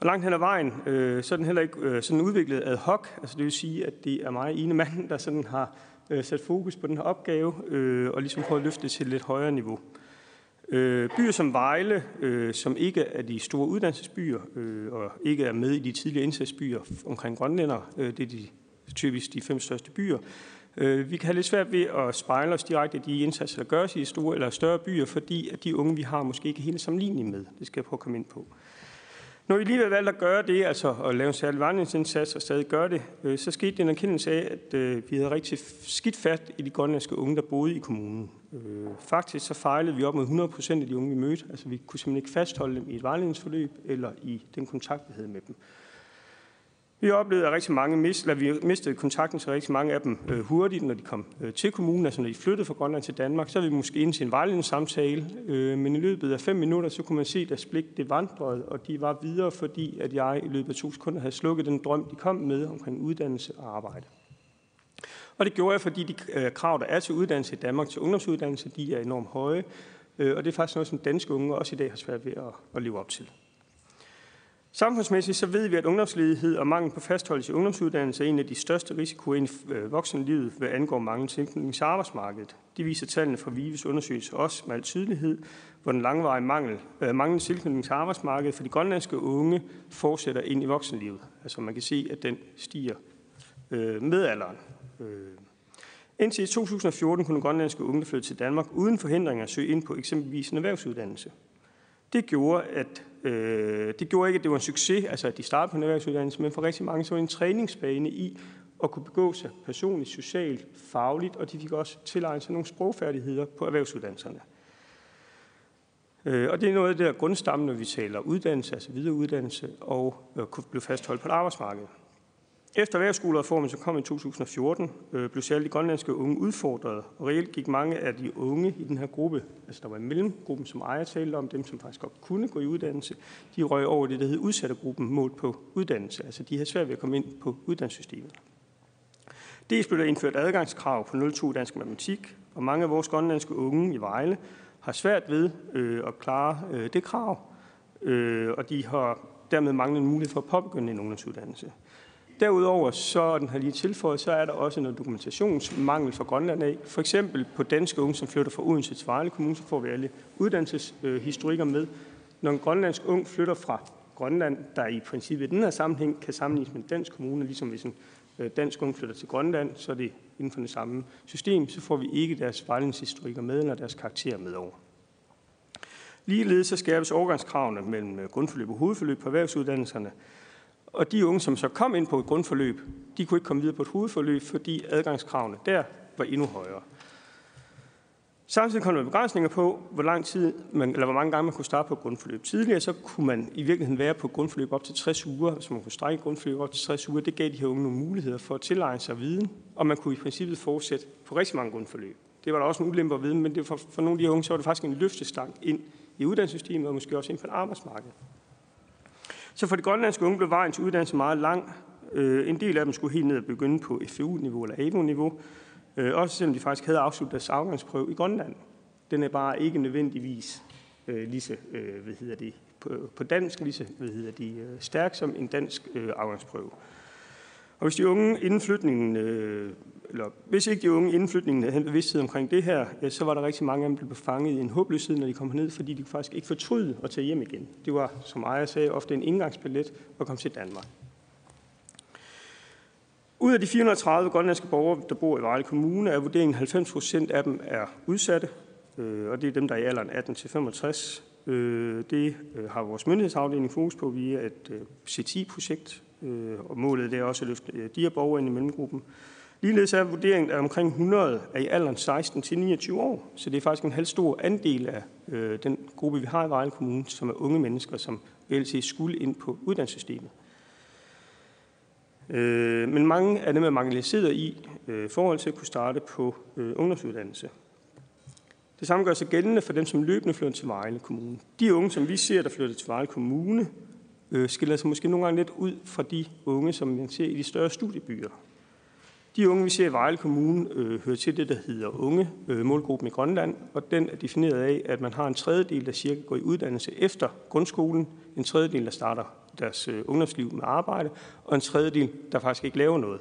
Og langt hen ad vejen, øh, så er den heller ikke øh, sådan udviklet ad hoc. Altså det vil sige, at det er mig ene mand, der sådan har øh, sat fokus på den her opgave, øh, og ligesom prøvet at løfte det til et lidt højere niveau. Øh, byer som Vejle, øh, som ikke er de store uddannelsesbyer, øh, og ikke er med i de tidligere indsatsbyer omkring grønlænder, øh, det er de, typisk de fem største byer, Øh, vi kan have lidt svært ved at spejle os direkte i de indsatser, der gøres i store eller større byer, fordi at de unge, vi har, måske ikke er helt sammenlignelige med. Det skal jeg prøve at komme ind på. Når vi lige har valgt at gøre det, altså at lave en særlig vandringsindsats og stadig gøre det, øh, så skete det en erkendelse af, at øh, vi havde rigtig skidt fat i de grønlandske unge, der boede i kommunen. Øh, faktisk så fejlede vi op mod 100 procent af de unge, vi mødte. Altså vi kunne simpelthen ikke fastholde dem i et vejledningsforløb eller i den kontakt, vi havde med dem. Vi oplevede, at rigtig mange mist, vi mistede kontakten til rigtig mange af dem øh, hurtigt, når de kom øh, til kommunen, altså når de flyttede fra Grønland til Danmark. Så vi måske ind til en vejledningssamtale, øh, men i løbet af fem minutter, så kunne man se, at blik det vandrede, og de var videre, fordi at jeg i løbet af to sekunder havde slukket den drøm, de kom med omkring uddannelse og arbejde. Og det gjorde jeg, fordi de øh, krav, der er til uddannelse i Danmark, til ungdomsuddannelse, de er enormt høje, øh, og det er faktisk noget, som danske unge også i dag har svært ved at, at leve op til. Samfundsmæssigt så ved vi, at ungdomsledighed og mangel på fastholdelse i ungdomsuddannelse er en af de største risikoer i øh, voksenlivet, hvad angår mange tilknytning til arbejdsmarkedet. De viser tallene fra VIVES undersøgelse også med al tydelighed, hvor den langvarige mangel, øh, mangel tilknytning til arbejdsmarkedet for de grønlandske unge fortsætter ind i voksenlivet. Altså man kan se, at den stiger øh, med alderen. Øh. Indtil 2014 kunne grønlandske unge flytte til Danmark uden forhindringer søge ind på eksempelvis en erhvervsuddannelse. Det gjorde, at øh, det gjorde ikke, at det var en succes, altså at de startede på en erhvervsuddannelse, men for rigtig mange så var det en træningsbane i at kunne begå sig personligt, socialt, fagligt, og de fik også tilegnet sig nogle sprogfærdigheder på erhvervsuddannelserne. Øh, og det er noget af det der grundstamme, når vi taler uddannelse, altså videreuddannelse, og øh, kunne blive fastholdt på et arbejdsmarked. Efter erhvervsskolereformen, som kom i 2014, øh, blev særligt de grønlandske unge udfordret, og reelt gik mange af de unge i den her gruppe, altså der var en mellemgruppen, som ejer talte om, dem som faktisk godt kunne gå i uddannelse, de røg over det, der hed udsattegruppen målt på uddannelse. Altså de havde svært ved at komme ind på uddannelsessystemet. Dels blev der indført adgangskrav på 02 dansk matematik, og mange af vores grønlandske unge i Vejle har svært ved øh, at klare øh, det krav, øh, og de har dermed manglet en mulighed for at påbegynde en ungdomsuddannelse. Derudover, så den har lige tilføjet, så er der også noget dokumentationsmangel for Grønland af. For eksempel på danske unge, som flytter fra Odense til Vejle Kommune, så får vi alle uddannelseshistorikker med. Når en grønlandsk ung flytter fra Grønland, der i princippet i den her sammenhæng kan sammenlignes med en dansk kommune, ligesom hvis en øh, dansk ung flytter til Grønland, så er det inden for det samme system, så får vi ikke deres vejledningshistorikker med, eller deres karakterer med over. Ligeledes så skærpes overgangskravene mellem øh, grundforløb og hovedforløb på erhvervsuddannelserne, og de unge, som så kom ind på et grundforløb, de kunne ikke komme videre på et hovedforløb, fordi adgangskravene der var endnu højere. Samtidig kom der begrænsninger på, hvor lang tid man, eller hvor mange gange man kunne starte på et grundforløb. Tidligere så kunne man i virkeligheden være på et grundforløb op til 60 uger, så man kunne strække grundforløb op til 60 uger. Det gav de her unge nogle muligheder for at tilegne sig viden, og man kunne i princippet fortsætte på rigtig mange grundforløb. Det var der også en ulempe ved, men det for, for nogle af de her unge, så var det faktisk en løftestang ind i uddannelsessystemet, og måske også ind på arbejdsmarkedet. Så for de grønlandske unge blev vejen til uddannelse meget lang. Øh, en del af dem skulle helt ned og begynde på FU-niveau eller AVO-niveau, øh, også selvom de faktisk havde afsluttet deres afgangsprøve i Grønland. Den er bare ikke nødvendigvis øh, lige så, øh, hvad hedder det, på, dansk, lige så hvad hedder det, stærk som en dansk afgangsprøve. Og hvis de unge inden flytningen, eller hvis ikke de unge inden flytningen havde en bevidsthed omkring det her, ja, så var der rigtig mange af dem, der blev fanget i en håbløshed, når de kom herned, fordi de faktisk ikke fortryde at tage hjem igen. Det var, som ejer sagde, ofte en indgangsbillet at komme til Danmark. Ud af de 430 grønlandske borgere, der bor i Vejle Kommune, er vurderingen 90 procent af dem er udsatte, øh, og det er dem, der er i alderen 18-65. Øh, det øh, har vores myndighedsafdeling fokus på via et øh, C10-projekt, øh, og målet er også at løfte de her borgere ind i mellemgruppen. Ligeledes er vurderingen, at omkring 100 er i alderen 16 til 29 år, så det er faktisk en halv stor andel af øh, den gruppe, vi har i Vejle Kommune, som er unge mennesker, som reelt skulle ind på uddannelsessystemet. Øh, men mange af dem er marginaliseret i øh, forhold til at kunne starte på øh, ungdomsuddannelse. Det samme gør sig gældende for dem, som løbende flytter til Vejle Kommune. De unge, som vi ser, der flytter til Vejle Kommune, øh, skiller sig måske nogle gange lidt ud fra de unge, som man ser i de større studiebyer. De unge, vi ser i Vejle Kommune, øh, hører til det, der hedder unge øh, målgruppen i Grønland, og den er defineret af, at man har en tredjedel, der cirka går i uddannelse efter grundskolen, en tredjedel, der starter deres øh, ungdomsliv med arbejde, og en tredjedel, der faktisk ikke laver noget.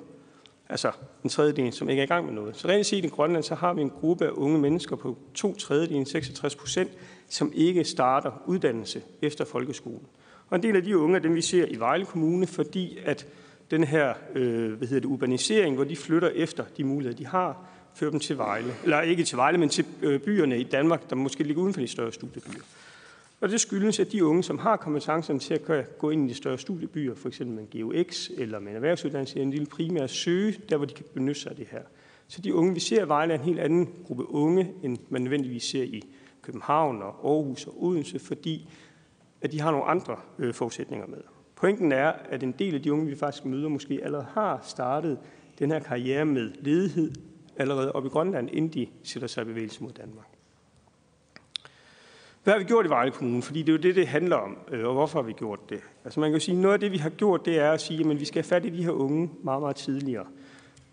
Altså en tredjedel, som ikke er i gang med noget. Så rent set i Grønland, så har vi en gruppe af unge mennesker på to tredjedel, 66 procent, som ikke starter uddannelse efter folkeskolen. Og en del af de unge er dem, vi ser i Vejle Kommune, fordi at den her øh, hvad hedder det, urbanisering, hvor de flytter efter de muligheder, de har, fører dem til Vejle. Eller ikke til Vejle, men til øh, byerne i Danmark, der måske ligger uden for de større studiebyer. Og det skyldes, at de unge, som har kompetencerne til at gå ind i de større studiebyer, f.eks. med en GUX eller med en erhvervsuddannelse, en lille primær søge, der hvor de kan benytte sig af det her. Så de unge, vi ser i Vejle, er en helt anden gruppe unge, end man nødvendigvis ser i København og Aarhus og Odense, fordi at de har nogle andre øh, forudsætninger med. Pointen er, at en del af de unge, vi faktisk møder, måske allerede har startet den her karriere med ledighed allerede op i Grønland, inden de sætter sig i bevægelse mod Danmark. Hvad har vi gjort i Vejle Kommune? Fordi det er jo det, det handler om, øh, og hvorfor har vi gjort det? Altså man kan jo sige, at noget af det, vi har gjort, det er at sige, at vi skal have fat i de her unge meget, meget tidligere.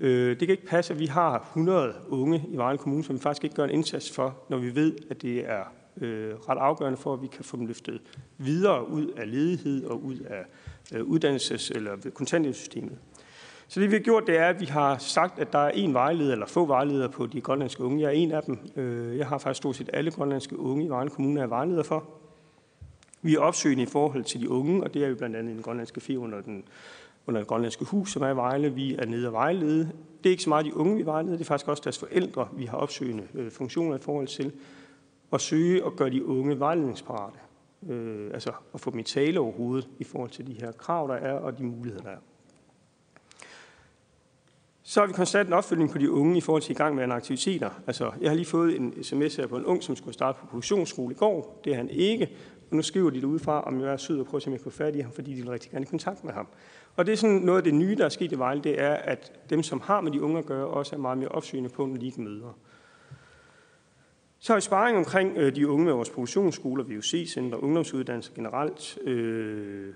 Øh, det kan ikke passe, at vi har 100 unge i Vejle Kommune, som vi faktisk ikke gør en indsats for, når vi ved, at det er øh, ret afgørende for, at vi kan få dem løftet videre ud af ledighed og ud af øh, uddannelses- eller kontanthjælpssystemet. Så det vi har gjort, det er, at vi har sagt, at der er en vejleder, eller få vejledere på de grønlandske unge. Jeg er en af dem. Øh, jeg har faktisk stort set alle grønlandske unge i Vejle Kommune, er vejleder for. Vi er opsøgende i forhold til de unge, og det er vi blandt andet den grønlandske FI under, den, under det grønlandske hus, som er i Vejle. Vi er nede og vejlede. Det er ikke så meget de unge, vi vejleder, det er faktisk også deres forældre, vi har opsøgende øh, funktioner i forhold til at søge og gøre de unge vejledningsparate. Øh, altså at få dem i tale overhovedet i forhold til de her krav, der er, og de muligheder, der er. Så har vi konstant en opfølgning på de unge i forhold til i gang med en aktiviteter. Altså, jeg har lige fået en sms her på en ung, som skulle starte på produktionsskole i går. Det er han ikke. Og nu skriver de det udefra, om jeg er sød og prøver at se, om jeg kan få fat i ham, fordi de vil rigtig gerne i kontakt med ham. Og det er sådan noget af det nye, der er sket i Vejle, det er, at dem, som har med de unge at gøre, også er meget mere opsøgende på, når de ikke møder. Så har vi sparring omkring øh, de unge med vores produktionsskoler, VUC-center, ungdomsuddannelser generelt. Øh,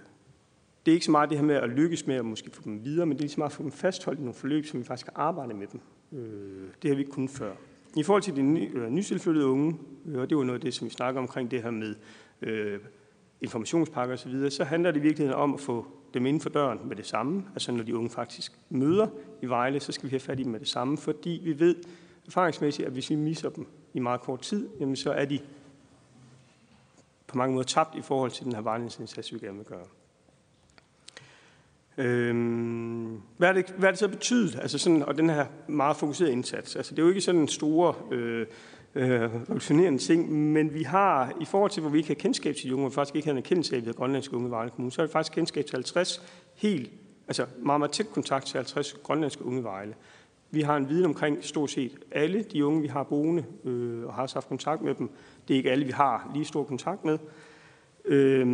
det er ikke så meget det her med at lykkes med at måske få dem videre, men det er lige så meget at få dem fastholdt i nogle forløb, som vi faktisk kan arbejde med dem. Øh, det har vi ikke kunnet før. I forhold til de ny, øh, nytilflyttede unge, øh, og det var noget af det, som vi snakker omkring det her med øh, informationspakker osv., så, videre, så handler det i virkeligheden om at få dem inden for døren med det samme. Altså når de unge faktisk møder i Vejle, så skal vi have fat i dem med det samme, fordi vi ved erfaringsmæssigt, at hvis vi misser dem i meget kort tid, jamen så er de på mange måder tabt i forhold til den her vejledningsindsats, vi gerne vil gøre. Øhm, hvad, er det, hvad er det så betydet, altså sådan, og den her meget fokuserede indsats? Altså, det er jo ikke sådan en stor øh, øh, revolutionerende ting, men vi har, i forhold til, hvor vi ikke har kendskab til de unge, og faktisk ikke har en erkendelse af, at vi har grønlandske unge i Vejle Kommune, så er det faktisk kendskab til 50 helt, altså meget, meget tæt kontakt til 50 grønlandske unge i Vejle. Vi har en viden omkring stort set alle de unge, vi har boende, øh, og har også haft kontakt med dem. Det er ikke alle, vi har lige stor kontakt med. Øh,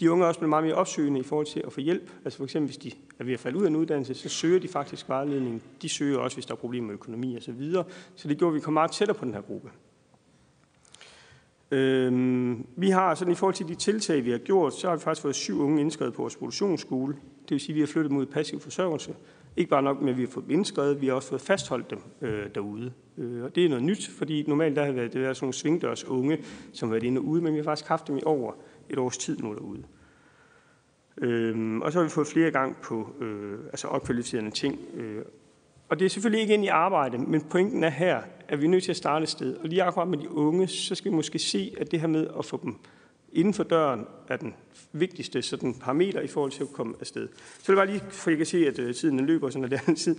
de unge er også blevet meget mere opsøgende i forhold til at få hjælp. Altså for eksempel, hvis de er ved at falde ud af en uddannelse, så søger de faktisk vejledning. De søger også, hvis der er problemer med økonomi og så videre. Så det gjorde, at vi kom meget tættere på den her gruppe. Øhm, vi har sådan i forhold til de tiltag, vi har gjort, så har vi faktisk fået syv unge indskrevet på vores produktionsskole. Det vil sige, at vi har flyttet mod passiv forsørgelse. Ikke bare nok med, at vi har fået indskrevet, vi har også fået fastholdt dem øh, derude. Øh, og det er noget nyt, fordi normalt der har været, det været sådan nogle svingdørs unge, som har været inde og ude, men vi har faktisk haft dem i over et års tid nu derude. Øh, og så har vi fået flere gang på øh, altså opkvalificerende ting. Øh, og det er selvfølgelig ikke ind i arbejde, men pointen er her, at vi er nødt til at starte et sted. Og lige akkurat med de unge, så skal vi måske se, at det her med at få dem inden for døren er den vigtigste sådan parameter i forhold til at komme afsted. Så det var lige, for jeg kan se, at øh, tiden løber sådan, og tid.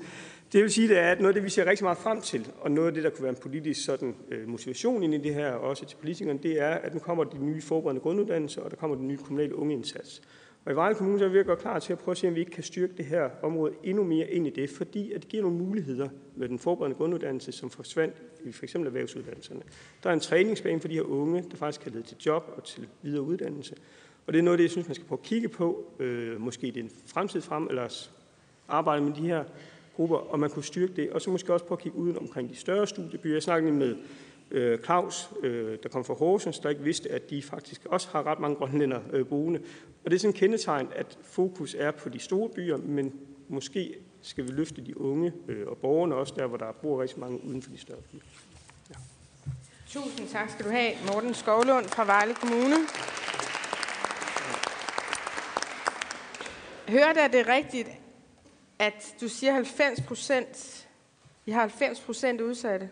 Det vil sige, det er, at noget af det, vi ser rigtig meget frem til, og noget af det, der kunne være en politisk sådan, øh, motivation ind i det her, også til politikerne, det er, at nu kommer de nye forberedende grunduddannelser, og der kommer den nye kommunale ungeindsats. Og i Vejle Kommune så er vi godt klar til at prøve at se, om vi ikke kan styrke det her område endnu mere ind i det, fordi at det giver nogle muligheder med den forberedende grunduddannelse, som forsvandt i f.eks. erhvervsuddannelserne. Der er en træningsbane for de her unge, der faktisk kan lede til job og til videre uddannelse. Og det er noget af det, jeg synes, man skal prøve at kigge på, øh, måske i den fremtid frem, eller arbejde med de her grupper, og man kunne styrke det. Og så måske også prøve at kigge ud omkring de større studiebyer. Jeg snakkede med øh, Claus, øh, der kom fra Horsens, der ikke vidste, at de faktisk også har ret mange grønlænder øh, boende. Og det er sådan en kendetegn, at fokus er på de store byer, men måske skal vi løfte de unge øh, og borgerne også der, hvor der bor rigtig mange uden for de større byer. Ja. Tusind tak skal du have, Morten Skovlund fra Vejle Kommune. Hørte jeg det rigtigt, at du siger 90 procent, vi har 90 procent udsatte?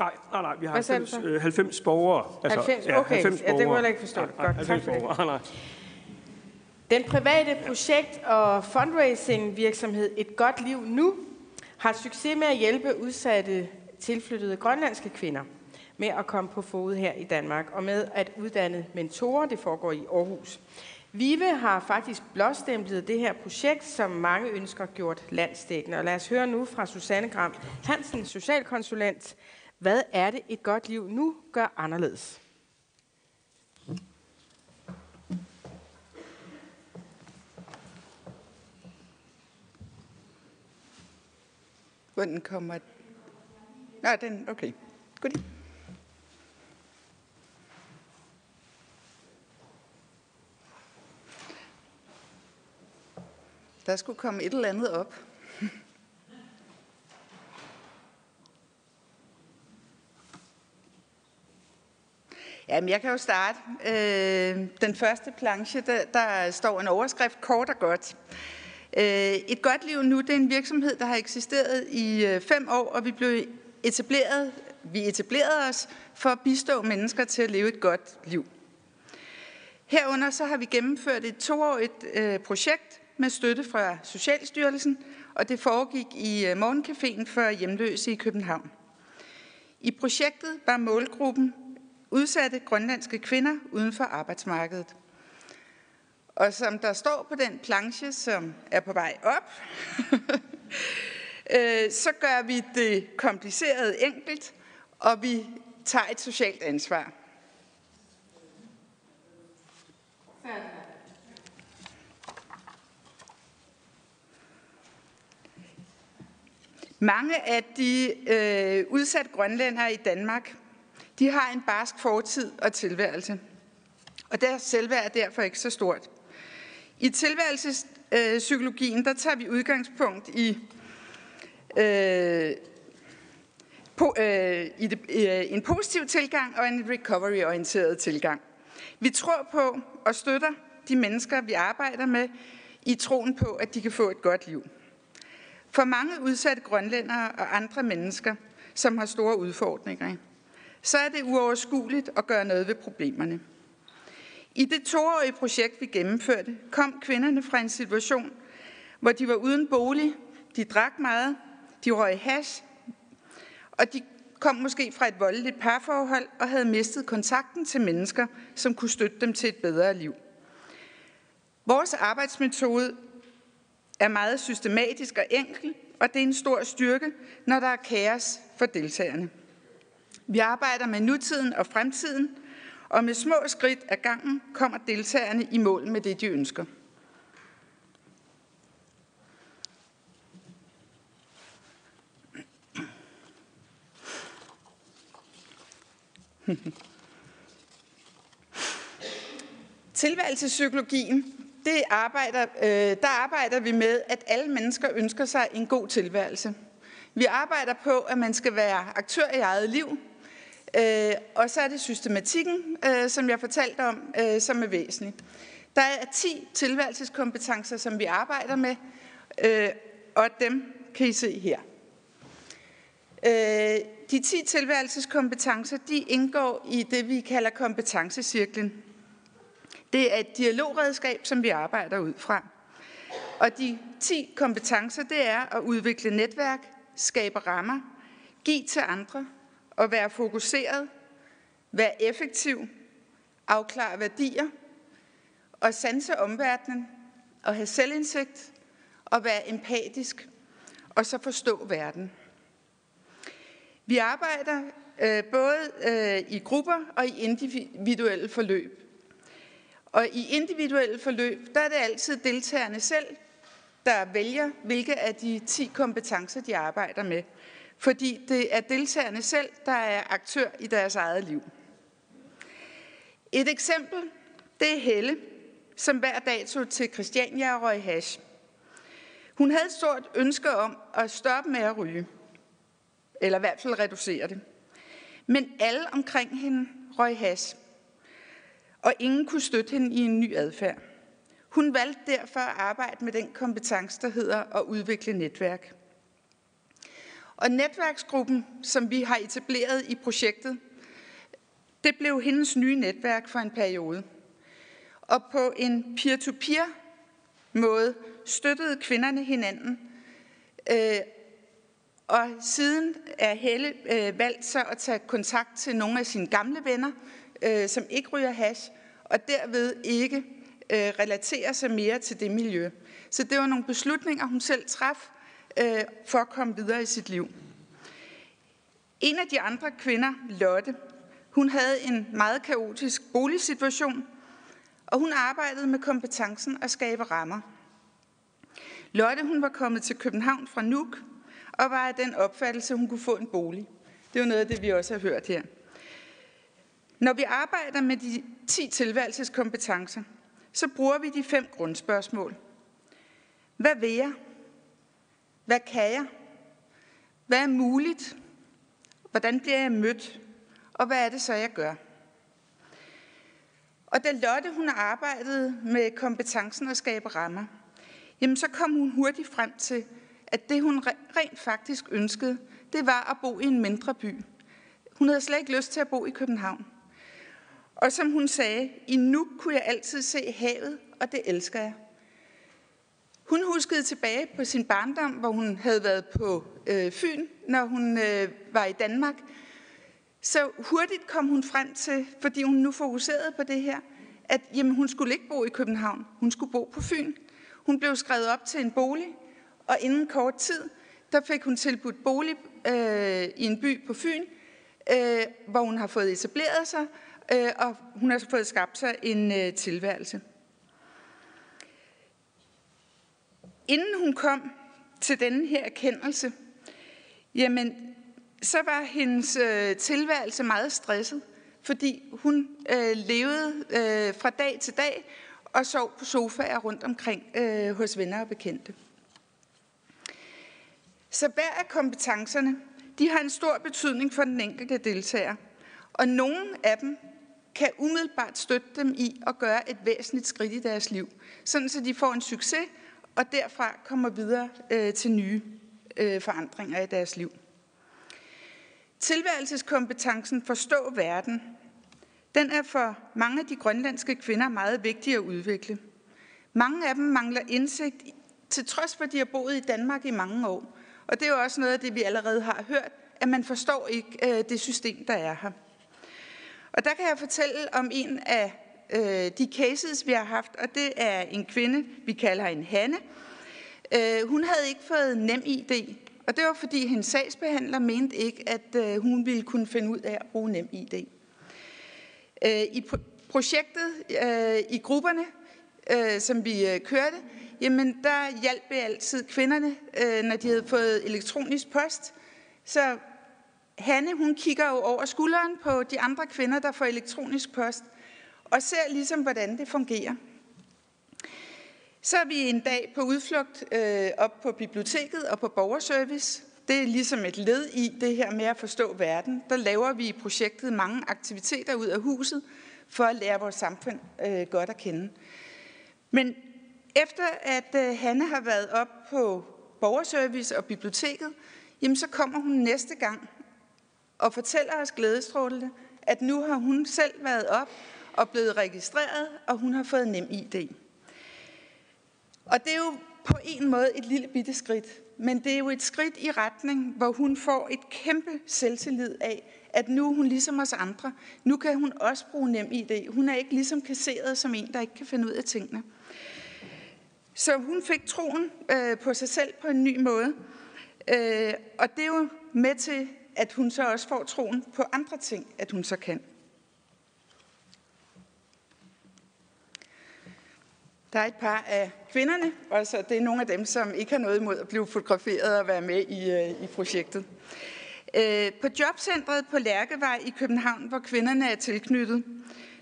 Nej, nej, nej. Vi har 90, øh, 90 borgere. Altså, 90, okay. Ja, 90 borgere. ja, det kunne jeg ikke forstå. Godt, 90 tak borgere. nej. Den private projekt- og fundraising-virksomhed Et Godt Liv Nu har succes med at hjælpe udsatte tilflyttede grønlandske kvinder med at komme på fod her i Danmark og med at uddanne mentorer. Det foregår i Aarhus. Vive har faktisk blåstemplet det her projekt, som mange ønsker gjort landsdækkende. Og lad os høre nu fra Susanne Gram Hansen, socialkonsulent, hvad er det, et godt liv nu gør anderledes? Hvordan kommer... Nå, den... Okay. Godt. Der skulle komme et eller andet op. Jamen, jeg kan jo starte. Øh, den første planche, der, der står en overskrift, kort og godt. Øh, et godt liv nu, det er en virksomhed, der har eksisteret i øh, fem år, og vi blev etableret, vi etablerede os for at bistå mennesker til at leve et godt liv. Herunder så har vi gennemført et toårigt øh, projekt med støtte fra Socialstyrelsen, og det foregik i øh, Morgencaféen for hjemløse i København. I projektet var målgruppen udsatte grønlandske kvinder uden for arbejdsmarkedet. Og som der står på den planche, som er på vej op, øh, så gør vi det kompliceret enkelt, og vi tager et socialt ansvar. Mange af de øh, udsatte grønlændere i Danmark de har en barsk fortid og tilværelse, og deres selvværd er derfor ikke så stort. I tilværelsespsykologien, øh, der tager vi udgangspunkt i, øh, på, øh, i det, øh, en positiv tilgang og en recovery-orienteret tilgang. Vi tror på og støtter de mennesker, vi arbejder med, i troen på, at de kan få et godt liv. For mange udsatte grønlændere og andre mennesker, som har store udfordringer, så er det uoverskueligt at gøre noget ved problemerne. I det toårige projekt, vi gennemførte, kom kvinderne fra en situation, hvor de var uden bolig, de drak meget, de røg hash, og de kom måske fra et voldeligt parforhold og havde mistet kontakten til mennesker, som kunne støtte dem til et bedre liv. Vores arbejdsmetode er meget systematisk og enkel, og det er en stor styrke, når der er kaos for deltagerne. Vi arbejder med nutiden og fremtiden, og med små skridt ad gangen kommer deltagerne i mål med det, de ønsker. Tilværelsespsykologien, det arbejder, øh, der arbejder vi med, at alle mennesker ønsker sig en god tilværelse. Vi arbejder på, at man skal være aktør i eget liv, øh, og så er det systematikken, øh, som jeg fortalte om, øh, som er væsentlig. Der er 10 tilværelseskompetencer, som vi arbejder med, øh, og dem kan I se her. Øh, de 10 tilværelseskompetencer, de indgår i det, vi kalder kompetencecirklen. Det er et dialogredskab, som vi arbejder ud fra. Og de 10 kompetencer, det er at udvikle netværk, skabe rammer, give til andre og være fokuseret, være effektiv, afklare værdier og sanse omverdenen og have selvindsigt og være empatisk og så forstå verden. Vi arbejder øh, både øh, i grupper og i individuelle forløb. Og i individuelle forløb, der er det altid deltagerne selv, der vælger, hvilke af de 10 kompetencer, de arbejder med. Fordi det er deltagerne selv, der er aktør i deres eget liv. Et eksempel, det er Helle, som hver dag tog til Christiania og røg hash. Hun havde et stort ønske om at stoppe med at ryge, eller i hvert fald reducere det. Men alle omkring hende røg hash og ingen kunne støtte hende i en ny adfærd. Hun valgte derfor at arbejde med den kompetence, der hedder at udvikle netværk. Og netværksgruppen, som vi har etableret i projektet, det blev hendes nye netværk for en periode. Og på en peer-to-peer måde støttede kvinderne hinanden. Øh, og siden er Helle øh, valgt så at tage kontakt til nogle af sine gamle venner, øh, som ikke ryger hash, og derved ikke øh, relaterer sig mere til det miljø. Så det var nogle beslutninger, hun selv traf øh, for at komme videre i sit liv. En af de andre kvinder, Lotte, hun havde en meget kaotisk boligsituation, og hun arbejdede med kompetencen at skabe rammer. Lotte hun var kommet til København fra Nuuk, og var af den opfattelse, hun kunne få en bolig. Det er jo noget af det, vi også har hørt her. Når vi arbejder med de 10 tilværelseskompetencer, så bruger vi de fem grundspørgsmål. Hvad vil jeg? Hvad kan jeg? Hvad er muligt? Hvordan bliver jeg mødt? Og hvad er det så, jeg gør? Og da Lotte hun arbejdede med kompetencen at skabe rammer, jamen så kom hun hurtigt frem til, at det hun rent faktisk ønskede, det var at bo i en mindre by. Hun havde slet ikke lyst til at bo i København. Og som hun sagde, i nu kunne jeg altid se havet, og det elsker jeg. Hun huskede tilbage på sin barndom, hvor hun havde været på øh, Fyn, når hun øh, var i Danmark. Så hurtigt kom hun frem til, fordi hun nu fokuserede på det her, at jamen, hun skulle ikke bo i København, hun skulle bo på Fyn. Hun blev skrevet op til en bolig, og inden kort tid, der fik hun tilbudt bolig øh, i en by på Fyn, øh, hvor hun har fået etableret sig, øh, og hun har fået skabt sig en øh, tilværelse. Inden hun kom til denne her erkendelse, jamen, så var hendes øh, tilværelse meget stresset, fordi hun øh, levede øh, fra dag til dag og sov på sofaer rundt omkring øh, hos venner og bekendte. Så hver af kompetencerne, de har en stor betydning for den enkelte deltager, og nogle af dem kan umiddelbart støtte dem i at gøre et væsentligt skridt i deres liv, sådan så de får en succes, og derfra kommer videre øh, til nye øh, forandringer i deres liv. Tilværelseskompetencen forstå verden, den er for mange af de grønlandske kvinder meget vigtig at udvikle. Mange af dem mangler indsigt, til trods for, at de har boet i Danmark i mange år. Og det er jo også noget af det, vi allerede har hørt, at man forstår ikke øh, det system, der er her. Og der kan jeg fortælle om en af øh, de cases, vi har haft, og det er en kvinde, vi kalder en Hanne. Øh, hun havde ikke fået nem ID, og det var fordi hendes sagsbehandler mente ikke, at øh, hun ville kunne finde ud af at bruge nem ID. Øh, I projektet, øh, i grupperne, øh, som vi øh, kørte, jamen der hjalp vi altid kvinderne, øh, når de havde fået elektronisk post. Så Hanne, hun kigger jo over skulderen på de andre kvinder, der får elektronisk post, og ser ligesom, hvordan det fungerer. Så er vi en dag på udflugt øh, op på biblioteket og på borgerservice. Det er ligesom et led i det her med at forstå verden. Der laver vi i projektet mange aktiviteter ud af huset for at lære vores samfund øh, godt at kende. Men efter at øh, Hanne har været op på borgerservice og biblioteket, jamen så kommer hun næste gang og fortæller os glædestrålende, at nu har hun selv været op og blevet registreret, og hun har fået nem ID. Og det er jo på en måde et lille bitte skridt, men det er jo et skridt i retning, hvor hun får et kæmpe selvtillid af, at nu er hun ligesom os andre. Nu kan hun også bruge nem ID. Hun er ikke ligesom kasseret som en, der ikke kan finde ud af tingene. Så hun fik troen øh, på sig selv på en ny måde. Øh, og det er jo med til, at hun så også får troen på andre ting, at hun så kan. Der er et par af kvinderne, og så det er nogle af dem, som ikke har noget imod at blive fotograferet og være med i, øh, i projektet. Øh, på jobcentret på Lærkevej i København, hvor kvinderne er tilknyttet,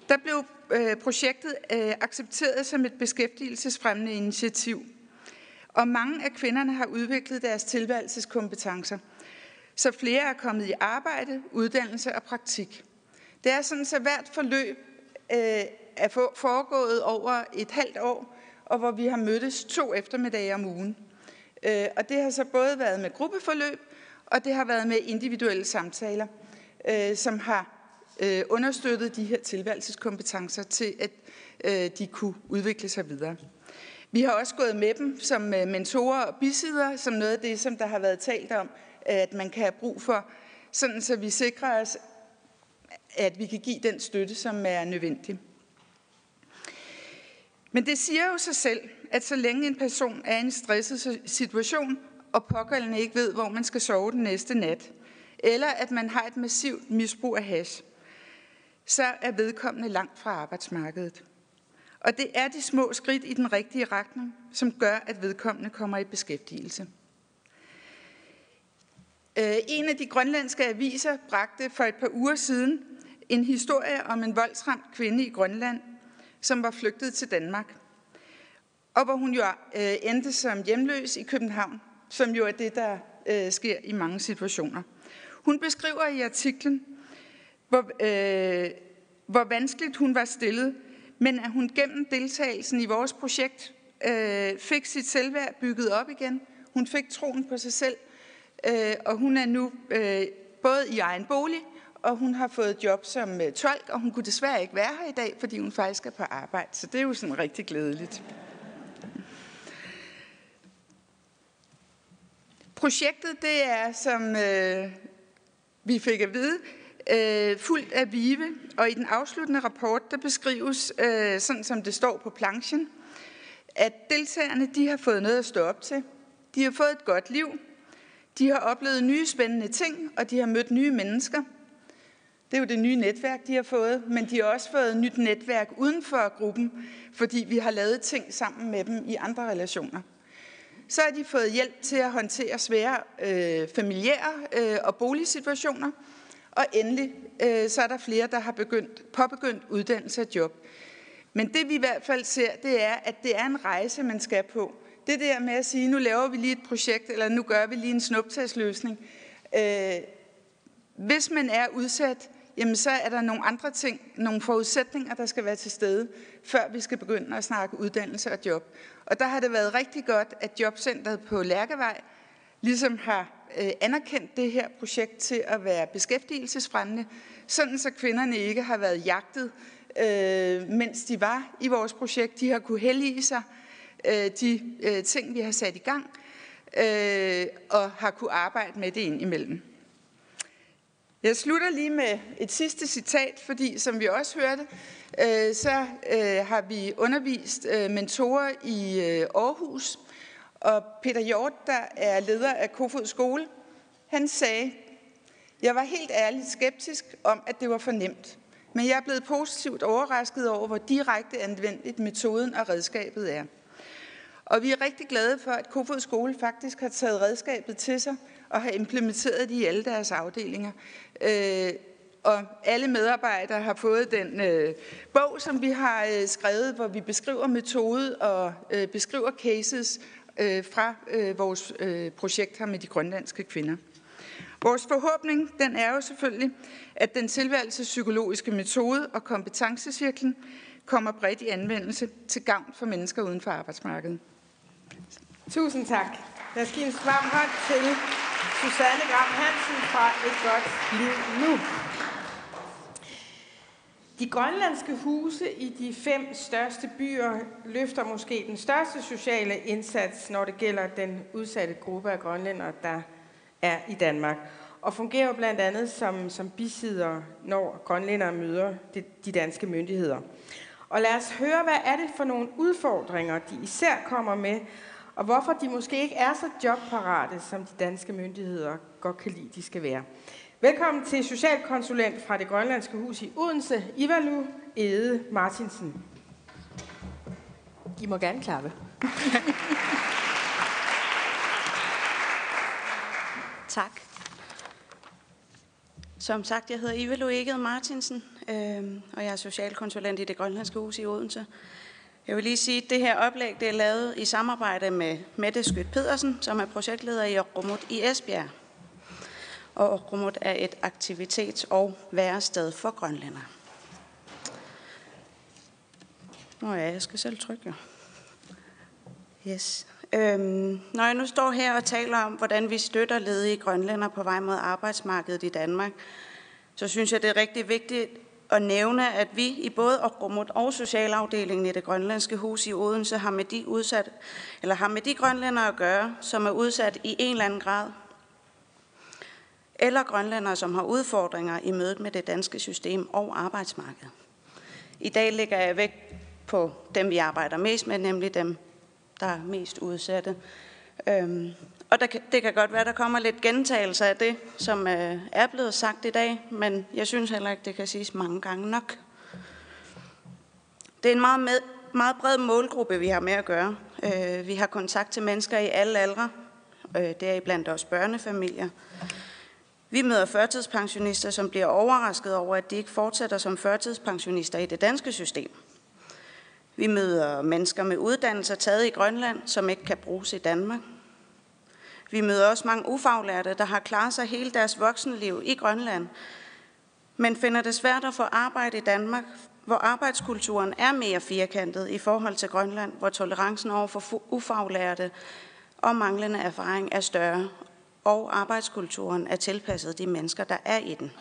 der blev øh, projektet øh, accepteret som et beskæftigelsesfremmende initiativ. Og mange af kvinderne har udviklet deres tilværelseskompetencer, så flere er kommet i arbejde, uddannelse og praktik. Det er sådan, så hvert forløb øh, er foregået over et halvt år, og hvor vi har mødtes to eftermiddage om ugen. Øh, og det har så både været med gruppeforløb, og det har været med individuelle samtaler, øh, som har øh, understøttet de her tilværelseskompetencer til, at de kunne udvikle sig videre. Vi har også gået med dem som mentorer og bisider, som noget af det, som der har været talt om, at man kan have brug for, sådan så vi sikrer os, at vi kan give den støtte, som er nødvendig. Men det siger jo sig selv, at så længe en person er i en stresset situation, og pågældende ikke ved, hvor man skal sove den næste nat, eller at man har et massivt misbrug af hash, så er vedkommende langt fra arbejdsmarkedet. Og det er de små skridt i den rigtige retning, som gør, at vedkommende kommer i beskæftigelse. Øh, en af de grønlandske aviser bragte for et par uger siden en historie om en voldsramt kvinde i Grønland, som var flygtet til Danmark. Og hvor hun jo øh, endte som hjemløs i København, som jo er det, der øh, sker i mange situationer. Hun beskriver i artiklen, hvor, øh, hvor vanskeligt hun var stillet, men at hun gennem deltagelsen i vores projekt øh, fik sit selvværd bygget op igen. Hun fik troen på sig selv, øh, og hun er nu øh, både i egen bolig, og hun har fået job som øh, tolk, og hun kunne desværre ikke være her i dag, fordi hun faktisk er på arbejde. Så det er jo sådan rigtig glædeligt. Projektet, det er, som øh, vi fik at vide, øh, fuldt af vive, og i den afsluttende rapport, der beskrives, øh, sådan som det står på planchen, at deltagerne de har fået noget at stå op til. De har fået et godt liv. De har oplevet nye spændende ting, og de har mødt nye mennesker – det er jo det nye netværk, de har fået, men de har også fået et nyt netværk uden for gruppen, fordi vi har lavet ting sammen med dem i andre relationer. Så har de fået hjælp til at håndtere svære øh, familiære øh, og boligsituationer. Og endelig øh, så er der flere, der har begyndt, påbegyndt uddannelse og job. Men det vi i hvert fald ser, det er, at det er en rejse, man skal på. Det der med at sige, nu laver vi lige et projekt, eller nu gør vi lige en snuptagsløsning. Øh, hvis man er udsat, jamen så er der nogle andre ting, nogle forudsætninger, der skal være til stede, før vi skal begynde at snakke uddannelse og job. Og der har det været rigtig godt, at Jobcentret på Lærkevej ligesom har øh, anerkendt det her projekt til at være beskæftigelsesfremmende, sådan så kvinderne ikke har været jagtet, øh, mens de var i vores projekt. De har kunne hellige sig øh, de ting, vi har sat i gang, og har kunne arbejde med det ind imellem. Jeg slutter lige med et sidste citat, fordi som vi også hørte, øh, så øh, har vi undervist øh, mentorer i øh, Aarhus, og Peter Hjort, der er leder af Kofod Skole, han sagde, jeg var helt ærligt skeptisk om, at det var for nemt. Men jeg er blevet positivt overrasket over, hvor direkte anvendeligt metoden og redskabet er. Og vi er rigtig glade for, at Kofod Skole faktisk har taget redskabet til sig og har implementeret det i alle deres afdelinger. Øh, og alle medarbejdere har fået den øh, bog, som vi har øh, skrevet, hvor vi beskriver metode og øh, beskriver cases øh, fra øh, vores øh, projekt her med de grønlandske kvinder. Vores forhåbning den er jo selvfølgelig, at den tilværelsespsykologiske metode og kompetencecirklen kommer bredt i anvendelse til gavn for mennesker uden for arbejdsmarkedet. Tusind tak. Lad os give en varm hånd til Susanne Gram Hansen fra Et Godt Liv Nu. De grønlandske huse i de fem største byer løfter måske den største sociale indsats, når det gælder den udsatte gruppe af grønlændere, der er i Danmark. Og fungerer blandt andet som, som bisider, når grønlændere møder de, de danske myndigheder. Og lad os høre, hvad er det for nogle udfordringer, de især kommer med, og hvorfor de måske ikke er så jobparate, som de danske myndigheder godt kan lide, de skal være. Velkommen til socialkonsulent fra det Grønlandske Hus i Odense, Ivalu Ede Martinsen. I må gerne klappe. tak. Som sagt, jeg hedder Ivalu Ede Martinsen, øh, og jeg er socialkonsulent i det Grønlandske Hus i Odense. Jeg vil lige sige, at det her oplæg det er lavet i samarbejde med Mette Skødt Pedersen, som er projektleder i Rumut i Esbjerg. Og Rumut er et aktivitets- og værested for grønlænder. Nå ja, jeg skal selv trykke. Yes. Øhm, når jeg nu står her og taler om, hvordan vi støtter ledige grønlænder på vej mod arbejdsmarkedet i Danmark, så synes jeg, det er rigtig vigtigt at nævne, at vi i både Okrumut og Socialafdelingen i det grønlandske hus i Odense har med de, udsat, eller har med de grønlændere at gøre, som er udsat i en eller anden grad, eller grønlændere, som har udfordringer i mødet med det danske system og arbejdsmarkedet. I dag ligger jeg væk på dem, vi arbejder mest med, nemlig dem, der er mest udsatte. Øhm, og der, det kan godt være, der kommer lidt gentagelse af det, som øh, er blevet sagt i dag, men jeg synes heller ikke, det kan siges mange gange nok. Det er en meget, med, meget bred målgruppe, vi har med at gøre. Øh, vi har kontakt til mennesker i alle aldre. Øh, det er blandt os børnefamilier. Vi møder førtidspensionister, som bliver overrasket over, at de ikke fortsætter som førtidspensionister i det danske system. Vi møder mennesker med uddannelser taget i Grønland, som ikke kan bruges i Danmark. Vi møder også mange ufaglærte, der har klaret sig hele deres voksenliv i Grønland, men finder det svært at få arbejde i Danmark, hvor arbejdskulturen er mere firkantet i forhold til Grønland, hvor tolerancen over for ufaglærte og manglende erfaring er større, og arbejdskulturen er tilpasset de mennesker, der er i den.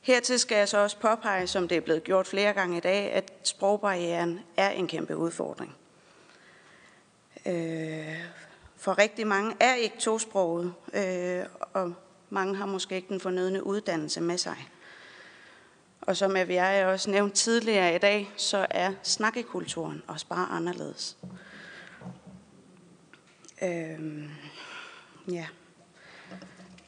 Hertil skal jeg så også påpege, som det er blevet gjort flere gange i dag, at sprogbarrieren er en kæmpe udfordring. Øh, for rigtig mange er ikke tosproget, øh, og mange har måske ikke den fornødne uddannelse med sig. Og som jeg også nævnt tidligere i dag, så er snakkekulturen også bare anderledes. Øh, ja.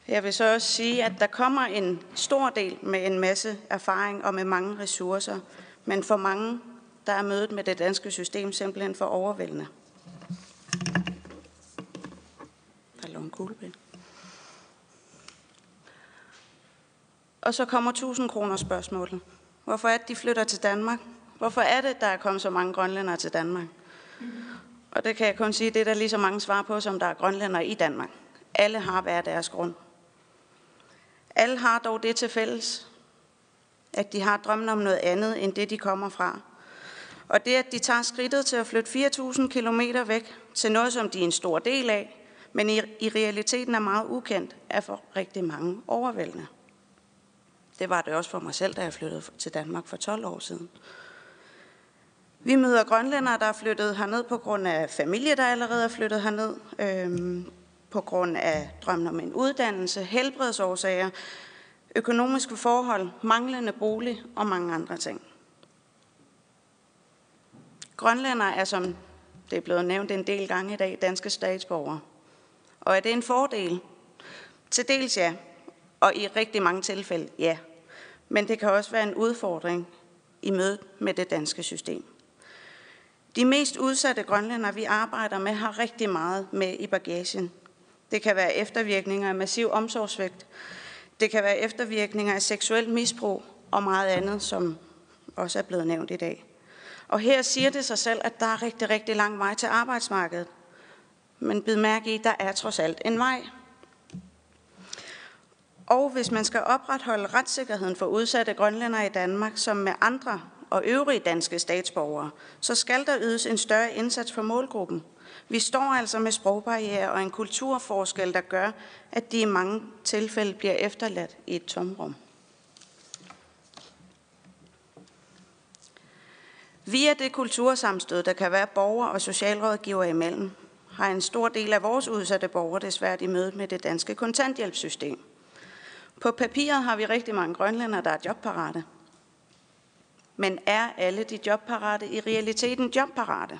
Jeg vil så også sige, at der kommer en stor del med en masse erfaring og med mange ressourcer, men for mange, der er mødet med det danske system simpelthen for overvældende kuglepen. Og så kommer 1000 kroner spørgsmålet. Hvorfor er det, de flytter til Danmark? Hvorfor er det, der er kommet så mange grønlændere til Danmark? Og det kan jeg kun sige, det er der lige så mange svar på, som der er grønlændere i Danmark. Alle har hver deres grund. Alle har dog det til fælles, at de har drømmen om noget andet, end det de kommer fra. Og det, at de tager skridtet til at flytte 4.000 km væk til noget, som de er en stor del af, men i, i realiteten er meget ukendt, er for rigtig mange overvældende. Det var det også for mig selv, da jeg flyttede til Danmark for 12 år siden. Vi møder grønlændere, der er flyttet herned på grund af familie, der allerede er flyttet herned, øhm, på grund af drømmen om en uddannelse, helbredsårsager, økonomiske forhold, manglende bolig og mange andre ting. Grønlændere er, som det er blevet nævnt en del gange i dag, danske statsborgere. Og er det en fordel? Til dels ja, og i rigtig mange tilfælde ja. Men det kan også være en udfordring i mødet med det danske system. De mest udsatte grønlændere, vi arbejder med, har rigtig meget med i bagagen. Det kan være eftervirkninger af massiv omsorgsvægt. Det kan være eftervirkninger af seksuel misbrug og meget andet, som også er blevet nævnt i dag. Og her siger det sig selv, at der er rigtig, rigtig lang vej til arbejdsmarkedet. Men bid mærke i, der er trods alt en vej. Og hvis man skal opretholde retssikkerheden for udsatte grønlændere i Danmark, som med andre og øvrige danske statsborgere, så skal der ydes en større indsats for målgruppen. Vi står altså med sprogbarriere og en kulturforskel, der gør, at de i mange tilfælde bliver efterladt i et tomrum. Via det kultursamstød, der kan være borger og socialrådgiver imellem, har en stor del af vores udsatte borgere desværre i møde med det danske kontanthjælpssystem. På papiret har vi rigtig mange grønlændere, der er jobparate. Men er alle de jobparate i realiteten jobparate?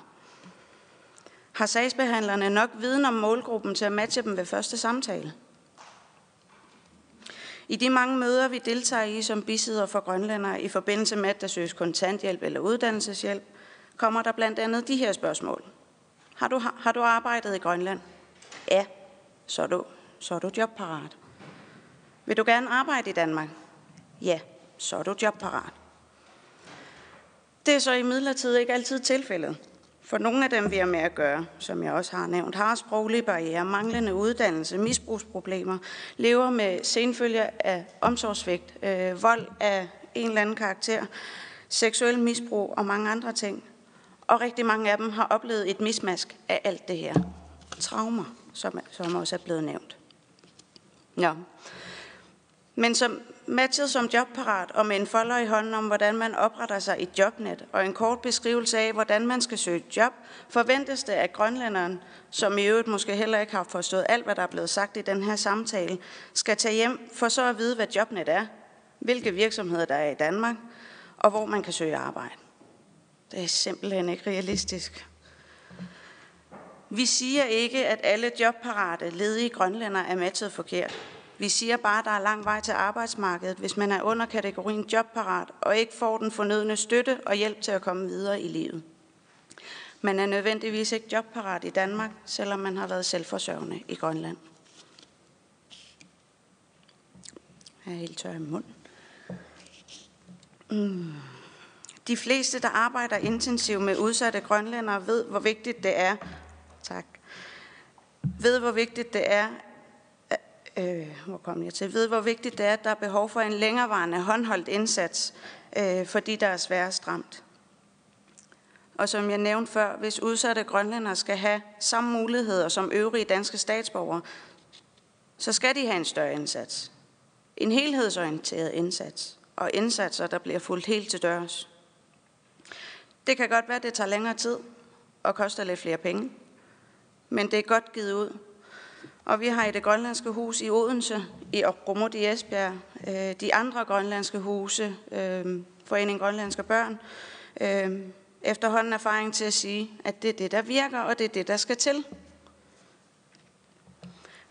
Har sagsbehandlerne nok viden om målgruppen til at matche dem ved første samtale? I de mange møder, vi deltager i som bisidder for grønlændere i forbindelse med, at der søges kontanthjælp eller uddannelseshjælp, kommer der blandt andet de her spørgsmål. Har du, har du arbejdet i Grønland? Ja, så er du, så er du jobparat. Vil du gerne arbejde i Danmark? Ja, så er du jobparat. Det er så i midlertid ikke altid tilfældet. For nogle af dem, vi har med at gøre, som jeg også har nævnt, har sproglige barriere, manglende uddannelse, misbrugsproblemer, lever med senfølger af omsorgsvægt, øh, vold af en eller anden karakter, seksuel misbrug og mange andre ting. Og rigtig mange af dem har oplevet et mismask af alt det her. Traumer, som, som også er blevet nævnt. Ja. Men som matchet som jobparat og med en folder i hånden om, hvordan man opretter sig et jobnet og en kort beskrivelse af, hvordan man skal søge et job, forventes det, at grønlænderen, som i øvrigt måske heller ikke har forstået alt, hvad der er blevet sagt i den her samtale, skal tage hjem for så at vide, hvad jobnet er, hvilke virksomheder der er i Danmark, og hvor man kan søge arbejde. Det er simpelthen ikke realistisk. Vi siger ikke, at alle jobparate ledige grønlænder er matchet forkert. Vi siger bare, at der er lang vej til arbejdsmarkedet, hvis man er under kategorien jobparat og ikke får den fornødne støtte og hjælp til at komme videre i livet. Man er nødvendigvis ikke jobparat i Danmark, selvom man har været selvforsørgende i Grønland. Jeg er helt tør i munden. Mm. De fleste, der arbejder intensivt med udsatte grønlændere, ved, hvor vigtigt det er, tak, ved, hvor vigtigt det er, øh, øh, hvor kom jeg til, ved, hvor vigtigt det er, at der er behov for en længerevarende håndholdt indsats, øh, fordi der er svært stramt. Og som jeg nævnte før, hvis udsatte grønlændere skal have samme muligheder som øvrige danske statsborgere, så skal de have en større indsats. En helhedsorienteret indsats, og indsatser, der bliver fuldt helt til dørs. Det kan godt være, at det tager længere tid og koster lidt flere penge, men det er godt givet ud, og vi har i det grønlandske hus i Odense, i Rumut i Esbjerg, øh, de andre grønlandske huse, øh, Foreningen Grønlandske Børn, øh, efterhånden erfaring til at sige, at det er det, der virker, og det er det, der skal til.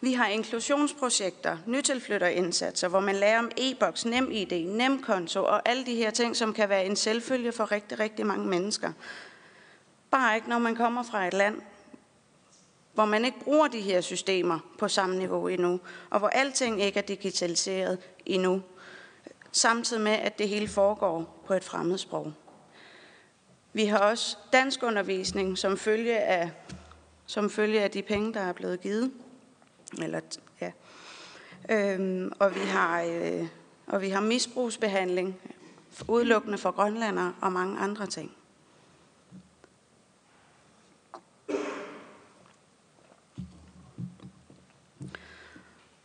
Vi har inklusionsprojekter, nytilflytterindsatser, hvor man lærer om e-boks, nem ID, nem konto og alle de her ting, som kan være en selvfølge for rigtig, rigtig mange mennesker. Bare ikke, når man kommer fra et land, hvor man ikke bruger de her systemer på samme niveau endnu, og hvor alting ikke er digitaliseret endnu. samtidig med, at det hele foregår på et fremmedsprog. Vi har også dansk undervisning som følge af, som følge af de penge, der er blevet givet. Eller, ja. øhm, og, vi har, øh, og vi har misbrugsbehandling udelukkende for grønlandere og mange andre ting.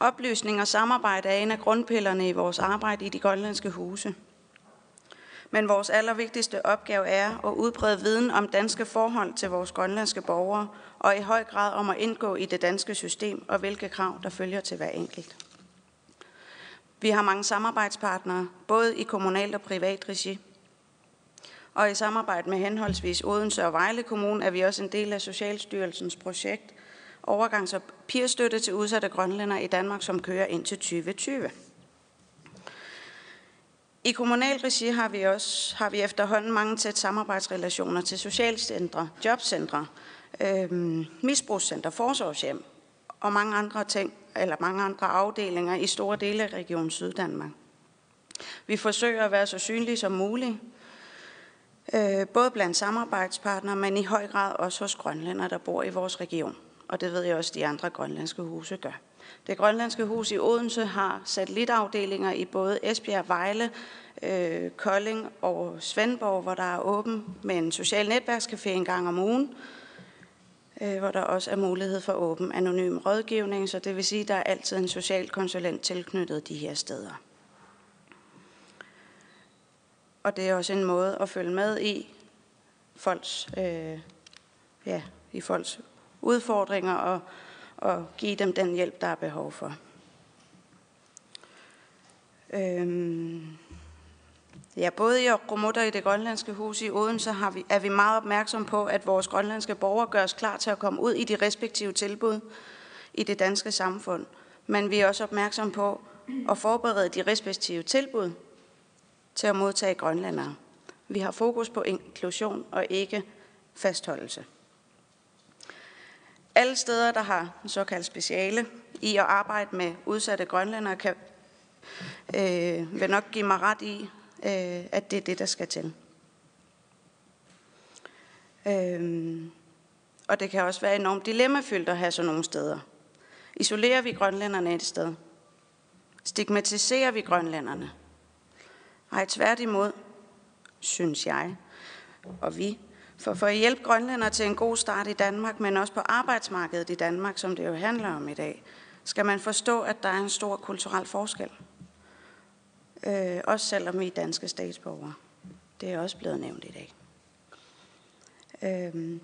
Oplysning og samarbejde er en af grundpillerne i vores arbejde i de grønlandske huse. Men vores allervigtigste opgave er at udbrede viden om danske forhold til vores grønlandske borgere, og i høj grad om at indgå i det danske system og hvilke krav, der følger til hver enkelt. Vi har mange samarbejdspartnere, både i kommunalt og privat regi. Og i samarbejde med henholdsvis Odense og Vejle Kommune er vi også en del af Socialstyrelsens projekt Overgangs- og peerstøtte til udsatte grønlænder i Danmark, som kører ind til 2020. I kommunal regi har vi også har vi efterhånden mange tæt samarbejdsrelationer til socialcentre, jobcentre, øh, misbrugscenter, forsorgshjem og mange andre ting, eller mange andre afdelinger i store dele af Region Syddanmark. Vi forsøger at være så synlige som muligt, øh, både blandt samarbejdspartnere, men i høj grad også hos grønlænder, der bor i vores region. Og det ved jeg også, de andre grønlandske huse gør. Det grønlandske hus i Odense har satellitafdelinger i både Esbjerg, Vejle, øh, Kolding og Svendborg, hvor der er åben med en social netværkscafé en gang om ugen, øh, hvor der også er mulighed for åben anonym rådgivning, så det vil sige, at der er altid en social konsulent tilknyttet de her steder. Og det er også en måde at følge med i folks, øh, ja, i folks udfordringer og, og give dem den hjælp, der er behov for. Øhm, ja, både i Rumut og i det grønlandske hus i Odense har vi, er vi meget opmærksom på, at vores grønlandske borgere gøres klar til at komme ud i de respektive tilbud i det danske samfund. Men vi er også opmærksom på at forberede de respektive tilbud til at modtage grønlandere. Vi har fokus på inklusion og ikke fastholdelse. Alle steder, der har en såkaldt speciale i at arbejde med udsatte grønlændere, kan, øh, vil nok give mig ret i, øh, at det er det, der skal til. Øh, og det kan også være enormt dilemmafyldt at have sådan nogle steder. Isolerer vi grønlænderne et sted? Stigmatiserer vi grønlænderne? Nej, tværtimod, synes jeg, og vi, for, for at hjælpe grønlænder til en god start i Danmark, men også på arbejdsmarkedet i Danmark, som det jo handler om i dag, skal man forstå, at der er en stor kulturel forskel. Øh, også selvom vi er danske statsborgere. Det er også blevet nævnt i dag. Øh,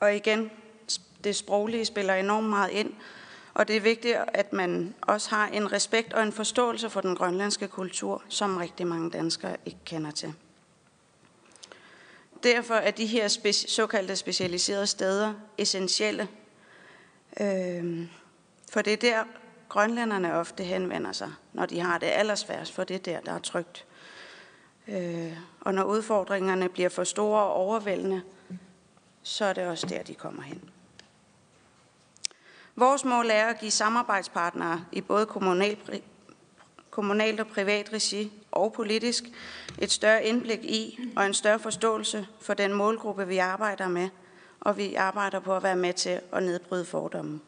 og igen, det sproglige spiller enormt meget ind, og det er vigtigt, at man også har en respekt og en forståelse for den grønlandske kultur, som rigtig mange danskere ikke kender til. Derfor er de her speci- såkaldte specialiserede steder essentielle. Øh, for det er der, grønlænderne ofte henvender sig, når de har det allersværst, for det er der, der er trygt. Øh, og når udfordringerne bliver for store og overvældende, så er det også der, de kommer hen. Vores mål er at give samarbejdspartnere i både kommunal, kommunalt og privat regi og politisk et større indblik i og en større forståelse for den målgruppe, vi arbejder med, og vi arbejder på at være med til at nedbryde fordomme.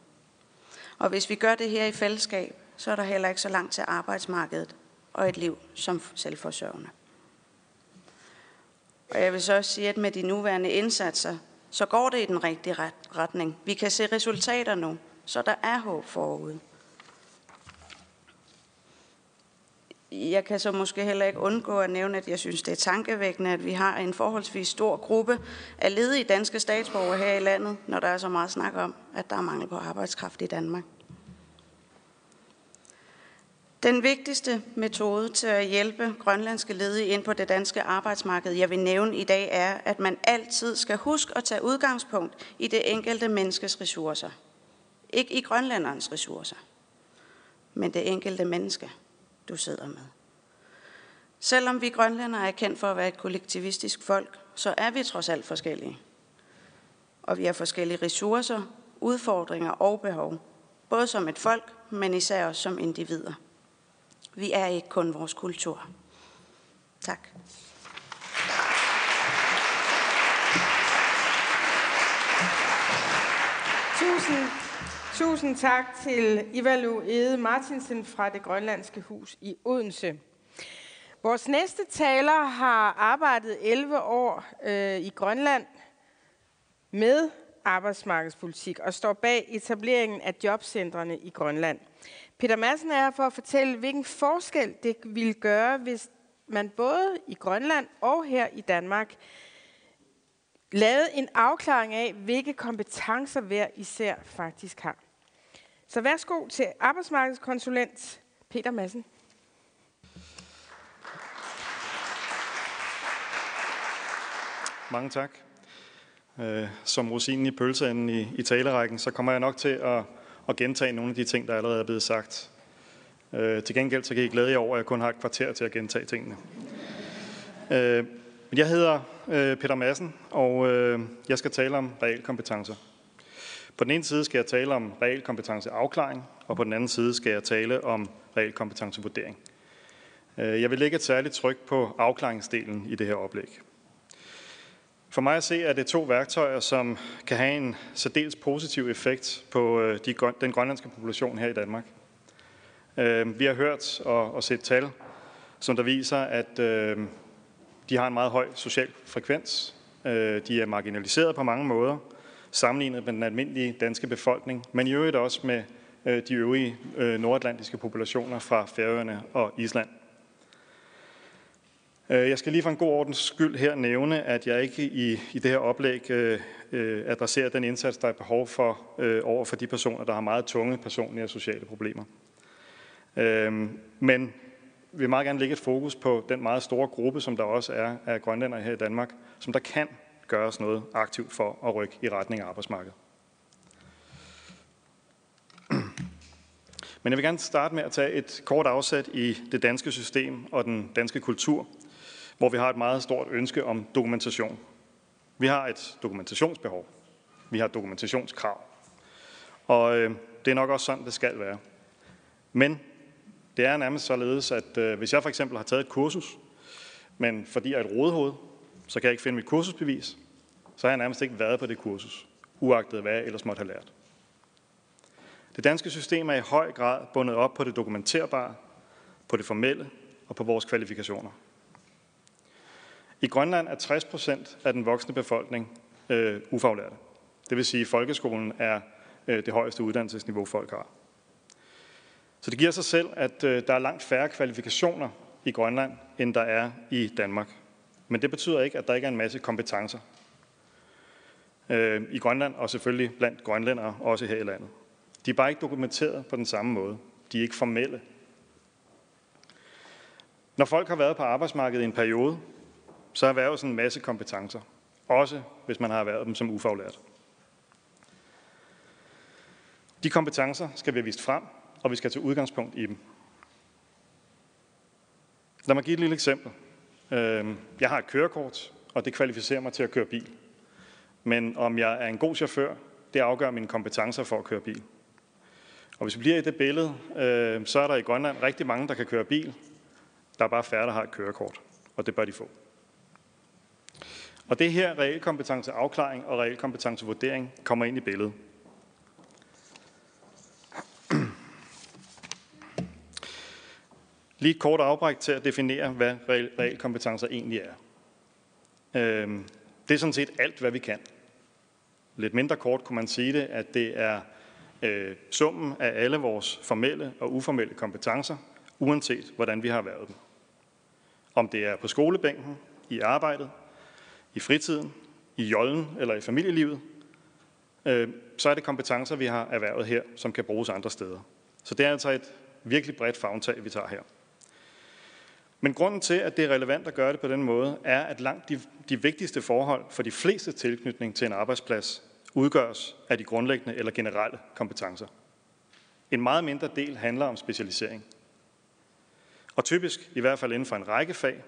Og hvis vi gør det her i fællesskab, så er der heller ikke så langt til arbejdsmarkedet og et liv som selvforsørgende. Og jeg vil så også sige, at med de nuværende indsatser, så går det i den rigtige retning. Vi kan se resultater nu, så der er håb forude. Jeg kan så måske heller ikke undgå at nævne, at jeg synes, det er tankevækkende, at vi har en forholdsvis stor gruppe af ledige danske statsborgere her i landet, når der er så meget snak om, at der er mangel på arbejdskraft i Danmark. Den vigtigste metode til at hjælpe grønlandske ledige ind på det danske arbejdsmarked, jeg vil nævne i dag, er, at man altid skal huske at tage udgangspunkt i det enkelte menneskes ressourcer. Ikke i grønlænderens ressourcer, men det enkelte menneske du sidder med. Selvom vi grønlændere er kendt for at være et kollektivistisk folk, så er vi trods alt forskellige. Og vi har forskellige ressourcer, udfordringer og behov, både som et folk, men især også som individer. Vi er ikke kun vores kultur. Tak. Tusind, tusind tak til Ivalu Ede Martinsen fra det Grønlandske Hus i Odense. Vores næste taler har arbejdet 11 år øh, i Grønland med arbejdsmarkedspolitik og står bag etableringen af jobcentrene i Grønland. Peter Madsen er her for at fortælle, hvilken forskel det ville gøre, hvis man både i Grønland og her i Danmark lavede en afklaring af, hvilke kompetencer hver især faktisk har. Så værsgo til arbejdsmarkedskonsulent Peter Madsen. Mange tak. Øh, som rosinen i pølseenden i, i talerækken, så kommer jeg nok til at, at gentage nogle af de ting, der allerede er blevet sagt. Øh, til gengæld så kan I glæde jer over, at jeg kun har et kvarter til at gentage tingene. Øh, jeg hedder Peter Madsen, og jeg skal tale om realkompetencer. På den ene side skal jeg tale om realkompetenceafklaring, og på den anden side skal jeg tale om realkompetencevurdering. Øh, jeg vil lægge et særligt tryk på afklaringsdelen i det her oplæg. For mig at se er det to værktøjer, som kan have en særdeles positiv effekt på øh, de, den grønlandske population her i Danmark. Øh, vi har hørt og, og set tal, som der viser, at øh, de har en meget høj social frekvens. De er marginaliseret på mange måder, sammenlignet med den almindelige danske befolkning, men i øvrigt også med øh, de øvrige øh, nordatlantiske populationer fra Færøerne og Island. Øh, jeg skal lige for en god ordens skyld her nævne, at jeg ikke i, i det her oplæg øh, øh, adresserer den indsats, der er behov for øh, over for de personer, der har meget tunge personlige og sociale problemer. Øh, men vi vil meget gerne lægge et fokus på den meget store gruppe, som der også er af grønlændere her i Danmark, som der kan gøres noget aktivt for at rykke i retning af arbejdsmarkedet. Men jeg vil gerne starte med at tage et kort afsæt i det danske system og den danske kultur, hvor vi har et meget stort ønske om dokumentation. Vi har et dokumentationsbehov. Vi har dokumentationskrav. Og øh, det er nok også sådan, det skal være. Men det er nærmest således, at øh, hvis jeg for eksempel har taget et kursus, men fordi jeg er et rådhoved, så kan jeg ikke finde mit kursusbevis, så har jeg nærmest ikke været på det kursus, uagtet hvad jeg ellers måtte have lært. Det danske system er i høj grad bundet op på det dokumenterbare, på det formelle og på vores kvalifikationer. I Grønland er 60 procent af den voksne befolkning øh, ufaglærte. Det vil sige, at folkeskolen er øh, det højeste uddannelsesniveau, folk har. Så det giver sig selv, at øh, der er langt færre kvalifikationer i Grønland, end der er i Danmark. Men det betyder ikke, at der ikke er en masse kompetencer øh, i Grønland, og selvfølgelig blandt grønlændere, også her i landet. De er bare ikke dokumenteret på den samme måde. De er ikke formelle. Når folk har været på arbejdsmarkedet i en periode, så erhverves en masse kompetencer. Også hvis man har erhvervet dem som ufaglært. De kompetencer skal vi have vist frem, og vi skal tage udgangspunkt i dem. Lad mig give et lille eksempel. Øhm, jeg har et kørekort, og det kvalificerer mig til at køre bil. Men om jeg er en god chauffør, det afgør mine kompetencer for at køre bil. Og hvis vi bliver i det billede, øh, så er der i Grønland rigtig mange, der kan køre bil. Der er bare færre, der har et kørekort, og det bør de få. Og det her realkompetenceafklaring og realkompetencevurdering kommer ind i billedet. Lige et kort afbræk til at definere, hvad realkompetencer egentlig er. Øhm, det er sådan set alt, hvad vi kan. Lidt mindre kort kunne man sige det, at det er øh, summen af alle vores formelle og uformelle kompetencer, uanset hvordan vi har været dem. Om det er på skolebænken, i arbejdet, i fritiden, i jollen eller i familielivet, øh, så er det kompetencer, vi har erhvervet her, som kan bruges andre steder. Så det er altså et virkelig bredt fagtag, vi tager her. Men grunden til, at det er relevant at gøre det på den måde, er, at langt de, de vigtigste forhold for de fleste tilknytning til en arbejdsplads udgøres af de grundlæggende eller generelle kompetencer. En meget mindre del handler om specialisering. Og typisk, i hvert fald inden for en række fag,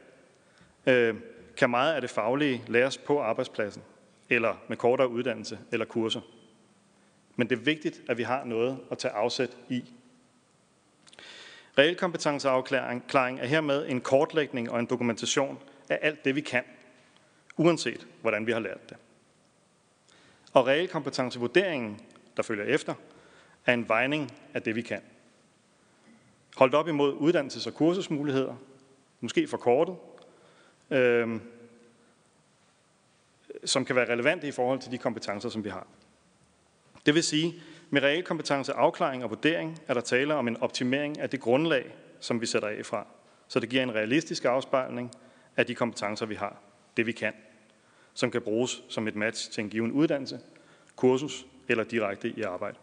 øh, kan meget af det faglige læres på arbejdspladsen, eller med kortere uddannelse eller kurser. Men det er vigtigt, at vi har noget at tage afsæt i. Realkompetenceafklaring er hermed en kortlægning og en dokumentation af alt det, vi kan, uanset hvordan vi har lært det. Og realkompetencevurderingen, der følger efter, er en vejning af det, vi kan. Holdt op imod uddannelses- og kursusmuligheder, måske forkortet, øh, som kan være relevante i forhold til de kompetencer, som vi har. Det vil sige, med realkompetence, afklaring og vurdering er der tale om en optimering af det grundlag, som vi sætter af fra, så det giver en realistisk afspejling af de kompetencer, vi har, det vi kan, som kan bruges som et match til en given uddannelse, kursus eller direkte i arbejde.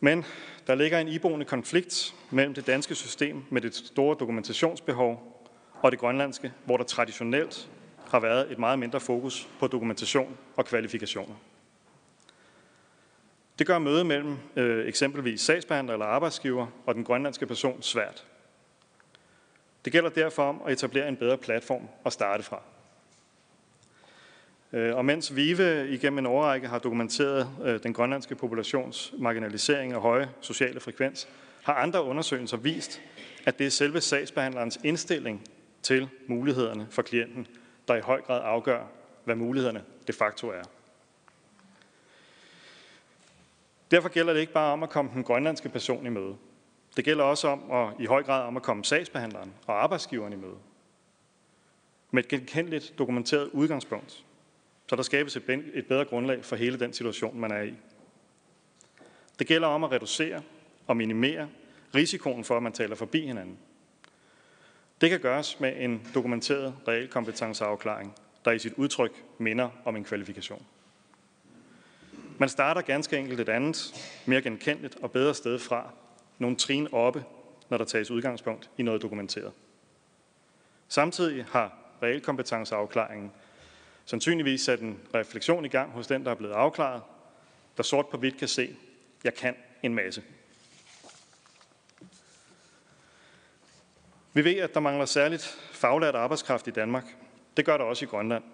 Men der ligger en iboende konflikt mellem det danske system med det store dokumentationsbehov og det grønlandske, hvor der traditionelt har været et meget mindre fokus på dokumentation og kvalifikationer. Det gør mødet mellem øh, eksempelvis sagsbehandler eller arbejdsgiver og den grønlandske person svært. Det gælder derfor om at etablere en bedre platform at starte fra. Øh, og mens VIVE igennem en årrække har dokumenteret øh, den grønlandske populations marginalisering og høje sociale frekvens, har andre undersøgelser vist, at det er selve sagsbehandlerens indstilling til mulighederne for klienten, der i høj grad afgør, hvad mulighederne de facto er. Derfor gælder det ikke bare om at komme den grønlandske person i møde. Det gælder også om at, i høj grad om at komme sagsbehandleren og arbejdsgiveren i møde. Med et genkendeligt dokumenteret udgangspunkt, så der skabes et bedre grundlag for hele den situation, man er i. Det gælder om at reducere og minimere risikoen for, at man taler forbi hinanden. Det kan gøres med en dokumenteret realkompetenceafklaring, der i sit udtryk minder om en kvalifikation. Man starter ganske enkelt et andet, mere genkendeligt og bedre sted fra, nogle trin oppe, når der tages udgangspunkt i noget dokumenteret. Samtidig har realkompetenceafklaringen sandsynligvis sat en refleksion i gang hos den, der er blevet afklaret, der sort på hvidt kan se, jeg kan en masse. Vi ved, at der mangler særligt faglært arbejdskraft i Danmark. Det gør der også i Grønland.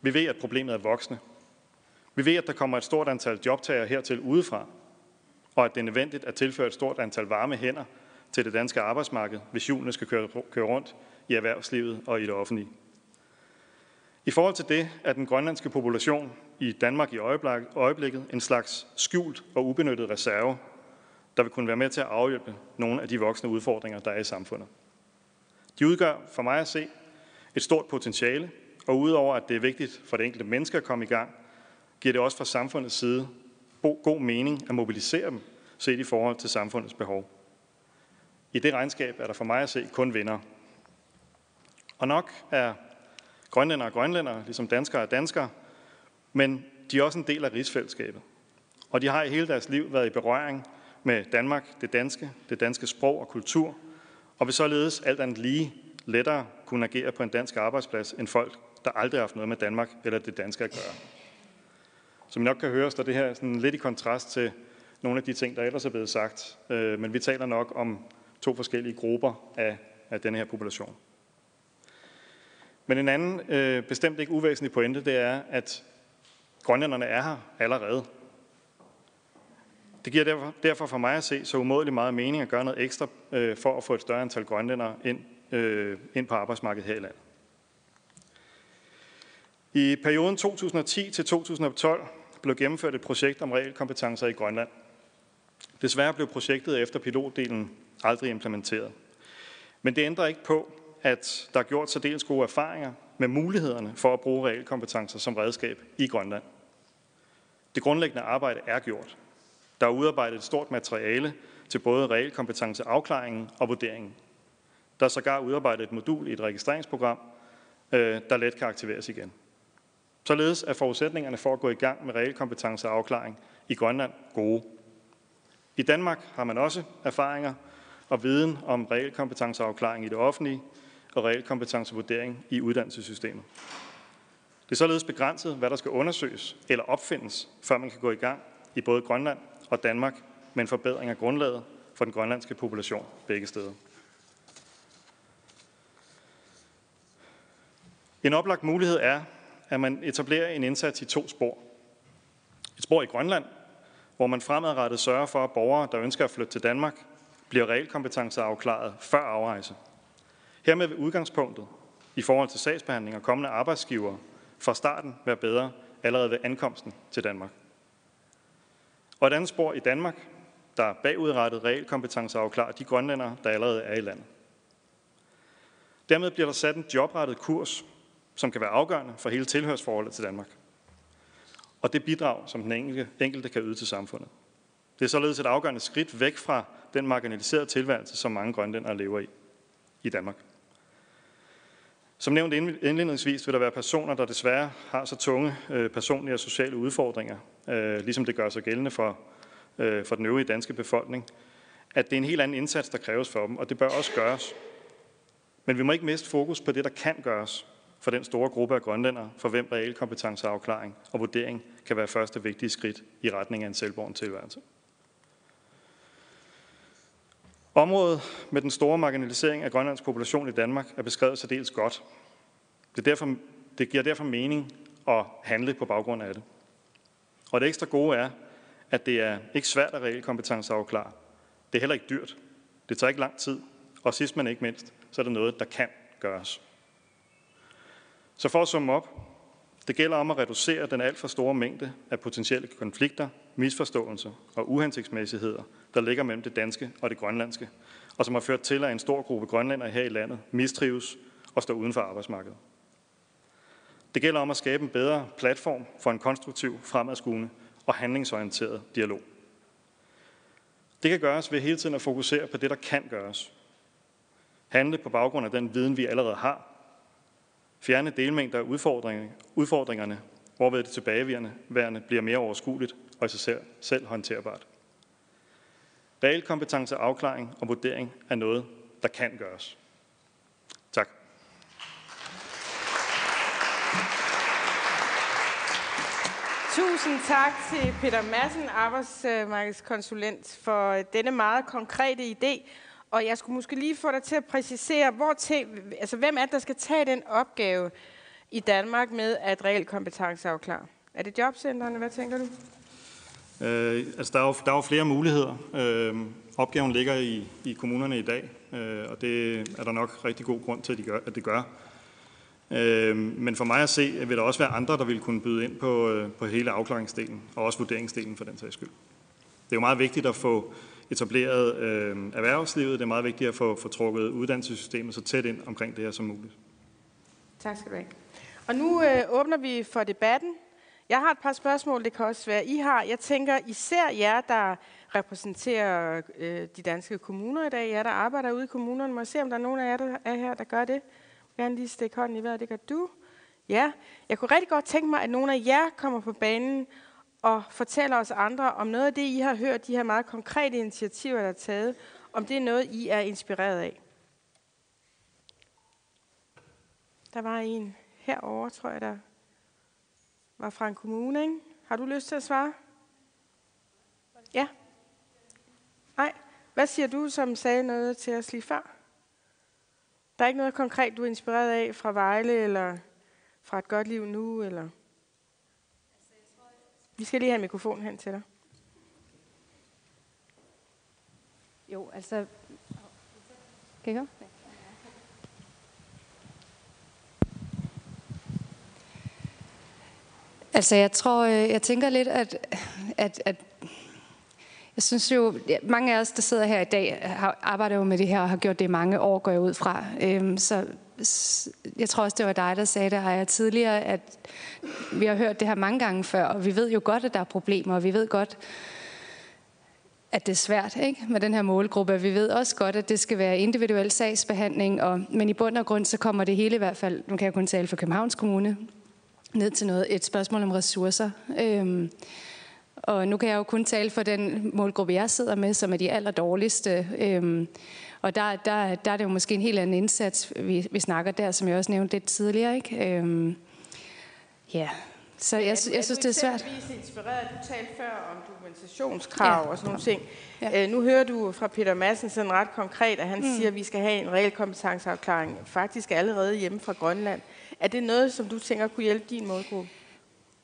Vi ved, at problemet er voksne. Vi ved, at der kommer et stort antal jobtagere hertil udefra, og at det er nødvendigt at tilføre et stort antal varme hænder til det danske arbejdsmarked, hvis hjulene skal køre, køre rundt i erhvervslivet og i det offentlige. I forhold til det er den grønlandske population i Danmark i øjeblikket en slags skjult og ubenyttet reserve, der vil kunne være med til at afhjælpe nogle af de voksne udfordringer, der er i samfundet. De udgør for mig at se et stort potentiale, og udover at det er vigtigt for det enkelte menneske at komme i gang, giver det også fra samfundets side god mening at mobilisere dem, set i forhold til samfundets behov. I det regnskab er der for mig at se kun vinder. Og nok er grønlændere og grønlændere, ligesom danskere er danskere, men de er også en del af rigsfællesskabet. Og de har i hele deres liv været i berøring med Danmark, det danske, det danske sprog og kultur, og vil således alt andet lige lettere kunne agere på en dansk arbejdsplads end folk, der aldrig har haft noget med Danmark eller det danske at gøre. Som I nok kan høre, står det her sådan lidt i kontrast til nogle af de ting, der ellers er blevet sagt. Øh, men vi taler nok om to forskellige grupper af, af den her population. Men en anden øh, bestemt ikke uvæsentlig pointe, det er, at grønlænderne er her allerede. Det giver derfor, derfor for mig at se så umådeligt meget mening at gøre noget ekstra øh, for at få et større antal grønlændere ind, øh, ind på arbejdsmarkedet her i landet. I perioden 2010 til 2012 blev gennemført et projekt om realkompetencer i Grønland. Desværre blev projektet efter pilotdelen aldrig implementeret. Men det ændrer ikke på, at der er gjort så dels gode erfaringer med mulighederne for at bruge realkompetencer som redskab i Grønland. Det grundlæggende arbejde er gjort. Der er udarbejdet et stort materiale til både realkompetenceafklaringen og vurderingen. Der er sågar udarbejdet et modul i et registreringsprogram, øh, der let kan aktiveres igen. Således er forudsætningerne for at gå i gang med realkompetenceafklaring i Grønland gode. I Danmark har man også erfaringer og viden om realkompetenceafklaring i det offentlige og realkompetencevurdering i uddannelsessystemet. Det er således begrænset, hvad der skal undersøges eller opfindes, før man kan gå i gang i både Grønland og Danmark med en forbedring af grundlaget for den grønlandske population begge steder. En oplagt mulighed er, at man etablerer en indsats i to spor. Et spor i Grønland, hvor man fremadrettet sørger for, at borgere, der ønsker at flytte til Danmark, bliver realkompetencer afklaret før afrejse. Hermed vil udgangspunktet i forhold til sagsbehandling og kommende arbejdsgivere fra starten være bedre allerede ved ankomsten til Danmark. Og et andet spor i Danmark, der bagudrettet realkompetencer afklarer de grønlændere, der allerede er i landet. Dermed bliver der sat en jobrettet kurs, som kan være afgørende for hele tilhørsforholdet til Danmark. Og det bidrag, som den enkelte, enkelte kan yde til samfundet. Det er således et afgørende skridt væk fra den marginaliserede tilværelse, som mange grønlændere lever i i Danmark. Som nævnt indledningsvis vil der være personer, der desværre har så tunge øh, personlige og sociale udfordringer, øh, ligesom det gør sig gældende for, øh, for den øvrige danske befolkning, at det er en helt anden indsats, der kræves for dem, og det bør også gøres. Men vi må ikke miste fokus på det, der kan gøres for den store gruppe af grønlændere, for hvem reel kompetenceafklaring og vurdering kan være første vigtige skridt i retning af en selvborgen tilværelse. Området med den store marginalisering af Grønlands population i Danmark er beskrevet så dels godt. Det, derfor, det giver derfor mening at handle på baggrund af det. Og det ekstra gode er, at det er ikke svært at reelt kompetenceafklare. Det er heller ikke dyrt. Det tager ikke lang tid. Og sidst men ikke mindst, så er det noget, der kan gøres. Så for at summe op, det gælder om at reducere den alt for store mængde af potentielle konflikter, misforståelser og uhensigtsmæssigheder, der ligger mellem det danske og det grønlandske, og som har ført til, at en stor gruppe grønlændere her i landet mistrives og står uden for arbejdsmarkedet. Det gælder om at skabe en bedre platform for en konstruktiv, fremadskuende og handlingsorienteret dialog. Det kan gøres ved hele tiden at fokusere på det, der kan gøres. Handle på baggrund af den viden, vi allerede har. Fjerne delmængder af udfordringerne, hvorved det tilbageværende bliver mere overskueligt og i sig selv, selv håndterbart. Realkompetence, afklaring og vurdering er noget, der kan gøres. Tak. Tusind tak til Peter Madsen, arbejdsmarkedskonsulent, for denne meget konkrete idé. Og jeg skulle måske lige få dig til at præcisere, hvor til, altså, hvem er det, der skal tage den opgave i Danmark med at reelt kompetenceafklare? Er det jobcentrene? Hvad tænker du? Øh, altså, der er, jo, der er jo flere muligheder. Øh, opgaven ligger i, i kommunerne i dag, øh, og det er der nok rigtig god grund til, at, de gør, at det gør. Øh, men for mig at se, vil der også være andre, der vil kunne byde ind på, øh, på hele afklaringsdelen, og også vurderingsdelen for den sags skyld. Det er jo meget vigtigt at få etableret øh, erhvervslivet. Det er meget vigtigt at få, få trukket uddannelsessystemet så tæt ind omkring det her som muligt. Tak skal du have. Og nu øh, åbner vi for debatten. Jeg har et par spørgsmål, det kan også være, I har. Jeg tænker især jer, der repræsenterer øh, de danske kommuner i dag, jer, der arbejder ude i kommunerne. Må jeg se, om der er nogen af jer, der er her, der gør det? Jeg vil gerne lige stikke hånden i vejret, det gør du. Ja, jeg kunne rigtig godt tænke mig, at nogle af jer kommer på banen og fortæller os andre om noget af det, I har hørt, de her meget konkrete initiativer, der er taget, om det er noget, I er inspireret af. Der var en herover, tror jeg, der var fra en kommune, ikke? Har du lyst til at svare? Ja. Nej. Hvad siger du, som sagde noget til os lige før? Der er ikke noget konkret, du er inspireret af fra Vejle, eller fra et godt liv nu, eller? Vi skal lige have mikrofonen hen til dig. Jo, altså... Kan I høre? Altså, jeg tror, øh, jeg tænker lidt, at, at, at jeg synes jo, mange af os, der sidder her i dag, har, arbejder jo med det her og har gjort det i mange år, går jeg ud fra. Øhm, så jeg tror også, det var dig, der sagde det her tidligere, at vi har hørt det her mange gange før, og vi ved jo godt, at der er problemer, og vi ved godt, at det er svært ikke? med den her målgruppe. Vi ved også godt, at det skal være individuel sagsbehandling, og, men i bund og grund så kommer det hele i hvert fald, nu kan jeg kun tale for Københavns Kommune, ned til noget, et spørgsmål om ressourcer. Øhm, og nu kan jeg jo kun tale for den målgruppe, jeg sidder med, som er de allerdårligste. Øhm, og der, der, der er det jo måske en helt anden indsats, vi, vi snakker der, som jeg også nævnte lidt tidligere. Ikke? Øhm, ja, så jeg, jeg, jeg synes, det er svært. Er inspireret? Du talte før om dokumentationskrav ja. og sådan nogle ting. Ja. Øh, nu hører du fra Peter Madsen sådan ret konkret, at han mm. siger, at vi skal have en reel kompetenceafklaring faktisk allerede hjemme fra Grønland. Er det noget, som du tænker kunne hjælpe din målgruppe?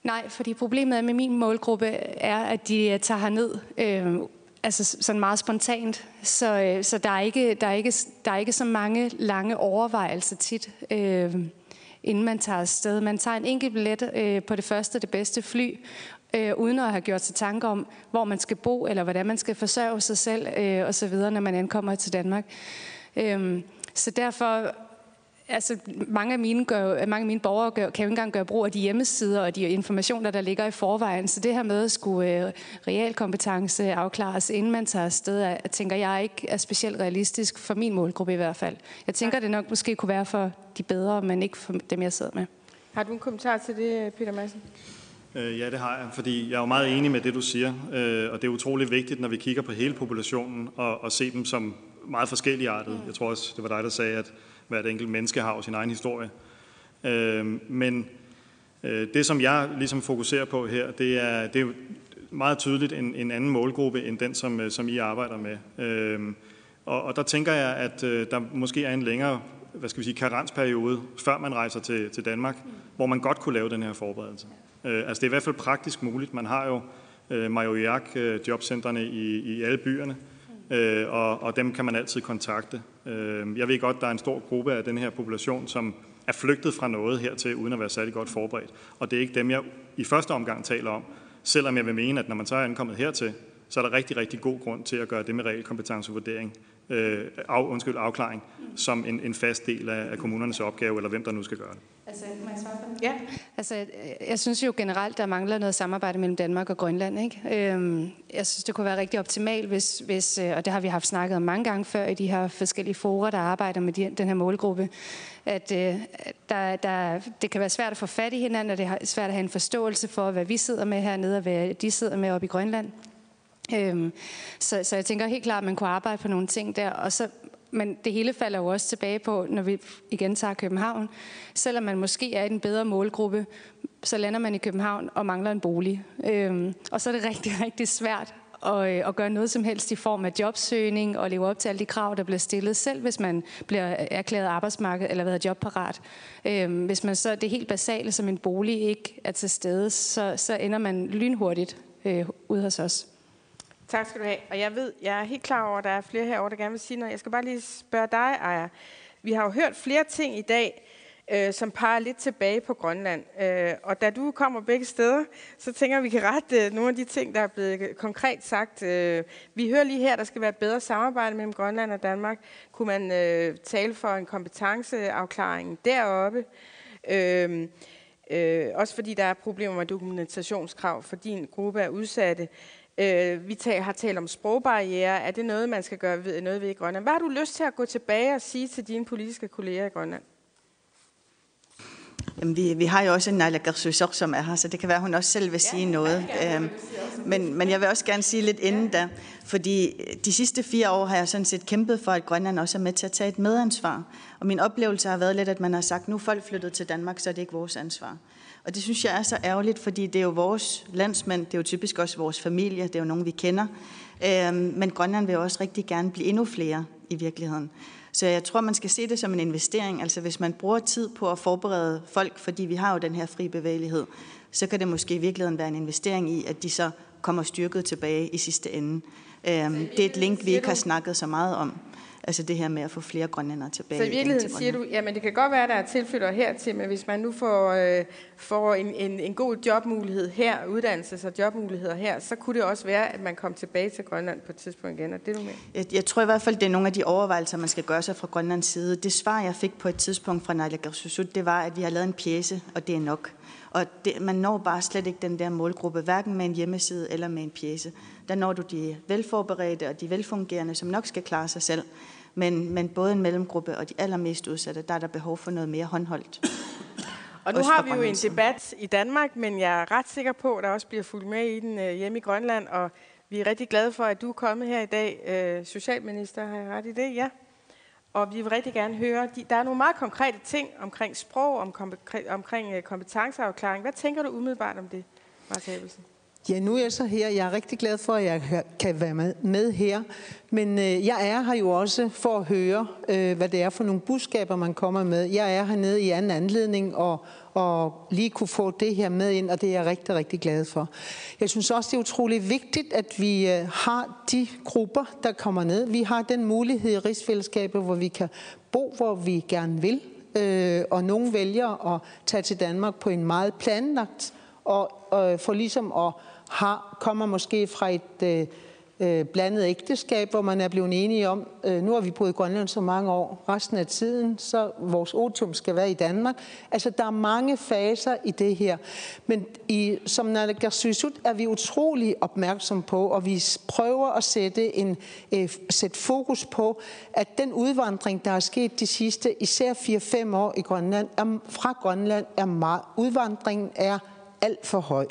Nej, fordi problemet med min målgruppe er, at de tager herned øh, altså sådan meget spontant, så, øh, så der, er ikke, der, er ikke, der er ikke så mange lange overvejelser tit, øh, inden man tager afsted. Man tager en enkelt billet øh, på det første det bedste fly, øh, uden at have gjort sig tanker om, hvor man skal bo, eller hvordan man skal forsørge sig selv øh, osv., når man ankommer til Danmark. Øh, så derfor altså, mange af mine, gør, mange af mine borgere gør, kan jo ikke engang gøre brug af de hjemmesider og de informationer, der ligger i forvejen. Så det her med at skulle øh, realkompetence afklares, inden man tager afsted, er, tænker jeg ikke er specielt realistisk for min målgruppe i hvert fald. Jeg tænker, det nok måske kunne være for de bedre, men ikke for dem, jeg sidder med. Har du en kommentar til det, Peter Madsen? Øh, ja, det har jeg, fordi jeg er jo meget enig med det, du siger, øh, og det er utrolig vigtigt, når vi kigger på hele populationen, og, og se dem som meget forskellige artet. Jeg tror også, det var dig, der sagde, at hvert enkelt menneske har jo sin egen historie. Øhm, men øh, det, som jeg ligesom fokuserer på her, det er, det er jo meget tydeligt en, en anden målgruppe, end den, som, øh, som I arbejder med. Øhm, og, og der tænker jeg, at øh, der måske er en længere hvad skal vi sige, karensperiode, før man rejser til, til Danmark, hvor man godt kunne lave den her forberedelse. Altså det er i hvert fald praktisk muligt. Man har jo øh, Majoriak jobcentrene i, i alle byerne, øh, og, og dem kan man altid kontakte. Øh, jeg ved godt, der er en stor gruppe af den her population, som er flygtet fra noget hertil, uden at være særlig godt forberedt. Og det er ikke dem, jeg i første omgang taler om, selvom jeg vil mene, at når man så er ankommet hertil, så er der rigtig, rigtig god grund til at gøre det med regelkompetencevurdering, øh, af, undskyld, afklaring, som en, en fast del af, af kommunernes opgave, eller hvem der nu skal gøre det. Altså, må jeg svare på det? Ja. Altså, jeg synes jo generelt, der mangler noget samarbejde mellem Danmark og Grønland. Ikke? Øhm, jeg synes, det kunne være rigtig optimalt, hvis, hvis, øh, og det har vi haft snakket om mange gange før i de her forskellige forer, der arbejder med de, den her målgruppe, at øh, der, der, det kan være svært at få fat i hinanden, og det er svært at have en forståelse for, hvad vi sidder med hernede, og hvad de sidder med oppe i Grønland. Øhm, så, så jeg tænker helt klart, at man kunne arbejde på nogle ting der. Og så, men det hele falder jo også tilbage på, når vi igen tager København. Selvom man måske er i en bedre målgruppe, så lander man i København og mangler en bolig. Øhm, og så er det rigtig, rigtig svært at, øh, at gøre noget som helst i form af jobsøgning og leve op til alle de krav, der bliver stillet, selv hvis man bliver erklæret arbejdsmarked eller været jobparat. Øhm, hvis man så det helt basale som en bolig ikke er til stede, så, så ender man lynhurtigt øh, ude hos os. Tak skal du have. Og jeg ved, jeg er helt klar over, at der er flere herovre, der gerne vil sige noget. Jeg skal bare lige spørge dig, Aya. Vi har jo hørt flere ting i dag, øh, som peger lidt tilbage på Grønland. Øh, og da du kommer begge steder, så tænker jeg, at vi kan rette øh, nogle af de ting, der er blevet konkret sagt. Øh, vi hører lige her, at der skal være bedre samarbejde mellem Grønland og Danmark. Kunne man øh, tale for en kompetenceafklaring deroppe? Øh, øh, også fordi der er problemer med dokumentationskrav for din gruppe af udsatte. Øh, vi tager, har talt om sprogbarriere. Er det noget, man skal gøre ved, noget ved i Grønland? Hvad har du lyst til at gå tilbage og sige til dine politiske kolleger i Grønland? Jamen, vi, vi har jo også en Naila Gersusok, som er her, så det kan være, at hun også selv vil sige ja, noget. Øhm, men, men jeg vil også gerne sige lidt inden da, fordi de sidste fire år har jeg sådan set kæmpet for, at Grønland også er med til at tage et medansvar. Og min oplevelse har været lidt, at man har sagt, nu er folk flyttet til Danmark, så er det ikke vores ansvar. Og det synes jeg er så ærgerligt, fordi det er jo vores landsmænd, det er jo typisk også vores familie, det er jo nogen, vi kender. Øhm, men Grønland vil også rigtig gerne blive endnu flere i virkeligheden. Så jeg tror, man skal se det som en investering. Altså hvis man bruger tid på at forberede folk, fordi vi har jo den her fri bevægelighed, så kan det måske i virkeligheden være en investering i, at de så kommer styrket tilbage i sidste ende. Øhm, det er et link, vi ikke har snakket så meget om. Altså det her med at få flere grønlændere tilbage. Så i virkeligheden siger du, jamen det kan godt være, at der er tilflytter hertil, men hvis man nu får, øh, får en, en, en god jobmulighed her, uddannelses- og jobmuligheder her, så kunne det også være, at man kom tilbage til Grønland på et tidspunkt igen. Er det du mener? Jeg, jeg tror i hvert fald, det er nogle af de overvejelser, man skal gøre sig fra Grønlands side. Det svar, jeg fik på et tidspunkt fra Naalakkersuisut, det var, at vi har lavet en pjæse, og det er nok. Og det, man når bare slet ikke den der målgruppe, hverken med en hjemmeside eller med en pjæse. Der når du de velforberedte og de velfungerende, som nok skal klare sig selv. Men, men både en mellemgruppe og de allermest udsatte, der er der behov for noget mere håndholdt. Og nu har vi jo en debat i Danmark, men jeg er ret sikker på, at der også bliver fulgt med i den øh, hjemme i Grønland, og vi er rigtig glade for, at du er kommet her i dag. Øh, Socialminister, har jeg ret i det? Ja. Og vi vil rigtig gerne høre, de, der er nogle meget konkrete ting omkring sprog, om, omkring øh, kompetenceafklaring. Hvad tænker du umiddelbart om det, Mark Abelsen? Ja, nu er jeg så her. Jeg er rigtig glad for, at jeg kan være med her. Men øh, jeg er her jo også for at høre, øh, hvad det er for nogle budskaber, man kommer med. Jeg er hernede i anden anledning og, og lige kunne få det her med ind, og det er jeg rigtig, rigtig glad for. Jeg synes også, det er utrolig vigtigt, at vi øh, har de grupper, der kommer ned. Vi har den mulighed i rigsfællesskabet, hvor vi kan bo, hvor vi gerne vil. Øh, og nogen vælger at tage til Danmark på en meget planlagt, og, og for ligesom at har, kommer måske fra et øh, øh, blandet ægteskab, hvor man er blevet enige om, øh, nu har vi boet i Grønland så mange år, resten af tiden, så vores otium skal være i Danmark. Altså, der er mange faser i det her. Men i, som Nalagarsysut er vi utrolig opmærksom på, og vi prøver at sætte, en, øh, sætte fokus på, at den udvandring, der er sket de sidste, især 4-5 år i Grønland, er, fra Grønland, er meget, udvandringen er alt for høj.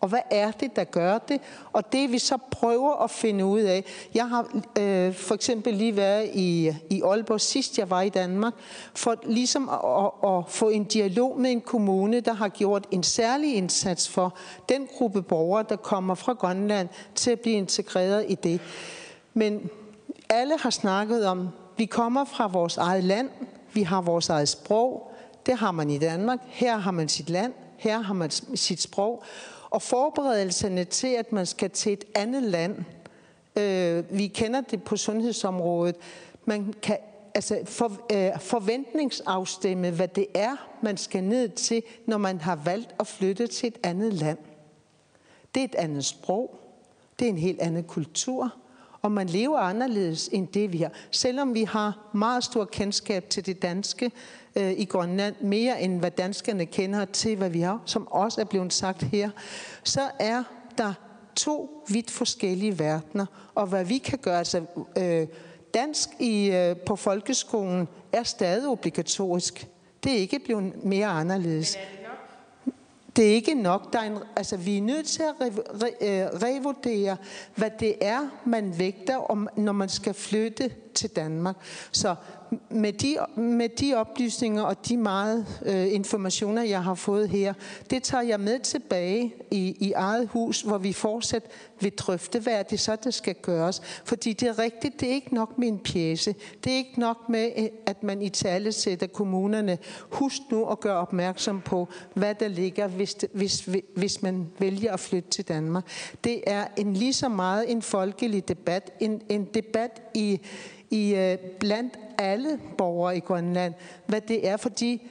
Og hvad er det, der gør det? Og det vi så prøver at finde ud af. Jeg har øh, for eksempel lige været i, i Aalborg sidst jeg var i Danmark, for ligesom at, at, at få en dialog med en kommune, der har gjort en særlig indsats for den gruppe borgere, der kommer fra Grønland til at blive integreret i det. Men alle har snakket om, vi kommer fra vores eget land, vi har vores eget sprog, det har man i Danmark, her har man sit land, her har man sit sprog. Og forberedelserne til, at man skal til et andet land, øh, vi kender det på sundhedsområdet, man kan altså for, øh, forventningsafstemme, hvad det er, man skal ned til, når man har valgt at flytte til et andet land. Det er et andet sprog, det er en helt anden kultur, og man lever anderledes end det, vi har. Selvom vi har meget stor kendskab til det danske, øh, i Grønland, mere end hvad danskerne kender til, hvad vi har, som også er blevet sagt her, så er der to vidt forskellige verdener, og hvad vi kan gøre, altså øh, dansk i, øh, på folkeskolen er stadig obligatorisk. Det er ikke blevet mere anderledes. Det det er ikke nok. Der er en, altså, vi er nødt til at re, re, revurdere, hvad det er, man vægter, om, når man skal flytte til Danmark. Så med de, med de oplysninger og de meget øh, informationer, jeg har fået her, det tager jeg med tilbage i, i eget hus, hvor vi fortsat vil drøfte, hvad er det så, der skal gøres. Fordi det er rigtigt, det er ikke nok med en pjæse. Det er ikke nok med, øh, at man i tale sætter kommunerne. Husk nu at gøre opmærksom på, hvad der ligger, hvis, hvis, hvis man vælger at flytte til Danmark. Det er en lige så meget en folkelig debat, en, en debat i, i øh, blandt alle borgere i Grønland, hvad det er, fordi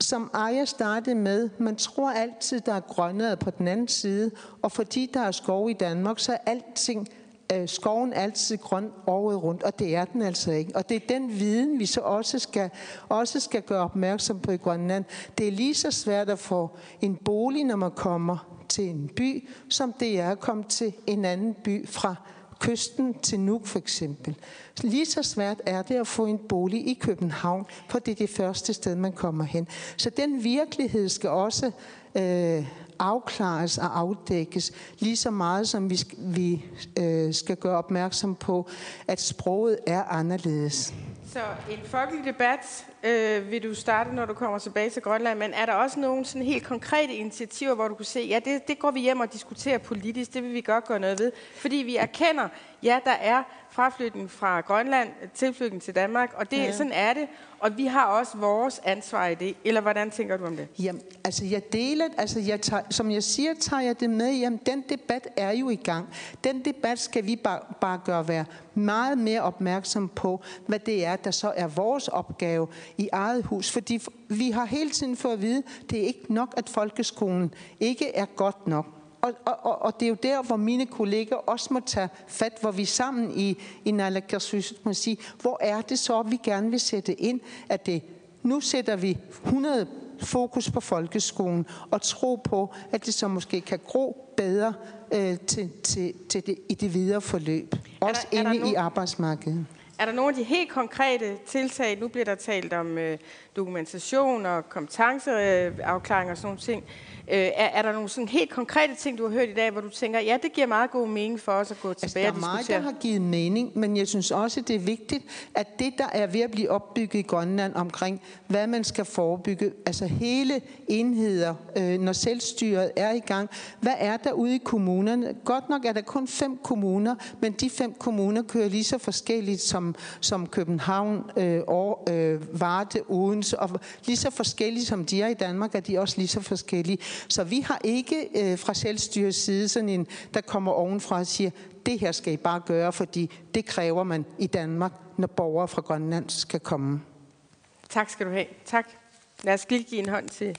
som Aja startede med, man tror altid, der er grønnere på den anden side, og fordi der er skov i Danmark, så er alting, øh, skoven altid grøn året rundt, og det er den altså ikke. Og det er den viden, vi så også skal, også skal gøre opmærksom på i Grønland. Det er lige så svært at få en bolig, når man kommer til en by, som det er at komme til en anden by fra kysten til Nuuk for eksempel. Lige så svært er det at få en bolig i København, for det er det første sted, man kommer hen. Så den virkelighed skal også øh, afklares og afdækkes lige så meget, som vi, vi øh, skal gøre opmærksom på, at sproget er anderledes. Så en folkelig debat øh, vil du starte, når du kommer tilbage til Grønland, men er der også nogle sådan helt konkrete initiativer, hvor du kan se, ja, det, det går vi hjem og diskuterer politisk, det vil vi godt gøre noget ved, fordi vi erkender, ja, der er fraflytning fra Grønland, tilflytning til Danmark, og det, ja. sådan er det, og vi har også vores ansvar i det. Eller hvordan tænker du om det? Jamen, altså jeg deler, altså jeg tager, som jeg siger, tager jeg det med, jamen den debat er jo i gang. Den debat skal vi bare, bare gøre være meget mere opmærksom på, hvad det er, der så er vores opgave i eget hus. Fordi vi har hele tiden fået at vide, det er ikke nok, at folkeskolen ikke er godt nok. Og, og, og det er jo der, hvor mine kolleger også må tage fat, hvor vi sammen i, i Nalakasys må sige, hvor er det så, vi gerne vil sætte ind, at det nu sætter vi 100 fokus på folkeskolen og tro på, at det så måske kan gro bedre øh, til, til, til det, i det videre forløb. Også der, inde nogen, i arbejdsmarkedet. Er der nogle af de helt konkrete tiltag, nu bliver der talt om øh, dokumentation og kompetenceafklaring og sådan nogle ting, Øh, er, er der nogle sådan helt konkrete ting, du har hørt i dag, hvor du tænker, ja, det giver meget god mening for os at gå altså, tilbage altså, der er meget, der har givet mening, men jeg synes også, det er vigtigt, at det, der er ved at blive opbygget i Grønland omkring, hvad man skal forebygge, altså hele enheder, øh, når selvstyret er i gang, hvad er der ude i kommunerne? Godt nok er der kun fem kommuner, men de fem kommuner kører lige så forskelligt som, som København, øh, og, øh, Varde, Odense, og lige så forskellige som de er i Danmark, er de også lige så forskellige. Så vi har ikke øh, fra selvstyrets side sådan en, der kommer ovenfra og siger, det her skal I bare gøre, fordi det kræver man i Danmark, når borgere fra Grønland skal komme. Tak skal du have. Tak. Lad os lige give en hånd til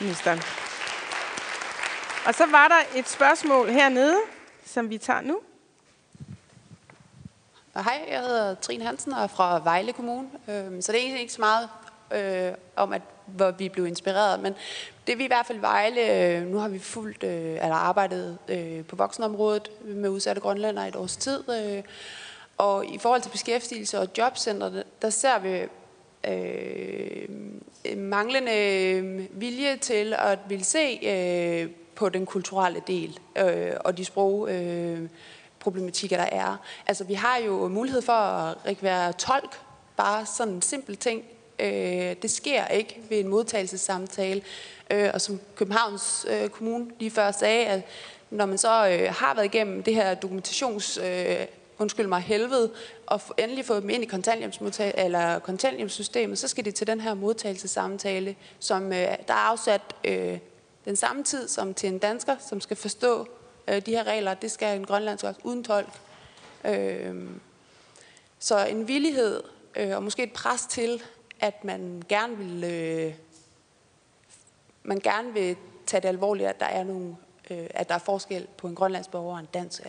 ministeren. Og så var der et spørgsmål hernede, som vi tager nu. Hej, jeg hedder Trine Hansen og er fra Vejle Kommune. Øhm, så det er egentlig ikke så meget øh, om, at hvor vi blev inspireret. Men det vi i hvert fald Vejle, øh, nu har vi fuldt, øh, eller arbejdet øh, på voksenområdet med udsatte grønlænder et års tid. Øh, og i forhold til beskæftigelse og jobcenter, der ser vi øh, manglende øh, vilje til at ville se øh, på den kulturelle del øh, og de sprog øh, problematikker, der er. Altså, vi har jo mulighed for at være tolk, bare sådan en simpel ting, Øh, det sker ikke ved en modtagelsessamtale. Øh, og som Københavns øh, Kommune lige før sagde, at når man så øh, har været igennem det her dokumentations... Øh, undskyld mig, helvede, og endelig få dem ind i eller kontanthjælpssystemet, så skal det til den her modtagelsessamtale, som øh, der er afsat øh, den samme tid som til en dansker, som skal forstå de her regler. Det skal en grønlandsk også uden tolk. Øh, så en villighed øh, og måske et pres til, at man gerne vil, øh, man gerne vil tage det alvorligt, at der er nogle, øh, at der er forskel på en grønlandsk borger og en dansk.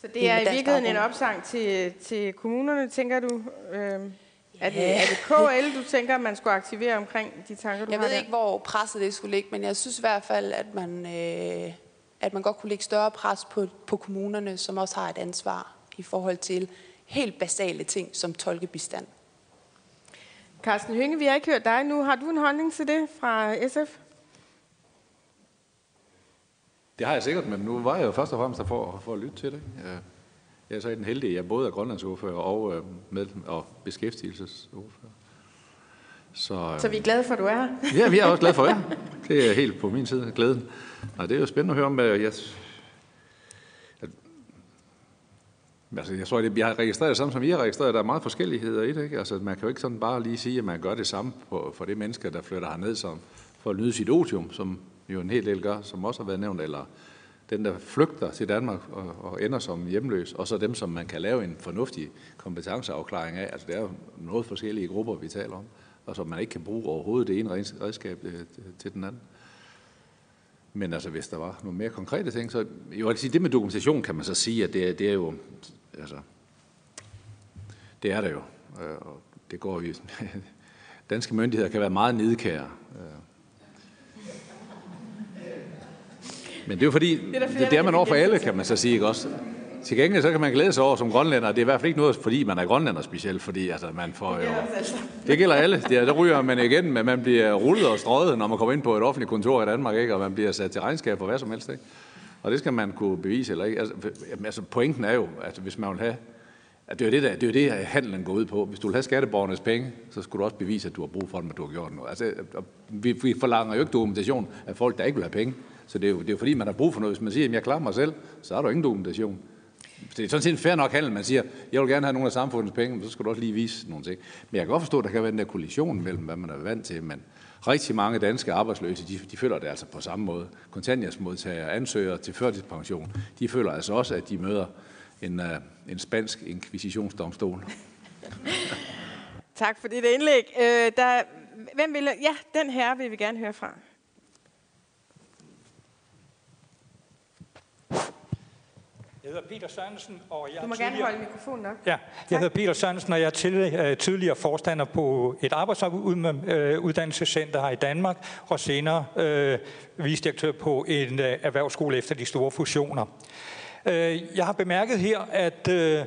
Så det er i virkeligheden en opsang til, til kommunerne, tænker du? Øh, er, det, er det KL, du tænker, man skulle aktivere omkring de tanker, du jeg har Jeg ved ikke, hvor presset det skulle ligge, men jeg synes i hvert fald, at man, øh, at man godt kunne lægge større pres på, på kommunerne, som også har et ansvar i forhold til helt basale ting som tolkebistand. Carsten Hynge, vi har ikke hørt dig nu. Har du en holdning til det fra SF? Det har jeg sikkert, men nu var jeg jo først og fremmest der for, for at lytte til det. Jeg er så den heldige, jeg både er grønlandsordfører og, øh, med, og beskæftigelsesordfører. Så, så vi er glade for, at du er her. ja, vi er også glade for jer. Det er helt på min side glæden. Nej, det er jo spændende at høre om, jeg, Altså, jeg tror, at jeg har registreret det samme, som I har registreret. Der er meget forskelligheder i det. Ikke? Altså, man kan jo ikke sådan bare lige sige, at man gør det samme for, for det menneske, der flytter herned som, for at nyde sit otium, som jo en hel del gør, som også har været nævnt, eller den, der flygter til Danmark og, og ender som hjemløs, og så dem, som man kan lave en fornuftig kompetenceafklaring af. Altså, det er jo noget forskellige grupper, vi taler om, og som man ikke kan bruge overhovedet det ene redskab øh, til den anden. Men altså, hvis der var nogle mere konkrete ting, så jeg vil sige, det med dokumentation kan man så sige, at det, det er jo altså, det er der jo. Øh, og det går vi. Danske myndigheder kan være meget nedkære. Øh. Men det er jo fordi, det er, det, det er man over for alle, kan man så sige, ikke også? Til gengæld så kan man glæde sig over som grønlænder. Det er i hvert fald ikke noget, fordi man er grønlænder specielt, fordi altså, man får jo... Det gælder alle. Det er, der ryger man igen, men man bliver rullet og strøget, når man kommer ind på et offentligt kontor i Danmark, ikke? og man bliver sat til regnskab for hvad som helst. Ikke? Og det skal man kunne bevise eller ikke. Altså, altså pointen er jo, at hvis man vil have, at det er det, der, det er det, handlen går ud på. Hvis du vil have skatteborgernes penge, så skulle du også bevise, at du har brug for dem, at du har gjort noget. Altså, vi, vi forlanger jo ikke dokumentation af folk, der ikke vil have penge. Så det er jo, det er jo fordi, man har brug for noget. Hvis man siger, at jeg klarer mig selv, så har du ingen dokumentation. Det er sådan set en fair nok handel, man siger, jeg vil gerne have nogle af samfundets penge, men så skal du også lige vise nogle ting. Men jeg kan godt forstå, at der kan være den der kollision mellem, hvad man er vant til, men rigtig mange danske arbejdsløse, de, de føler det altså på samme måde. Kontanthjælpsmodtagere, ansøgere til førtidspension, de føler altså også, at de møder en, uh, en spansk inkvisitionsdomstol. tak for dit indlæg. Øh, der, hvem vil, ja, den her vil vi gerne høre fra. Jeg hedder Peter Sørensen, og jeg Du må tidligere... gerne holde mikrofonen op. Ja, jeg tak. hedder Peter Sørensen, og jeg er til, øh, tidligere forstander på et arbejdsuddannelsescenter her i Danmark, og senere øh, visdirektør på en øh, erhvervsskole efter de store fusioner. Øh, jeg har bemærket her, at øh,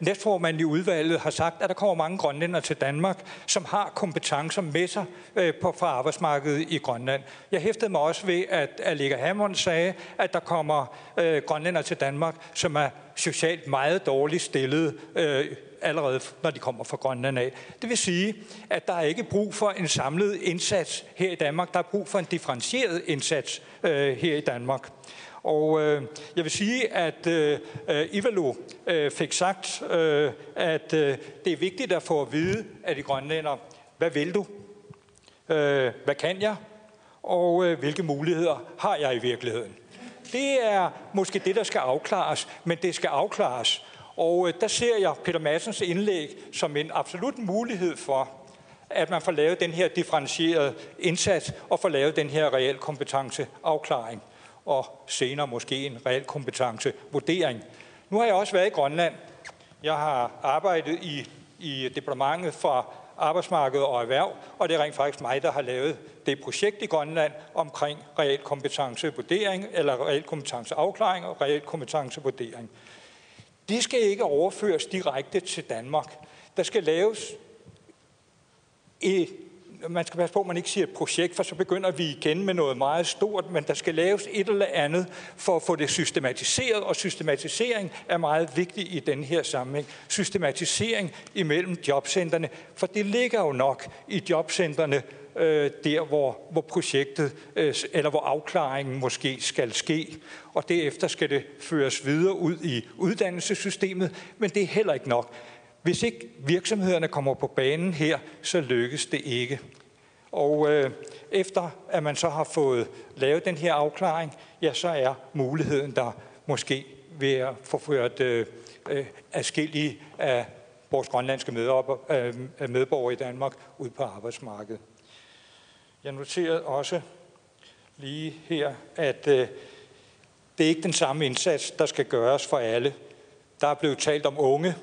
næstformanden i udvalget har sagt, at der kommer mange grønlænder til Danmark, som har kompetencer med sig øh, på, fra arbejdsmarkedet i Grønland. Jeg hæftede mig også ved, at Allega Hammond sagde, at der kommer øh, grønlænder til Danmark, som er socialt meget dårligt stillet øh, allerede når de kommer fra Grønland af. Det vil sige, at der er ikke brug for en samlet indsats her i Danmark. Der er brug for en differentieret indsats øh, her i Danmark. Og øh, jeg vil sige, at øh, øh, Ivalo øh, fik sagt, øh, at øh, det er vigtigt at få at vide af de grønlænder, hvad vil du? Øh, hvad kan jeg? Og øh, hvilke muligheder har jeg i virkeligheden? Det er måske det, der skal afklares, men det skal afklares. Og øh, der ser jeg Peter Massens indlæg som en absolut mulighed for, at man får lavet den her differentierede indsats og får lavet den her reel kompetenceafklaring og senere måske en reel kompetencevurdering. Nu har jeg også været i Grønland. Jeg har arbejdet i, i departementet for arbejdsmarked og erhverv, og det er rent faktisk mig, der har lavet det projekt i Grønland omkring reel kompetencevurdering, eller reel kompetenceafklaring og reel kompetencevurdering. Det skal ikke overføres direkte til Danmark. Der skal laves et man skal passe på, at man ikke siger et projekt, for så begynder vi igen med noget meget stort, men der skal laves et eller andet for at få det systematiseret, og systematisering er meget vigtig i den her sammenhæng. Systematisering imellem jobcentrene, for det ligger jo nok i jobcentrene, øh, der hvor, hvor projektet øh, eller hvor afklaringen måske skal ske. Og derefter skal det føres videre ud i uddannelsessystemet, men det er heller ikke nok. Hvis ikke virksomhederne kommer på banen her, så lykkes det ikke. Og øh, efter at man så har fået lavet den her afklaring, ja, så er muligheden der måske ved at få ført øh, øh, afskillige af vores grønlandske øh, medborgere i Danmark ud på arbejdsmarkedet. Jeg noterede også lige her, at øh, det er ikke den samme indsats, der skal gøres for alle. Der er blevet talt om unge,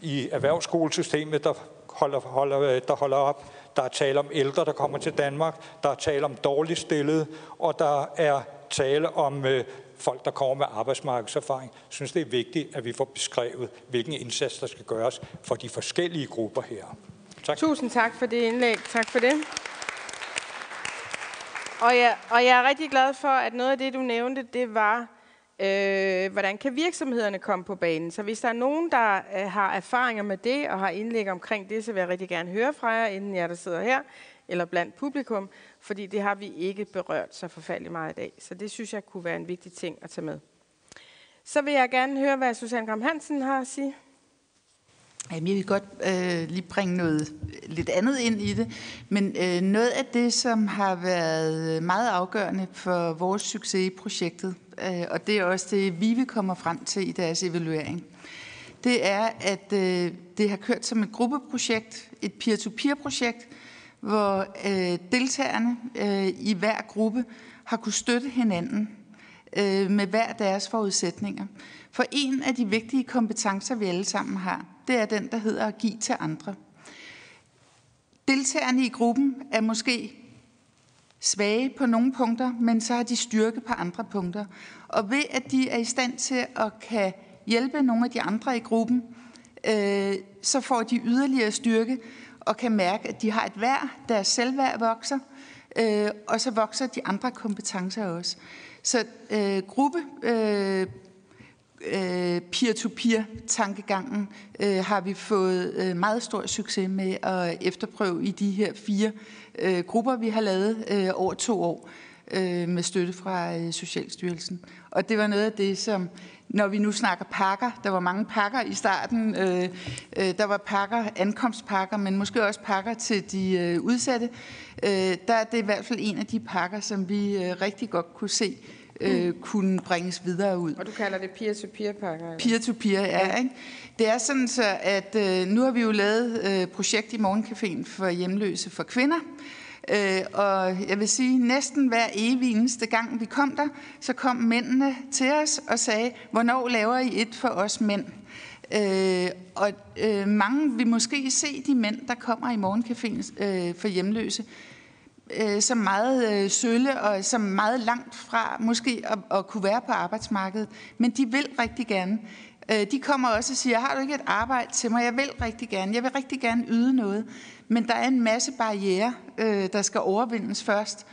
i erhvervsskolesystemet, der holder, holder, der holder op. Der er tale om ældre, der kommer til Danmark. Der er tale om dårligt stillede. Og der er tale om øh, folk, der kommer med arbejdsmarkedserfaring. Jeg synes, det er vigtigt, at vi får beskrevet, hvilken indsats, der skal gøres for de forskellige grupper her. Tak. Tusind tak for det indlæg. Tak for det. Og jeg, og jeg er rigtig glad for, at noget af det, du nævnte, det var Øh, hvordan kan virksomhederne komme på banen? Så hvis der er nogen, der øh, har erfaringer med det og har indlæg omkring det, så vil jeg rigtig gerne høre fra jer, inden jeg der sidder her, eller blandt publikum, fordi det har vi ikke berørt så forfærdeligt meget i dag. Så det synes jeg kunne være en vigtig ting at tage med. Så vil jeg gerne høre, hvad Susanne Gram Hansen har at sige. Jamen, jeg vil godt øh, lige bringe noget øh, lidt andet ind i det, men øh, noget af det, som har været meget afgørende for vores succes i projektet, Øh, og det er også det, vi kommer frem til i deres evaluering, det er, at øh, det har kørt som et gruppeprojekt, et peer-to-peer-projekt, hvor øh, deltagerne øh, i hver gruppe har kunne støtte hinanden øh, med hver deres forudsætninger. For en af de vigtige kompetencer, vi alle sammen har, det er den, der hedder at give til andre. Deltagerne i gruppen er måske svage på nogle punkter, men så har de styrke på andre punkter. Og ved at de er i stand til at kan hjælpe nogle af de andre i gruppen, øh, så får de yderligere styrke og kan mærke, at de har et værd, deres selvværd vokser, øh, og så vokser de andre kompetencer også. Så øh, gruppe øh, øh, peer-to-peer-tankegangen øh, har vi fået øh, meget stor succes med at efterprøve i de her fire øh, grupper, vi har lavet øh, over to år øh, med støtte fra øh, Socialstyrelsen. Og det var noget af det, som når vi nu snakker pakker, der var mange pakker i starten, øh, øh, der var pakker, ankomstpakker, men måske også pakker til de øh, udsatte, øh, der er det i hvert fald en af de pakker, som vi øh, rigtig godt kunne se øh, kunne bringes videre ud. Og du kalder det peer-to-peer-pakker? Peer-to-peer, ja. ja. Ikke? Det er sådan så, at øh, nu har vi jo lavet øh, projekt i Morgencaféen for hjemløse for kvinder, Øh, og jeg vil sige, næsten hver evig eneste gang vi kom der, så kom mændene til os og sagde, hvornår laver I et for os mænd? Øh, og øh, mange vil måske se de mænd, der kommer i morgencaféen øh, for hjemløse, øh, som meget øh, sølle og som meget langt fra måske at, at kunne være på arbejdsmarkedet. Men de vil rigtig gerne. Øh, de kommer også og siger, har du ikke et arbejde til mig? Jeg vil rigtig gerne. Jeg vil rigtig gerne yde noget. Men der er en masse barriere, øh, der skal overvindes først.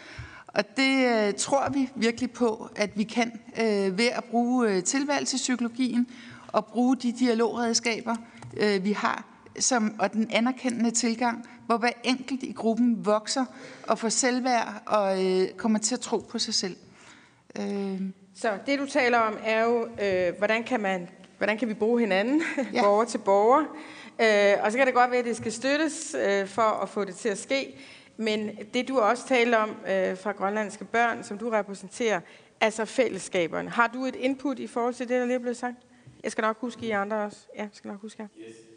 Og det øh, tror vi virkelig på, at vi kan øh, ved at bruge øh, tilværelsespsykologien og bruge de dialogredskaber, øh, vi har, som, og den anerkendende tilgang, hvor hver enkelt i gruppen vokser og får selvværd og øh, kommer til at tro på sig selv. Øh. Så det du taler om er jo, øh, hvordan kan man hvordan kan vi bruge hinanden, ja. borger til borger. Øh, og så kan det godt være, at det skal støttes øh, for at få det til at ske. Men det du også taler om øh, fra grønlandske børn, som du repræsenterer, altså fællesskaberne. Har du et input i forhold til det, der lige er blevet sagt? Jeg skal nok huske I andre også. Ja, jeg skal nok huske jer. Yes.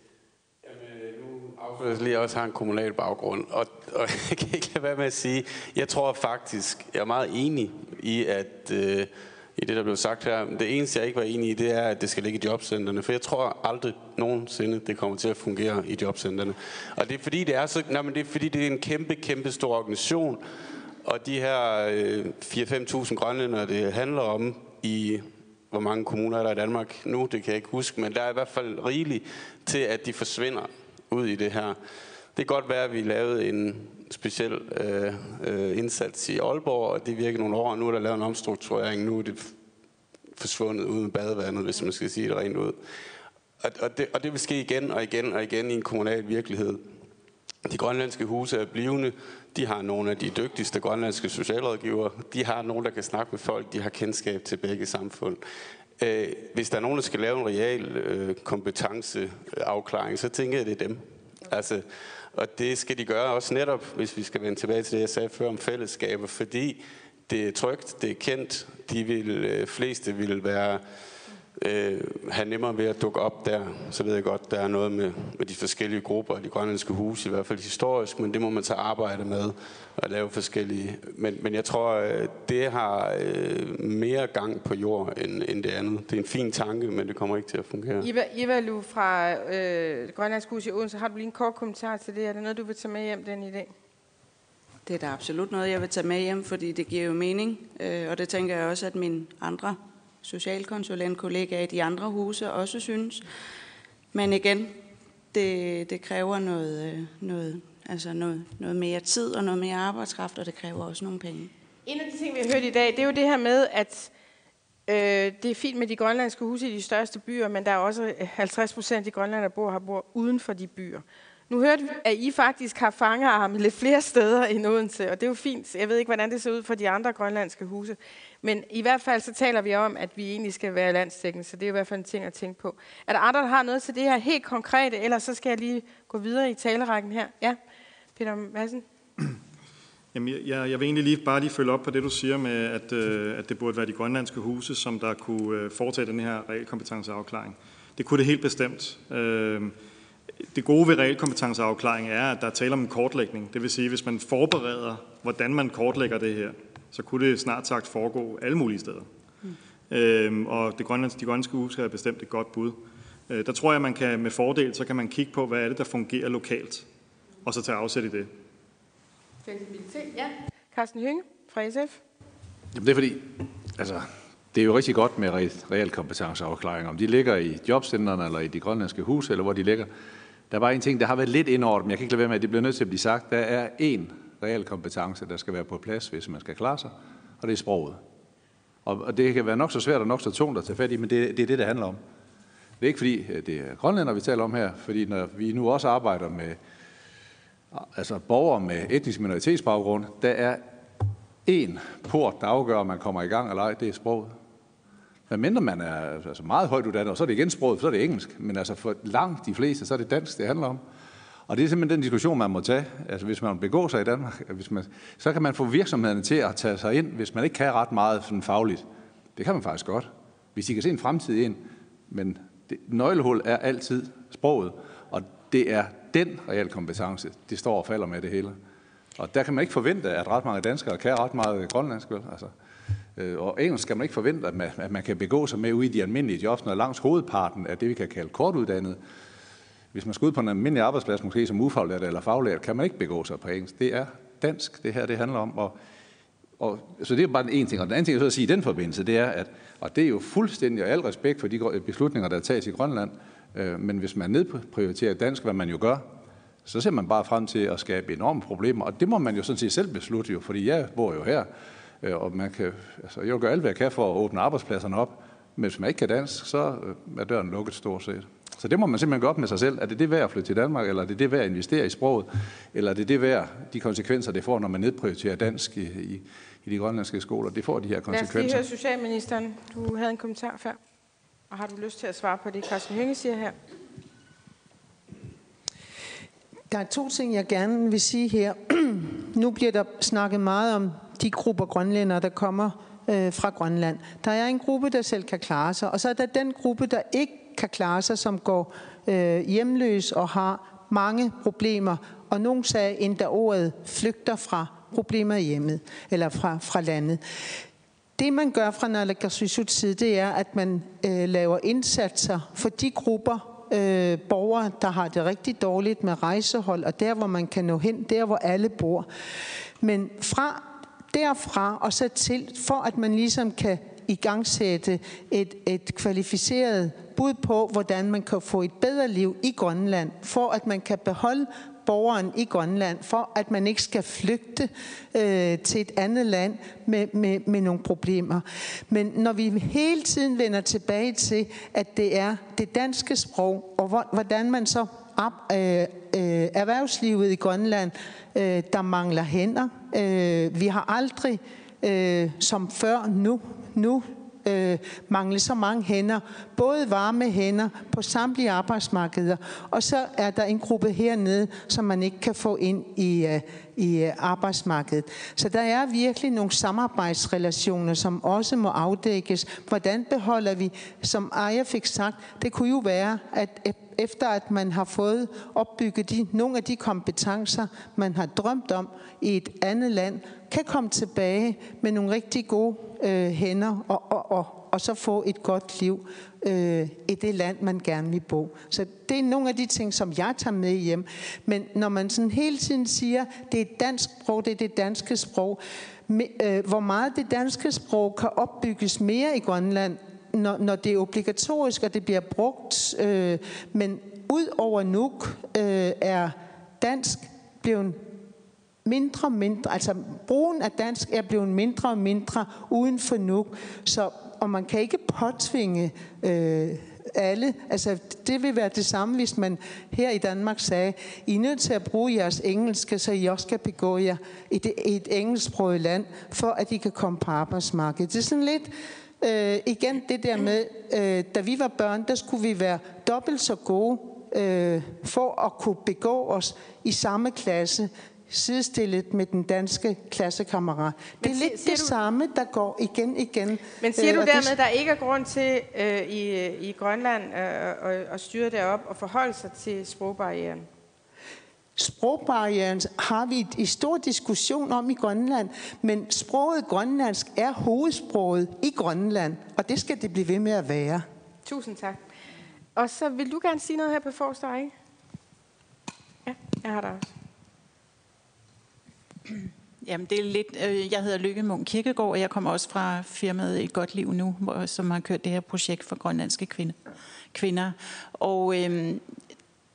Jamen, lige også har en kommunal baggrund, og, og jeg kan ikke lade være med at sige, jeg tror faktisk, jeg er meget enig i, at øh, i det, der blev sagt her. Det eneste, jeg ikke var enig i, det er, at det skal ligge i jobcentrene. For jeg tror aldrig nogensinde, det kommer til at fungere i jobcentrene. Og det er fordi, det er, så, nej, men det er, fordi det er en kæmpe, kæmpe stor organisation. Og de her øh, 4-5.000 grønlændere, det handler om i hvor mange kommuner er der i Danmark nu, det kan jeg ikke huske, men der er i hvert fald rigeligt til, at de forsvinder ud i det her. Det kan godt være, at vi lavede en speciel øh, øh, indsats i Aalborg, og det virker nogle år, og nu er der lavet en omstrukturering, nu er det forsvundet ud med badevandet, hvis man skal sige det rent ud. Og, og, det, og det vil ske igen og igen og igen i en kommunal virkelighed. De grønlandske huse er blivende. De har nogle af de dygtigste grønlandske socialrådgivere. De har nogen, der kan snakke med folk. De har kendskab til begge samfund. Øh, hvis der er nogen, der skal lave en real øh, kompetenceafklaring, så tænker jeg, det er dem. Altså, og det skal de gøre også netop, hvis vi skal vende tilbage til det, jeg sagde før om fællesskaber, fordi det er trygt, det er kendt, de vil, øh, fleste vil være øh, have nemmere ved at dukke op der. Så ved jeg godt, der er noget med, med de forskellige grupper, de grønlandske huse, i hvert fald historisk, men det må man tage arbejde med at lave forskellige. Men, men jeg tror, øh, det har øh, mere gang på jord end, end det andet. Det er en fin tanke, men det kommer ikke til at fungere. Iva, Iva Lu fra øh, Grønlandsk Hus i Odense, har du lige en kort kommentar til det? Er det noget, du vil tage med hjem, den idé? Det er da absolut noget, jeg vil tage med hjem, fordi det giver jo mening. Øh, og det tænker jeg også, at mine andre socialkonsulentkollegaer i de andre huse også synes. Men igen, det, det kræver noget, øh, noget, altså noget, noget mere tid og noget mere arbejdskraft, og det kræver også nogle penge. En af de ting, vi har hørt i dag, det er jo det her med, at øh, det er fint med de grønlandske huse i de største byer, men der er også øh, 50 procent af de grønlandere, der bor her, bor uden for de byer. Nu hørte vi, at I faktisk har fangerarme lidt flere steder end Odense, og det er jo fint. Jeg ved ikke, hvordan det ser ud for de andre grønlandske huse. Men i hvert fald så taler vi om, at vi egentlig skal være landstækkende, så det er i hvert fald en ting at tænke på. Er der andre, der har noget til det her helt konkrete, eller så skal jeg lige gå videre i talerækken her? Ja, Peter Madsen. Jamen, jeg, jeg vil egentlig lige, bare lige følge op på det, du siger med, at, øh, at det burde være de grønlandske huse, som der kunne øh, foretage den her realkompetenceafklaring. Det kunne det helt bestemt. Øh, det gode ved realkompetenceafklaring er, at der taler om en kortlægning. Det vil sige, hvis man forbereder, hvordan man kortlægger det her, så kunne det snart sagt foregå alle mulige steder. Mm. Øhm, og det grønlandske, de grønlandske huse er bestemt et godt bud. Øh, der tror jeg, man kan med fordel, så kan man kigge på, hvad er det, der fungerer lokalt, og så tage afsæt i det. Fleksibilitet, ja. Carsten Hynge fra SF. Jamen det er fordi, altså, det er jo rigtig godt med realkompetenceafklaring. Om de ligger i jobcentrene eller i de grønlandske huse, eller hvor de ligger. Der er bare en ting, der har været lidt ind over men jeg kan ikke lade være med, at det bliver nødt til at blive sagt. Der er én realkompetence, der skal være på plads, hvis man skal klare sig, og det er sproget. Og, og det kan være nok så svært og nok så tungt at tage fat i, men det, det er det, det handler om. Det er ikke fordi, øh, det er grønlænder, vi taler om her, fordi når vi nu også arbejder med altså borgere med etnisk minoritetsbaggrund, der er én port, der afgør, om man kommer i gang eller ej, det er sproget. Hvad mindre man er altså meget højt uddannet, og så er det igen sproget, så er det engelsk. Men altså for langt de fleste, så er det dansk, det handler om. Og det er simpelthen den diskussion, man må tage. Altså hvis man begår sig i Danmark, hvis man, så kan man få virksomhederne til at tage sig ind, hvis man ikke kan ret meget sådan fagligt. Det kan man faktisk godt. Hvis de kan se en fremtid ind. Men det, nøglehul er altid sproget. Og det er den reelle kompetence, det står og falder med det hele. Og der kan man ikke forvente, at ret mange danskere kan ret meget grønlandsk. Vel? Altså, øh, og engelsk skal man ikke forvente, at man, at man kan begå sig med ude i de almindelige jobs, når langs hovedparten af det, vi kan kalde kortuddannet, hvis man skal ud på en almindelig arbejdsplads, måske som ufaglært eller faglært, kan man ikke begå sig på engelsk. Det er dansk, det her det handler om. Og, og, så det er bare en ting. Og den anden ting, jeg så at sige i den forbindelse, det er, at, og det er jo fuldstændig, og al respekt for de beslutninger, der tages i Grønland, øh, men hvis man nedprioriterer dansk, hvad man jo gør, så ser man bare frem til at skabe enorme problemer. Og det må man jo sådan set selv beslutte jo, fordi jeg bor jo her, øh, og man kan, altså, jeg gør alt, hvad jeg kan for at åbne arbejdspladserne op, men hvis man ikke kan dansk, så øh, er døren lukket stort set. Så det må man simpelthen gå op med sig selv. Er det det værd at flytte til Danmark, eller er det det værd at investere i sproget, eller er det det værd, de konsekvenser, det får, når man nedprioriterer dansk i, i, i de grønlandske skoler? Det får de her konsekvenser. Lad os lige høre Socialministeren. Du havde en kommentar før. Og har du lyst til at svare på det, Carsten Hønge siger her? Der er to ting, jeg gerne vil sige her. nu bliver der snakket meget om de grupper grønlændere, der kommer øh, fra Grønland. Der er en gruppe, der selv kan klare sig, og så er der den gruppe, der ikke kan klare sig, som går øh, hjemløs og har mange problemer. Og nogen sagde endda ordet flygter fra problemer hjemme hjemmet, eller fra, fra landet. Det man gør fra Nalakasuisuts side, det er, at man øh, laver indsatser for de grupper, øh, borgere, der har det rigtig dårligt med rejsehold, og der, hvor man kan nå hen, der, hvor alle bor. Men fra derfra og så til, for at man ligesom kan i gang sætte et, et kvalificeret bud på, hvordan man kan få et bedre liv i Grønland, for at man kan beholde borgeren i Grønland, for at man ikke skal flygte øh, til et andet land med, med, med nogle problemer. Men når vi hele tiden vender tilbage til, at det er det danske sprog, og hvor, hvordan man så op, øh, øh, erhvervslivet i Grønland, øh, der mangler hænder. Øh, vi har aldrig øh, som før nu, nu øh, mangle så mange hænder, både varme hænder på samtlige arbejdsmarkeder, og så er der en gruppe hernede, som man ikke kan få ind i, øh, i øh, arbejdsmarkedet. Så der er virkelig nogle samarbejdsrelationer, som også må afdækkes. Hvordan beholder vi, som Aja fik sagt, det kunne jo være, at efter at man har fået opbygget de, nogle af de kompetencer, man har drømt om i et andet land, kan komme tilbage med nogle rigtig gode øh, hænder og, og, og, og så få et godt liv øh, i det land, man gerne vil bo. Så det er nogle af de ting, som jeg tager med hjem. Men når man sådan hele tiden siger, det er dansk sprog, det er det danske sprog, med, øh, hvor meget det danske sprog kan opbygges mere i Grønland, når, når det er obligatorisk, og det bliver brugt. Øh, men ud over Nuuk øh, er dansk blevet mindre og mindre, altså brugen af dansk er blevet mindre og mindre uden for nu. Så, og man kan ikke påtvinge øh, alle. Altså, det vil være det samme, hvis man her i Danmark sagde, I er nødt til at bruge jeres engelske, så I også kan begå jer i, det, i et engelsksproget land, for at I kan komme på arbejdsmarkedet. Det er sådan lidt, øh, igen det der med, øh, da vi var børn, der skulle vi være dobbelt så gode øh, for at kunne begå os i samme klasse sidestillet med den danske klassekammerat. Det er lidt det du, samme, der går igen igen. Men siger du øh, dermed, at der ikke er grund til øh, i, i Grønland øh, at, at styre derop og forholde sig til sprogbarrieren? Sprogbarrieren har vi i stor diskussion om i Grønland, men sproget grønlandsk er hovedsproget i Grønland, og det skal det blive ved med at være. Tusind tak. Og så vil du gerne sige noget her på Forstad, ikke? Ja, jeg har dig også. Jamen, det er lidt, øh, jeg hedder Lykke Munk Kirkegaard, og jeg kommer også fra firmaet Et Godt Liv Nu, som har kørt det her projekt for grønlandske kvinder. kvinder. Og øh,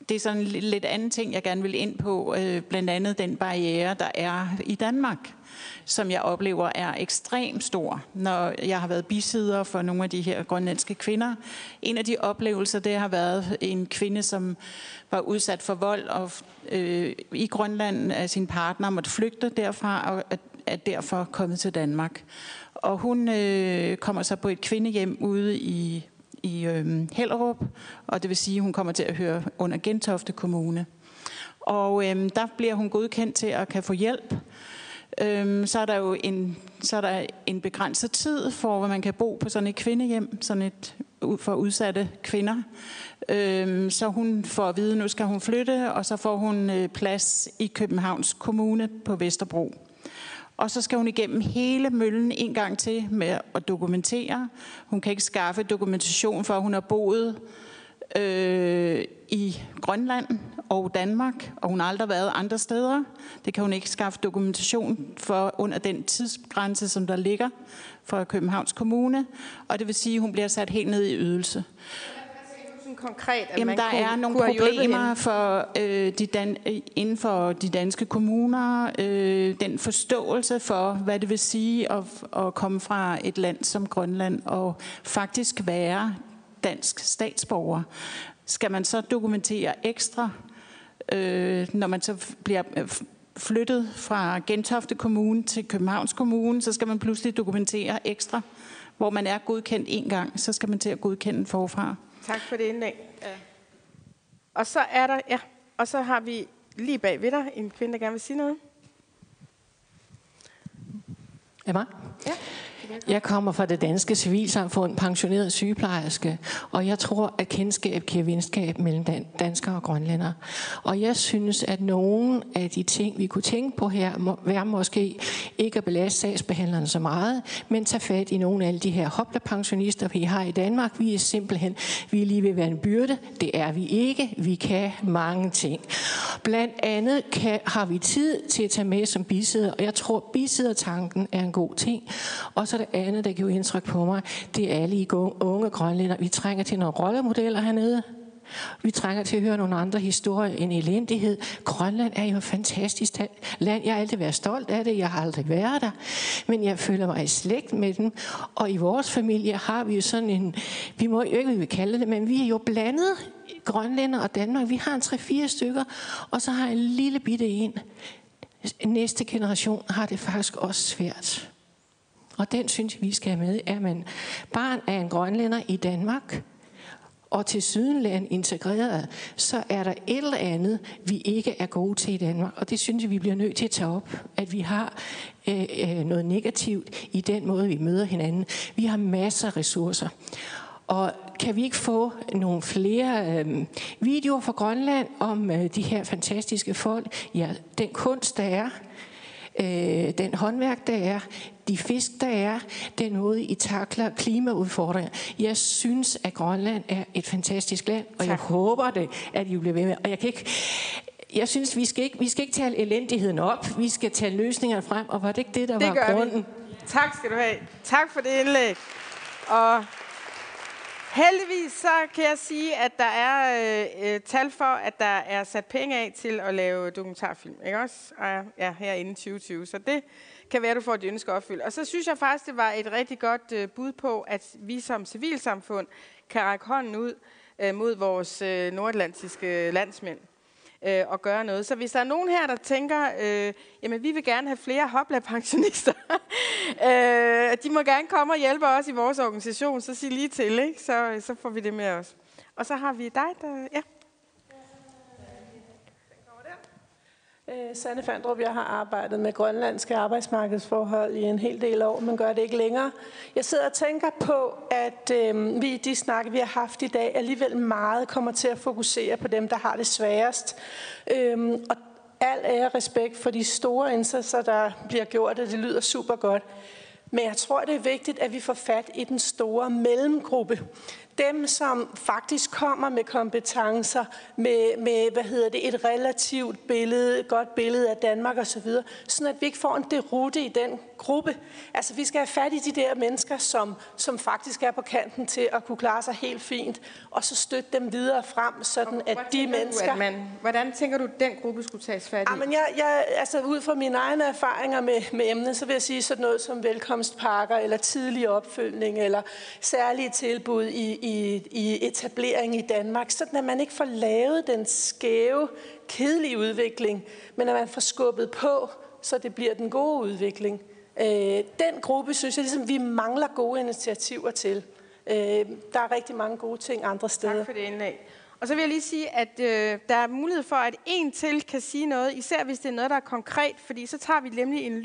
det er sådan en lidt anden ting, jeg gerne vil ind på, øh, blandt andet den barriere, der er i Danmark som jeg oplever er ekstremt stor, når jeg har været bisider for nogle af de her grønlandske kvinder. En af de oplevelser, det har været en kvinde, som var udsat for vold og øh, i Grønland af sin partner, måtte flygte derfra og er derfor kommet til Danmark. Og hun øh, kommer så på et kvindehjem ude i, i øh, Hellerup, og det vil sige, at hun kommer til at høre under Gentofte Kommune. Og øh, der bliver hun godkendt til at kan få hjælp øhm, så er der jo en, så er der en begrænset tid for, hvor man kan bo på sådan et kvindehjem, sådan et for udsatte kvinder. Øhm, så hun får at vide, at nu skal hun flytte, og så får hun øh, plads i Københavns Kommune på Vesterbro. Og så skal hun igennem hele møllen en gang til med at dokumentere. Hun kan ikke skaffe dokumentation for, at hun har boet øh, i Grønland og Danmark, og hun har aldrig været andre steder. Det kan hun ikke skaffe dokumentation for under den tidsgrænse, som der ligger for Københavns Kommune, og det vil sige, at hun bliver sat helt ned i ydelse. Konkret, at Jamen, man der kunne, er nogle kunne problemer for, øh, de dan- inden for de danske kommuner. Øh, den forståelse for, hvad det vil sige at, at komme fra et land som Grønland og faktisk være dansk statsborger. Skal man så dokumentere ekstra, øh, når man så bliver øh, flyttet fra Gentofte Kommune til Københavns Kommune, så skal man pludselig dokumentere ekstra. Hvor man er godkendt en gang, så skal man til at godkende forfra. Tak for det indlæg. Ja. Og så er der, ja, og så har vi lige bag ved dig en kvinde, der gerne vil sige noget. Emma? Ja. Jeg kommer fra det danske civilsamfund, pensioneret sygeplejerske, og jeg tror, at kendskab giver venskab mellem danskere og grønlændere. Og jeg synes, at nogle af de ting, vi kunne tænke på her, må være måske ikke at belaste sagsbehandlerne så meget, men tage fat i nogle af alle de her hoplepensionister, vi har i Danmark. Vi er simpelthen, vi er lige ved at være en byrde. Det er vi ikke. Vi kan mange ting. Blandt andet kan, har vi tid til at tage med som bisidder, og jeg tror, bisiddertanken er en god ting. Og så det andet, der giver indtryk på mig, det er alle I unge grønlænder. Vi trænger til nogle rollemodeller hernede. Vi trænger til at høre nogle andre historier end elendighed. Grønland er jo et fantastisk land. Jeg har altid været stolt af det. Jeg har aldrig været der. Men jeg føler mig i slægt med dem. Og i vores familie har vi jo sådan en... Vi må jo ikke, hvad vi kalde det, men vi er jo blandet. Grønlænder og Danmark. Vi har en 3-4 stykker. Og så har jeg en lille bitte en. Næste generation har det faktisk også svært. Og den synes jeg, vi skal have med. Er man barn af en grønlænder i Danmark, og til sydenland integreret, så er der et eller andet, vi ikke er gode til i Danmark. Og det synes jeg, vi bliver nødt til at tage op, at vi har øh, øh, noget negativt i den måde, vi møder hinanden. Vi har masser af ressourcer. Og kan vi ikke få nogle flere øh, videoer fra Grønland om øh, de her fantastiske folk? Ja, den kunst, der er, øh, den håndværk, der er, de fisk, der er, den måde, I takler klimaudfordringer. Jeg synes, at Grønland er et fantastisk land, og tak. jeg håber det, at I bliver ved med. Og jeg kan ikke... Jeg synes, vi skal, ikke, vi skal ikke tale elendigheden op. Vi skal tale løsningerne frem, og var det ikke det, der Det var grunden? vi. Tak skal du have. Tak for det indlæg. Og heldigvis så kan jeg sige, at der er øh, øh, tal for, at der er sat penge af til at lave dokumentarfilm. Ikke også? Og, ja, her inden 2020. Så det kan være, du får dit ønske opfyldt. Og så synes jeg faktisk, det var et rigtig godt øh, bud på, at vi som civilsamfund kan række hånden ud øh, mod vores øh, nordatlantiske landsmænd øh, og gøre noget. Så hvis der er nogen her, der tænker, øh, jamen vi vil gerne have flere hopla-pensionister, øh, de må gerne komme og hjælpe os i vores organisation, så sig lige til, ikke? Så, øh, så får vi det med os. Og så har vi dig, der... Ja. Øh, Sanne Fandrup, jeg har arbejdet med grønlandske arbejdsmarkedsforhold i en hel del år, men gør det ikke længere. Jeg sidder og tænker på, at øh, vi i de snakke, vi har haft i dag, alligevel meget kommer til at fokusere på dem, der har det sværest. Øh, og al ære og respekt for de store indsatser, der bliver gjort, og det lyder super godt. Men jeg tror, det er vigtigt, at vi får fat i den store mellemgruppe. Dem, som faktisk kommer med kompetencer, med, med hvad hedder det, et relativt billede, godt billede af Danmark osv., sådan at vi ikke får en derute i den gruppe. Altså, vi skal have fat i de der mennesker, som, som faktisk er på kanten til at kunne klare sig helt fint, og så støtte dem videre frem, sådan at de mennesker... Du, at man, hvordan tænker du, at den gruppe skulle tages fat i? Ja, men jeg, jeg, altså ud fra mine egne erfaringer med, med emnet, så vil jeg sige sådan noget som velkomstpakker, eller tidlig opfølgning, eller særlige tilbud i, i, i etablering i Danmark, sådan at man ikke får lavet den skæve, kedelige udvikling, men at man får skubbet på, så det bliver den gode udvikling. Øh, den gruppe synes jeg ligesom, vi mangler gode initiativer til. Øh, der er rigtig mange gode ting andre steder. Tak for det indlæg. Og så vil jeg lige sige, at øh, der er mulighed for, at en til kan sige noget, især hvis det er noget, der er konkret, fordi så tager vi nemlig en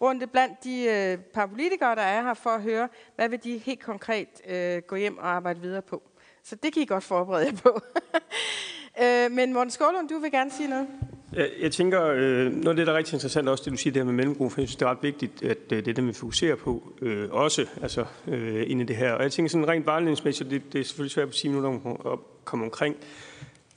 runde blandt de øh, par politikere, der er her, for at høre, hvad vil de helt konkret øh, gå hjem og arbejde videre på. Så det kan I godt forberede jer på. øh, men Morten Skålund, du vil gerne sige noget? Jeg, jeg tænker, øh, noget af det, der er rigtig interessant, også det du siger der med mellemgruppen, for jeg synes, det er ret vigtigt, at øh, det er det, vi fokuserer på øh, også, altså øh, inde i det her. Og jeg tænker sådan rent vejledningsmæssigt, det, det er selvfølgelig svært på 10 minutter om, komme omkring.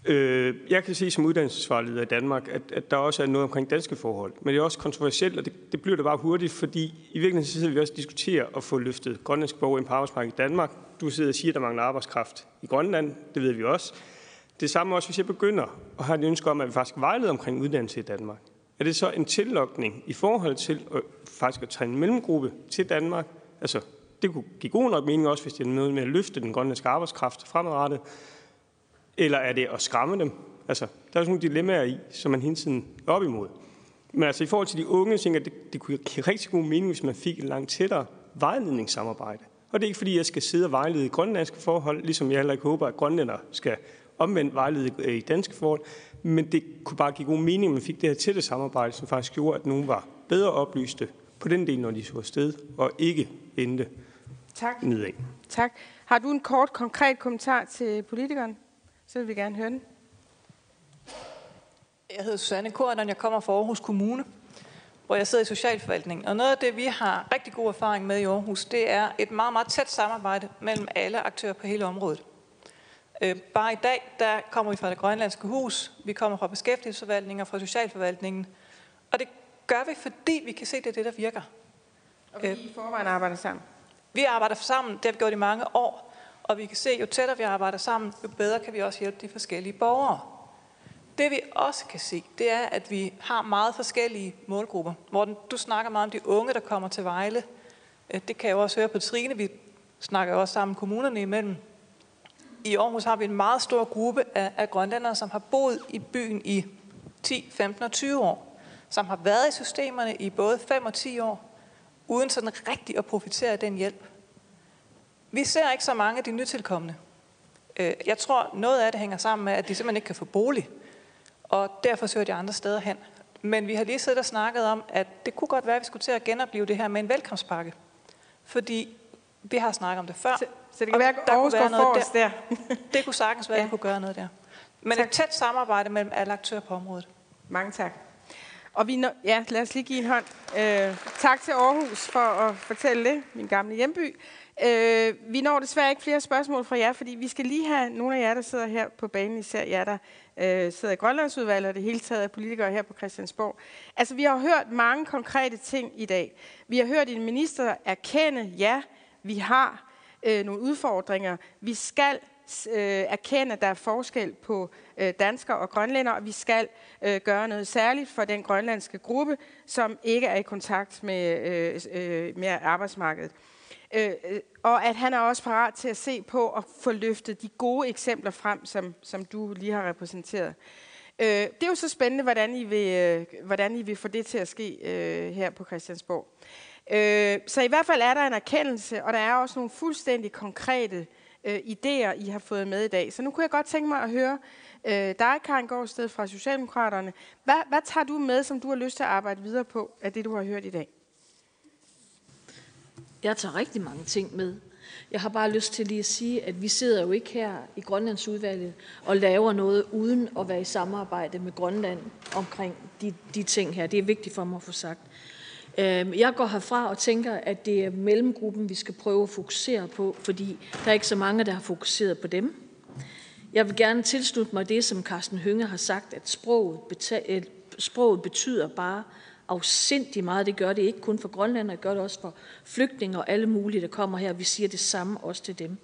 Øh, jeg kan se som uddannelsesvarleder i Danmark, at, at der også er noget omkring danske forhold. Men det er også kontroversielt, og det, det bliver det bare hurtigt, fordi i virkeligheden så sidder vi også og diskuterer at få løftet grønlandsk borgere ind på arbejdsmarkedet i Danmark. Du sidder og siger, at der mangler arbejdskraft i Grønland. Det ved vi også. Det samme også, hvis jeg begynder at have et ønske om, at vi faktisk vejleder omkring uddannelse i Danmark. Er det så en tillokning i forhold til at, faktisk at tage en mellemgruppe til Danmark? Altså, det kunne give god nok mening også, hvis det er noget med at løfte den grønlandske arbejdskraft fremadrettet. Eller er det at skræmme dem? Altså, der er sådan nogle dilemmaer i, som man hele tiden er op imod. Men altså i forhold til de unge, jeg tænker det, det kunne give rigtig god mening, hvis man fik et langt tættere vejledningssamarbejde. Og det er ikke fordi, jeg skal sidde og vejlede i grønlandske forhold, ligesom jeg heller ikke håber, at grønlænder skal omvendt vejlede i danske forhold. Men det kunne bare give god mening, at man fik det her tætte samarbejde, som faktisk gjorde, at nogen var bedre oplyste på den del, når de så afsted, og ikke endte tak. nedad. Tak. Har du en kort, konkret kommentar til politikeren? Så vil vi gerne høre den. Jeg hedder Susanne Korn, og jeg kommer fra Aarhus Kommune, hvor jeg sidder i Socialforvaltningen. Og noget af det, vi har rigtig god erfaring med i Aarhus, det er et meget, meget tæt samarbejde mellem alle aktører på hele området. Øh, bare i dag, der kommer vi fra det grønlandske hus, vi kommer fra beskæftigelsesforvaltningen og fra Socialforvaltningen. Og det gør vi, fordi vi kan se, at det er det, der virker. Og vi i forvejen arbejder sammen? Vi arbejder sammen, det har vi gjort i mange år. Og vi kan se, jo tættere vi arbejder sammen, jo bedre kan vi også hjælpe de forskellige borgere. Det vi også kan se, det er, at vi har meget forskellige målgrupper. Morten, du snakker meget om de unge, der kommer til Vejle. Øh, det kan jeg jo også høre på Trine. Vi snakker også sammen kommunerne imellem. I Aarhus har vi en meget stor gruppe af, af grønlændere, som har boet i byen i 10, 15 og 20 år. Som har været i systemerne i både 5 og 10 år, uden sådan rigtig at profitere af den hjælp. Vi ser ikke så mange af de nytilkommende. Øh, jeg tror, noget af det hænger sammen med, at de simpelthen ikke kan få bolig, og derfor søger de andre steder hen. Men vi har lige siddet og snakket om, at det kunne godt være, at vi skulle til at genopleve det her med en velkomstpakke. Fordi vi har snakket om det før. Så, så det kan være, at Aarhus går forrest der. der. det kunne sagtens være, at ja. kunne gøre noget der. Men tak. et tæt samarbejde mellem alle aktører på området. Mange tak. Og vi når, ja, lad os lige give en hånd. Øh, tak til Aarhus for at fortælle det, min gamle hjemby. Øh, vi når desværre ikke flere spørgsmål fra jer, fordi vi skal lige have nogle af jer, der sidder her på banen, især jer, der øh, sidder i Grønlandsudvalget og det hele taget er politikere her på Christiansborg. Altså, vi har hørt mange konkrete ting i dag. Vi har hørt en minister erkende, ja, vi har øh, nogle udfordringer. Vi skal øh, erkende, at der er forskel på øh, danskere og grønlænder, og vi skal øh, gøre noget særligt for den grønlandske gruppe, som ikke er i kontakt med, øh, øh, med arbejdsmarkedet. Øh, øh, og at han er også parat til at se på og få løftet de gode eksempler frem, som, som du lige har repræsenteret. Øh, det er jo så spændende, hvordan I vil, øh, hvordan I vil få det til at ske øh, her på Christiansborg. Øh, så i hvert fald er der en erkendelse, og der er også nogle fuldstændig konkrete øh, idéer, I har fået med i dag. Så nu kunne jeg godt tænke mig at høre øh, dig, Karen Gårdsted fra Socialdemokraterne. Hvad, hvad tager du med, som du har lyst til at arbejde videre på, af det, du har hørt i dag? Jeg tager rigtig mange ting med. Jeg har bare lyst til lige at sige, at vi sidder jo ikke her i Grønlandsudvalget og laver noget uden at være i samarbejde med Grønland omkring de, de ting her. Det er vigtigt for mig at få sagt. Øhm, jeg går herfra og tænker, at det er mellemgruppen, vi skal prøve at fokusere på, fordi der er ikke så mange, der har fokuseret på dem. Jeg vil gerne tilslutte mig det, som Carsten Hønge har sagt, at sproget, sproget betyder bare afsindig meget. Det gør det ikke kun for Grønland, det gør det også for flygtninge og alle mulige, der kommer her. Vi siger det samme også til dem.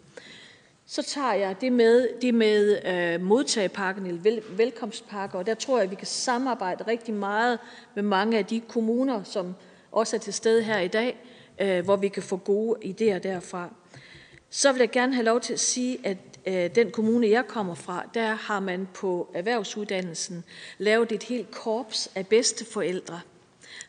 Så tager jeg det med, det med øh, modtagepakken, eller vel, velkomstpakker, og der tror jeg, at vi kan samarbejde rigtig meget med mange af de kommuner, som også er til stede her i dag, øh, hvor vi kan få gode idéer derfra. Så vil jeg gerne have lov til at sige, at øh, den kommune, jeg kommer fra, der har man på erhvervsuddannelsen lavet et helt korps af bedsteforældre,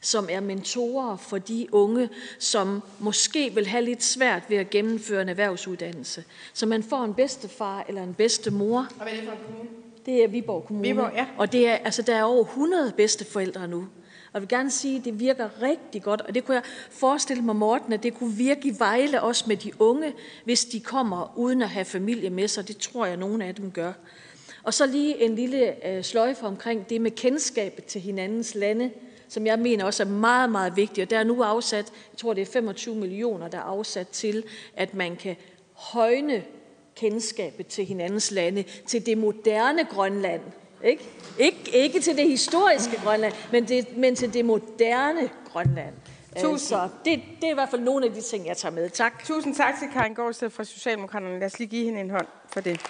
som er mentorer for de unge, som måske vil have lidt svært ved at gennemføre en erhvervsuddannelse. Så man får en bedstefar eller en bedstemor. Og hvad er det for en kommune? Det er Viborg Kommune. Viborg, ja. Og det er, altså, der er over 100 bedsteforældre nu. Og jeg vil gerne sige, at det virker rigtig godt, og det kunne jeg forestille mig, Morten, at det kunne virke i Vejle også med de unge, hvis de kommer uden at have familie med sig. Det tror jeg, nogle af dem gør. Og så lige en lille øh, sløjfe omkring det med kendskabet til hinandens lande som jeg mener også er meget, meget vigtig. Og der er nu afsat, jeg tror det er 25 millioner, der er afsat til, at man kan højne kendskabet til hinandens lande, til det moderne Grønland. Ikke, ikke, ikke til det historiske Grønland, men, det, men til det moderne Grønland. Tusind. Så det, det er i hvert fald nogle af de ting, jeg tager med. Tak. Tusind tak til Karin Gårdsted fra Socialdemokraterne. Lad os lige give hende en hånd for det.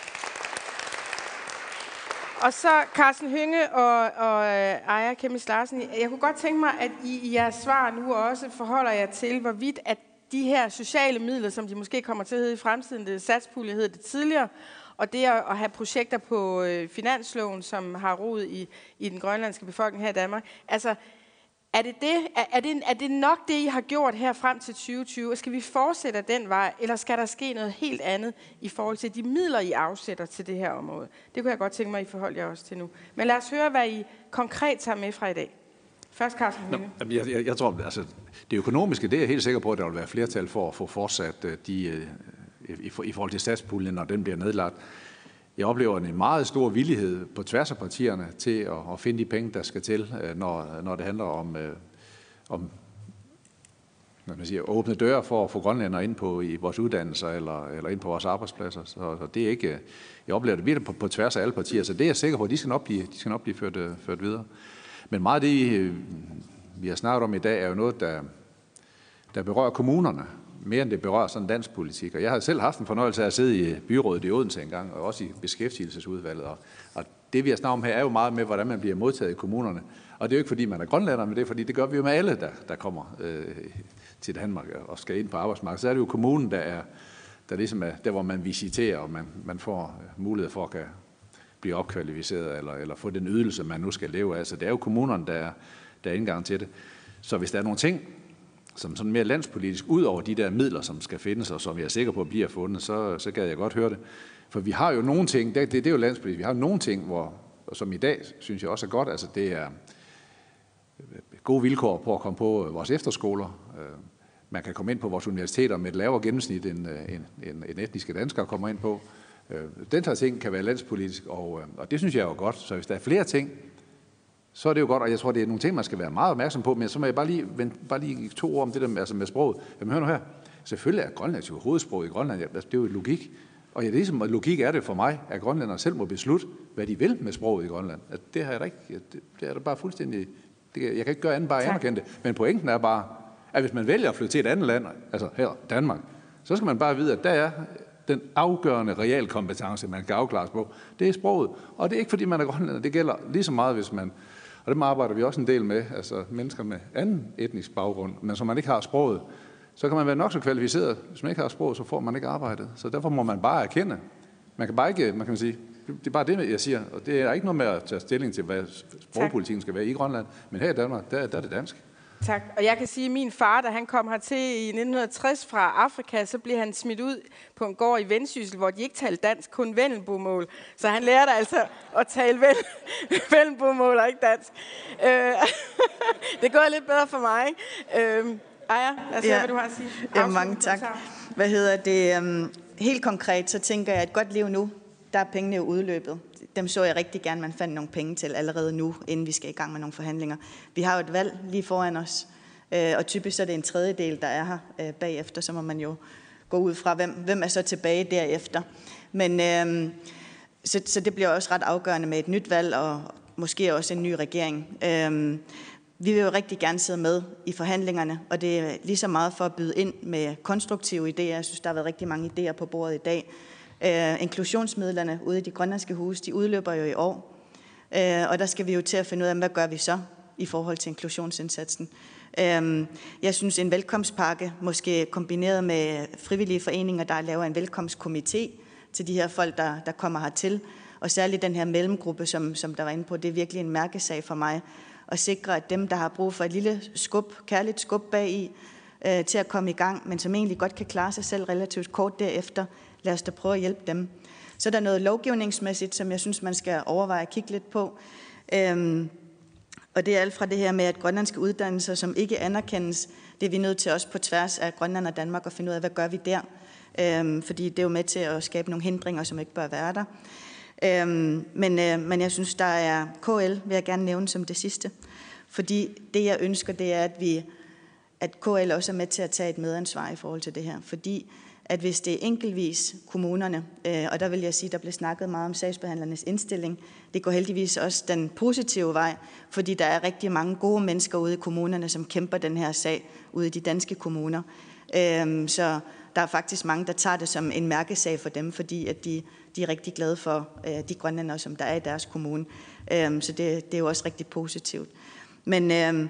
Og så Carsten Hynge og, og øh, uh, Aya Larsen. Jeg kunne godt tænke mig, at I i jeres svar nu også forholder jer til, hvorvidt at de her sociale midler, som de måske kommer til at hedde i fremtiden, det satspulje hed det tidligere, og det at have projekter på øh, finansloven, som har rod i, i den grønlandske befolkning her i Danmark. Altså, er det, det, er, det, er det nok det, I har gjort her frem til 2020? Skal vi fortsætte den vej, eller skal der ske noget helt andet i forhold til de midler, I afsætter til det her område? Det kunne jeg godt tænke mig, I forholder jer også til nu. Men lad os høre, hvad I konkret tager med fra i dag. Først Carsten Nå, jeg, jeg, jeg tror, altså, det økonomiske, det er jeg helt sikker på, at der vil være flertal for at få fortsat øh, de, øh, i, i forhold til statspuljen, når den bliver nedlagt. Jeg oplever en meget stor villighed på tværs af partierne til at, at finde de penge, der skal til, øh, når, når det handler om, øh, om hvad man siger, åbne døre for at få grønlænder ind på i vores uddannelser eller, eller ind på vores arbejdspladser. Så, så det er ikke, jeg oplever det virkelig på, på tværs af alle partier, så det er jeg sikker på, at de skal nok blive, de skal nok blive ført, øh, ført videre. Men meget af det, vi har snakket om i dag, er jo noget, der, der berører kommunerne, mere end det berører sådan dansk politik. Og jeg har selv haft en fornøjelse af at sidde i øh, byrådet i Odense engang, og også i beskæftigelsesudvalget. Og, og det vi har snakket om her er jo meget med, hvordan man bliver modtaget i kommunerne. Og det er jo ikke fordi, man er grønlander, men det er fordi, det gør vi jo med alle, der, der kommer øh, til Danmark og skal ind på arbejdsmarkedet. Så er det jo kommunen, der er der ligesom er der, hvor man visiterer, og man, man får øh, mulighed for at kan blive opkvalificeret eller, eller få den ydelse, man nu skal leve af. Så det er jo kommunerne, der er, der er indgang til det. Så hvis der er nogle ting, som sådan mere landspolitisk, ud over de der midler, som skal findes, og som jeg er sikker på bliver fundet, så, så gad jeg godt høre det. For vi har jo nogle ting, det, det, det er jo landspolitisk, vi har nogle ting, hvor, som i dag synes jeg også er godt, altså det er øh, gode vilkår på at komme på øh, vores efterskoler. Øh, man kan komme ind på vores universiteter med et lavere gennemsnit, end, end, end, end etniske danskere kommer ind på. Den her ting kan være landspolitisk, og, og det synes jeg er jo godt. Så hvis der er flere ting, så er det jo godt, og jeg tror, det er nogle ting, man skal være meget opmærksom på, men så må jeg bare lige, bare lige to ord om det der med, altså med sproget. Jamen hør nu her, selvfølgelig er Grønland jo hovedsprog i Grønland, altså, det er jo logik. Og ja, det er ligesom, logik er det for mig, at grønlænderne selv må beslutte, hvad de vil med sproget i Grønland. At det, har jeg ikke, det, det er der bare fuldstændig, det, jeg kan ikke gøre andet bare at anerkende det. Men pointen er bare, at hvis man vælger at flytte til et andet land, altså her, Danmark, så skal man bare vide, at der er den afgørende realkompetence, man kan afklares på, det er sproget. Og det er ikke, fordi man er grønlænder. Det gælder lige så meget, hvis man og dem arbejder vi også en del med, altså mennesker med anden etnisk baggrund, men som man ikke har sproget. Så kan man være nok så kvalificeret. Hvis man ikke har sproget, så får man ikke arbejdet. Så derfor må man bare erkende. Man kan bare ikke, man kan sige, det er bare det, jeg siger. Og det er ikke noget med at tage stilling til, hvad sprogpolitikken skal være i Grønland. Men her i Danmark, der, der er det dansk. Tak. Og jeg kan sige, at min far, da han kom hertil i 1960 fra Afrika, så blev han smidt ud på en gård i Vendsyssel, hvor de ikke talte dansk, kun vendelbomål. Så han lærte altså at tale ven, vendelbomål og ikke dansk. Øh, det går lidt bedre for mig. Øh, Aya, lad os ja. høre, hvad du har at sige. Ja, mange tak. Hvad hedder det? Um, helt konkret, så tænker jeg, at et godt liv nu, der er pengene jo udløbet dem så jeg rigtig gerne, man fandt nogle penge til allerede nu, inden vi skal i gang med nogle forhandlinger. Vi har jo et valg lige foran os, øh, og typisk er det en tredjedel, der er her øh, bagefter, så må man jo gå ud fra, hvem, hvem er så tilbage derefter. Men øh, så, så det bliver også ret afgørende med et nyt valg, og måske også en ny regering. Øh, vi vil jo rigtig gerne sidde med i forhandlingerne, og det er lige så meget for at byde ind med konstruktive idéer. Jeg synes, der har været rigtig mange idéer på bordet i dag. Øh, inklusionsmidlerne ude i de grønlandske huse, de udløber jo i år. Øh, og der skal vi jo til at finde ud af, hvad gør vi så i forhold til inklusionsindsatsen. Øh, jeg synes, en velkomstpakke, måske kombineret med frivillige foreninger, der laver en velkomstkomité til de her folk, der, der kommer hertil, og særligt den her mellemgruppe, som, som der var inde på, det er virkelig en mærkesag for mig, at sikre, at dem, der har brug for et lille skub, kærligt skub bag i, øh, til at komme i gang, men som egentlig godt kan klare sig selv relativt kort derefter, lad os da prøve at hjælpe dem. Så er der noget lovgivningsmæssigt, som jeg synes, man skal overveje at kigge lidt på. Øhm, og det er alt fra det her med, at grønlandske uddannelser, som ikke anerkendes, det er vi nødt til også på tværs af Grønland og Danmark at finde ud af, hvad gør vi der? Øhm, fordi det er jo med til at skabe nogle hindringer, som ikke bør være der. Øhm, men, øh, men jeg synes, der er KL, vil jeg gerne nævne som det sidste. Fordi det, jeg ønsker, det er, at vi at KL også er med til at tage et medansvar i forhold til det her. Fordi at hvis det er enkeltvis kommunerne, øh, og der vil jeg sige, der blev snakket meget om sagsbehandlernes indstilling, det går heldigvis også den positive vej, fordi der er rigtig mange gode mennesker ude i kommunerne, som kæmper den her sag ude i de danske kommuner. Øhm, så der er faktisk mange, der tager det som en mærkesag for dem, fordi at de, de er rigtig glade for øh, de grønlændere, som der er i deres kommune. Øhm, så det, det er jo også rigtig positivt. Men øh,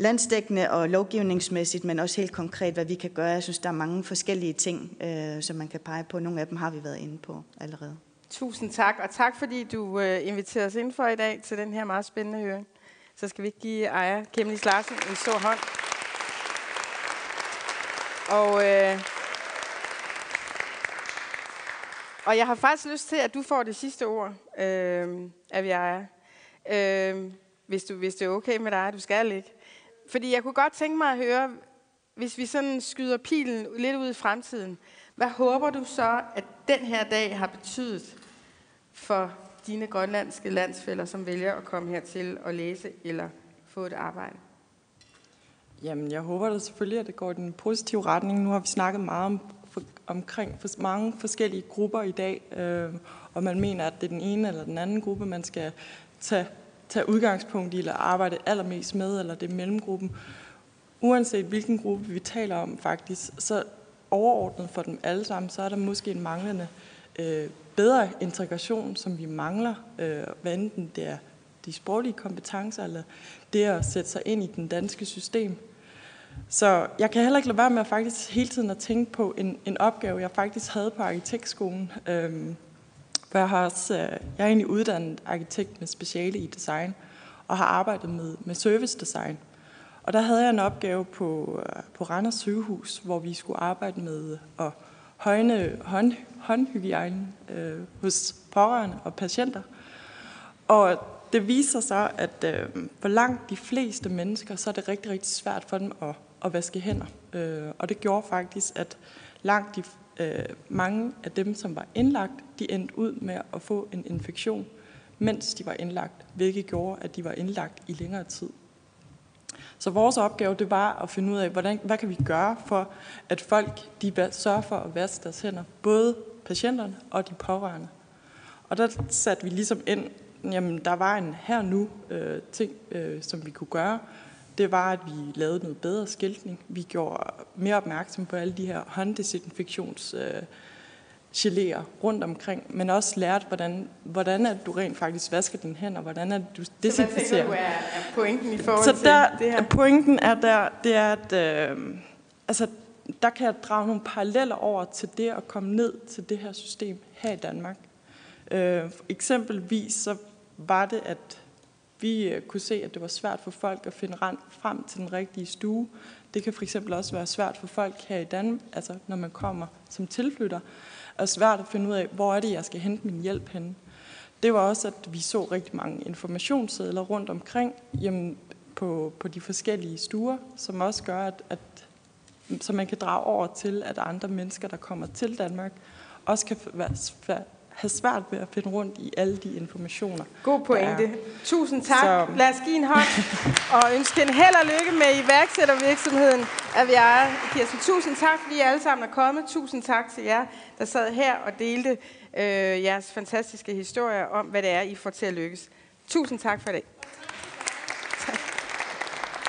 landsdækkende og lovgivningsmæssigt, men også helt konkret, hvad vi kan gøre. Jeg synes, der er mange forskellige ting, øh, som man kan pege på. Nogle af dem har vi været inde på allerede. Tusind tak, og tak fordi du øh, inviterer os ind for i dag til den her meget spændende høring. Så skal vi give Ejer Kemlis Larsen en stor hånd. Og, øh, og jeg har faktisk lyst til, at du får det sidste ord, øh, Aviaja. Øh, hvis, du, hvis det er okay med dig, du skal ikke. Fordi jeg kunne godt tænke mig at høre, hvis vi sådan skyder pilen lidt ud i fremtiden, hvad håber du så, at den her dag har betydet for dine grønlandske landsfælder, som vælger at komme hertil og læse eller få et arbejde? Jamen, jeg håber da selvfølgelig, at det går i den positive retning. Nu har vi snakket meget om, for, omkring for, mange forskellige grupper i dag, øh, og man mener, at det er den ene eller den anden gruppe, man skal tage, tage udgangspunkt i eller arbejde allermest med, eller det er mellemgruppen. Uanset hvilken gruppe vi taler om faktisk, så overordnet for dem alle sammen, så er der måske en manglende øh, bedre integration, som vi mangler, øh, hvad enten det er de sproglige kompetencer, eller det at sætte sig ind i den danske system. Så jeg kan heller ikke lade være med at faktisk hele tiden at tænke på en, en opgave, jeg faktisk havde på arkitektskolen. øh, for jeg, har også, øh, jeg er egentlig uddannet arkitekt med speciale i design, og har arbejdet med, med service design. Og der havde jeg en opgave på, øh, på Randers sygehus, hvor vi skulle arbejde med at højne hånd, håndhygiejne øh, hos pårørende og patienter. Og det viser sig, at øh, for langt de fleste mennesker, så er det rigtig, rigtig svært for dem at, at vaske hænder. Øh, og det gjorde faktisk, at langt de, øh, mange af dem, som var indlagt, de endte ud med at få en infektion, mens de var indlagt, hvilket gjorde, at de var indlagt i længere tid. Så vores opgave, det var at finde ud af, hvordan, hvad kan vi gøre for, at folk de sørger for at vaske deres hænder, både patienterne og de pårørende. Og der satte vi ligesom ind jamen, der var en her nu øh, ting, øh, som vi kunne gøre. Det var, at vi lavede noget bedre skiltning. Vi gjorde mere opmærksom på alle de her hånddesinfektions øh, geléer rundt omkring, men også lært, hvordan, hvordan at du rent faktisk vasker dine hænder, hvordan at du desinficerer. Så hvad du er, er pointen i forhold Så til der, det her? Pointen er der, det er, at øh, altså, der kan jeg drage nogle paralleller over til det at komme ned til det her system her i Danmark. Øh, eksempelvis så var det, at vi øh, kunne se, at det var svært for folk at finde frem til den rigtige stue. Det kan for eksempel også være svært for folk her i Danmark, altså når man kommer som tilflytter, og svært at finde ud af, hvor er det, jeg skal hente min hjælp henne. Det var også, at vi så rigtig mange informationssedler rundt omkring jamen, på, på de forskellige stuer, som også gør, at, at så man kan drage over til, at andre mennesker, der kommer til Danmark, også kan have svært ved at finde rundt i alle de informationer. God pointe. Tusind tak. Så. Lad os give en hånd og ønske en held og lykke med iværksættervirksomheden Aviara. Kirsten, tusind tak, fordi I alle sammen er kommet. Tusind tak til jer, der sad her og delte øh, jeres fantastiske historier om, hvad det er, I får til at lykkes. Tusind tak for det.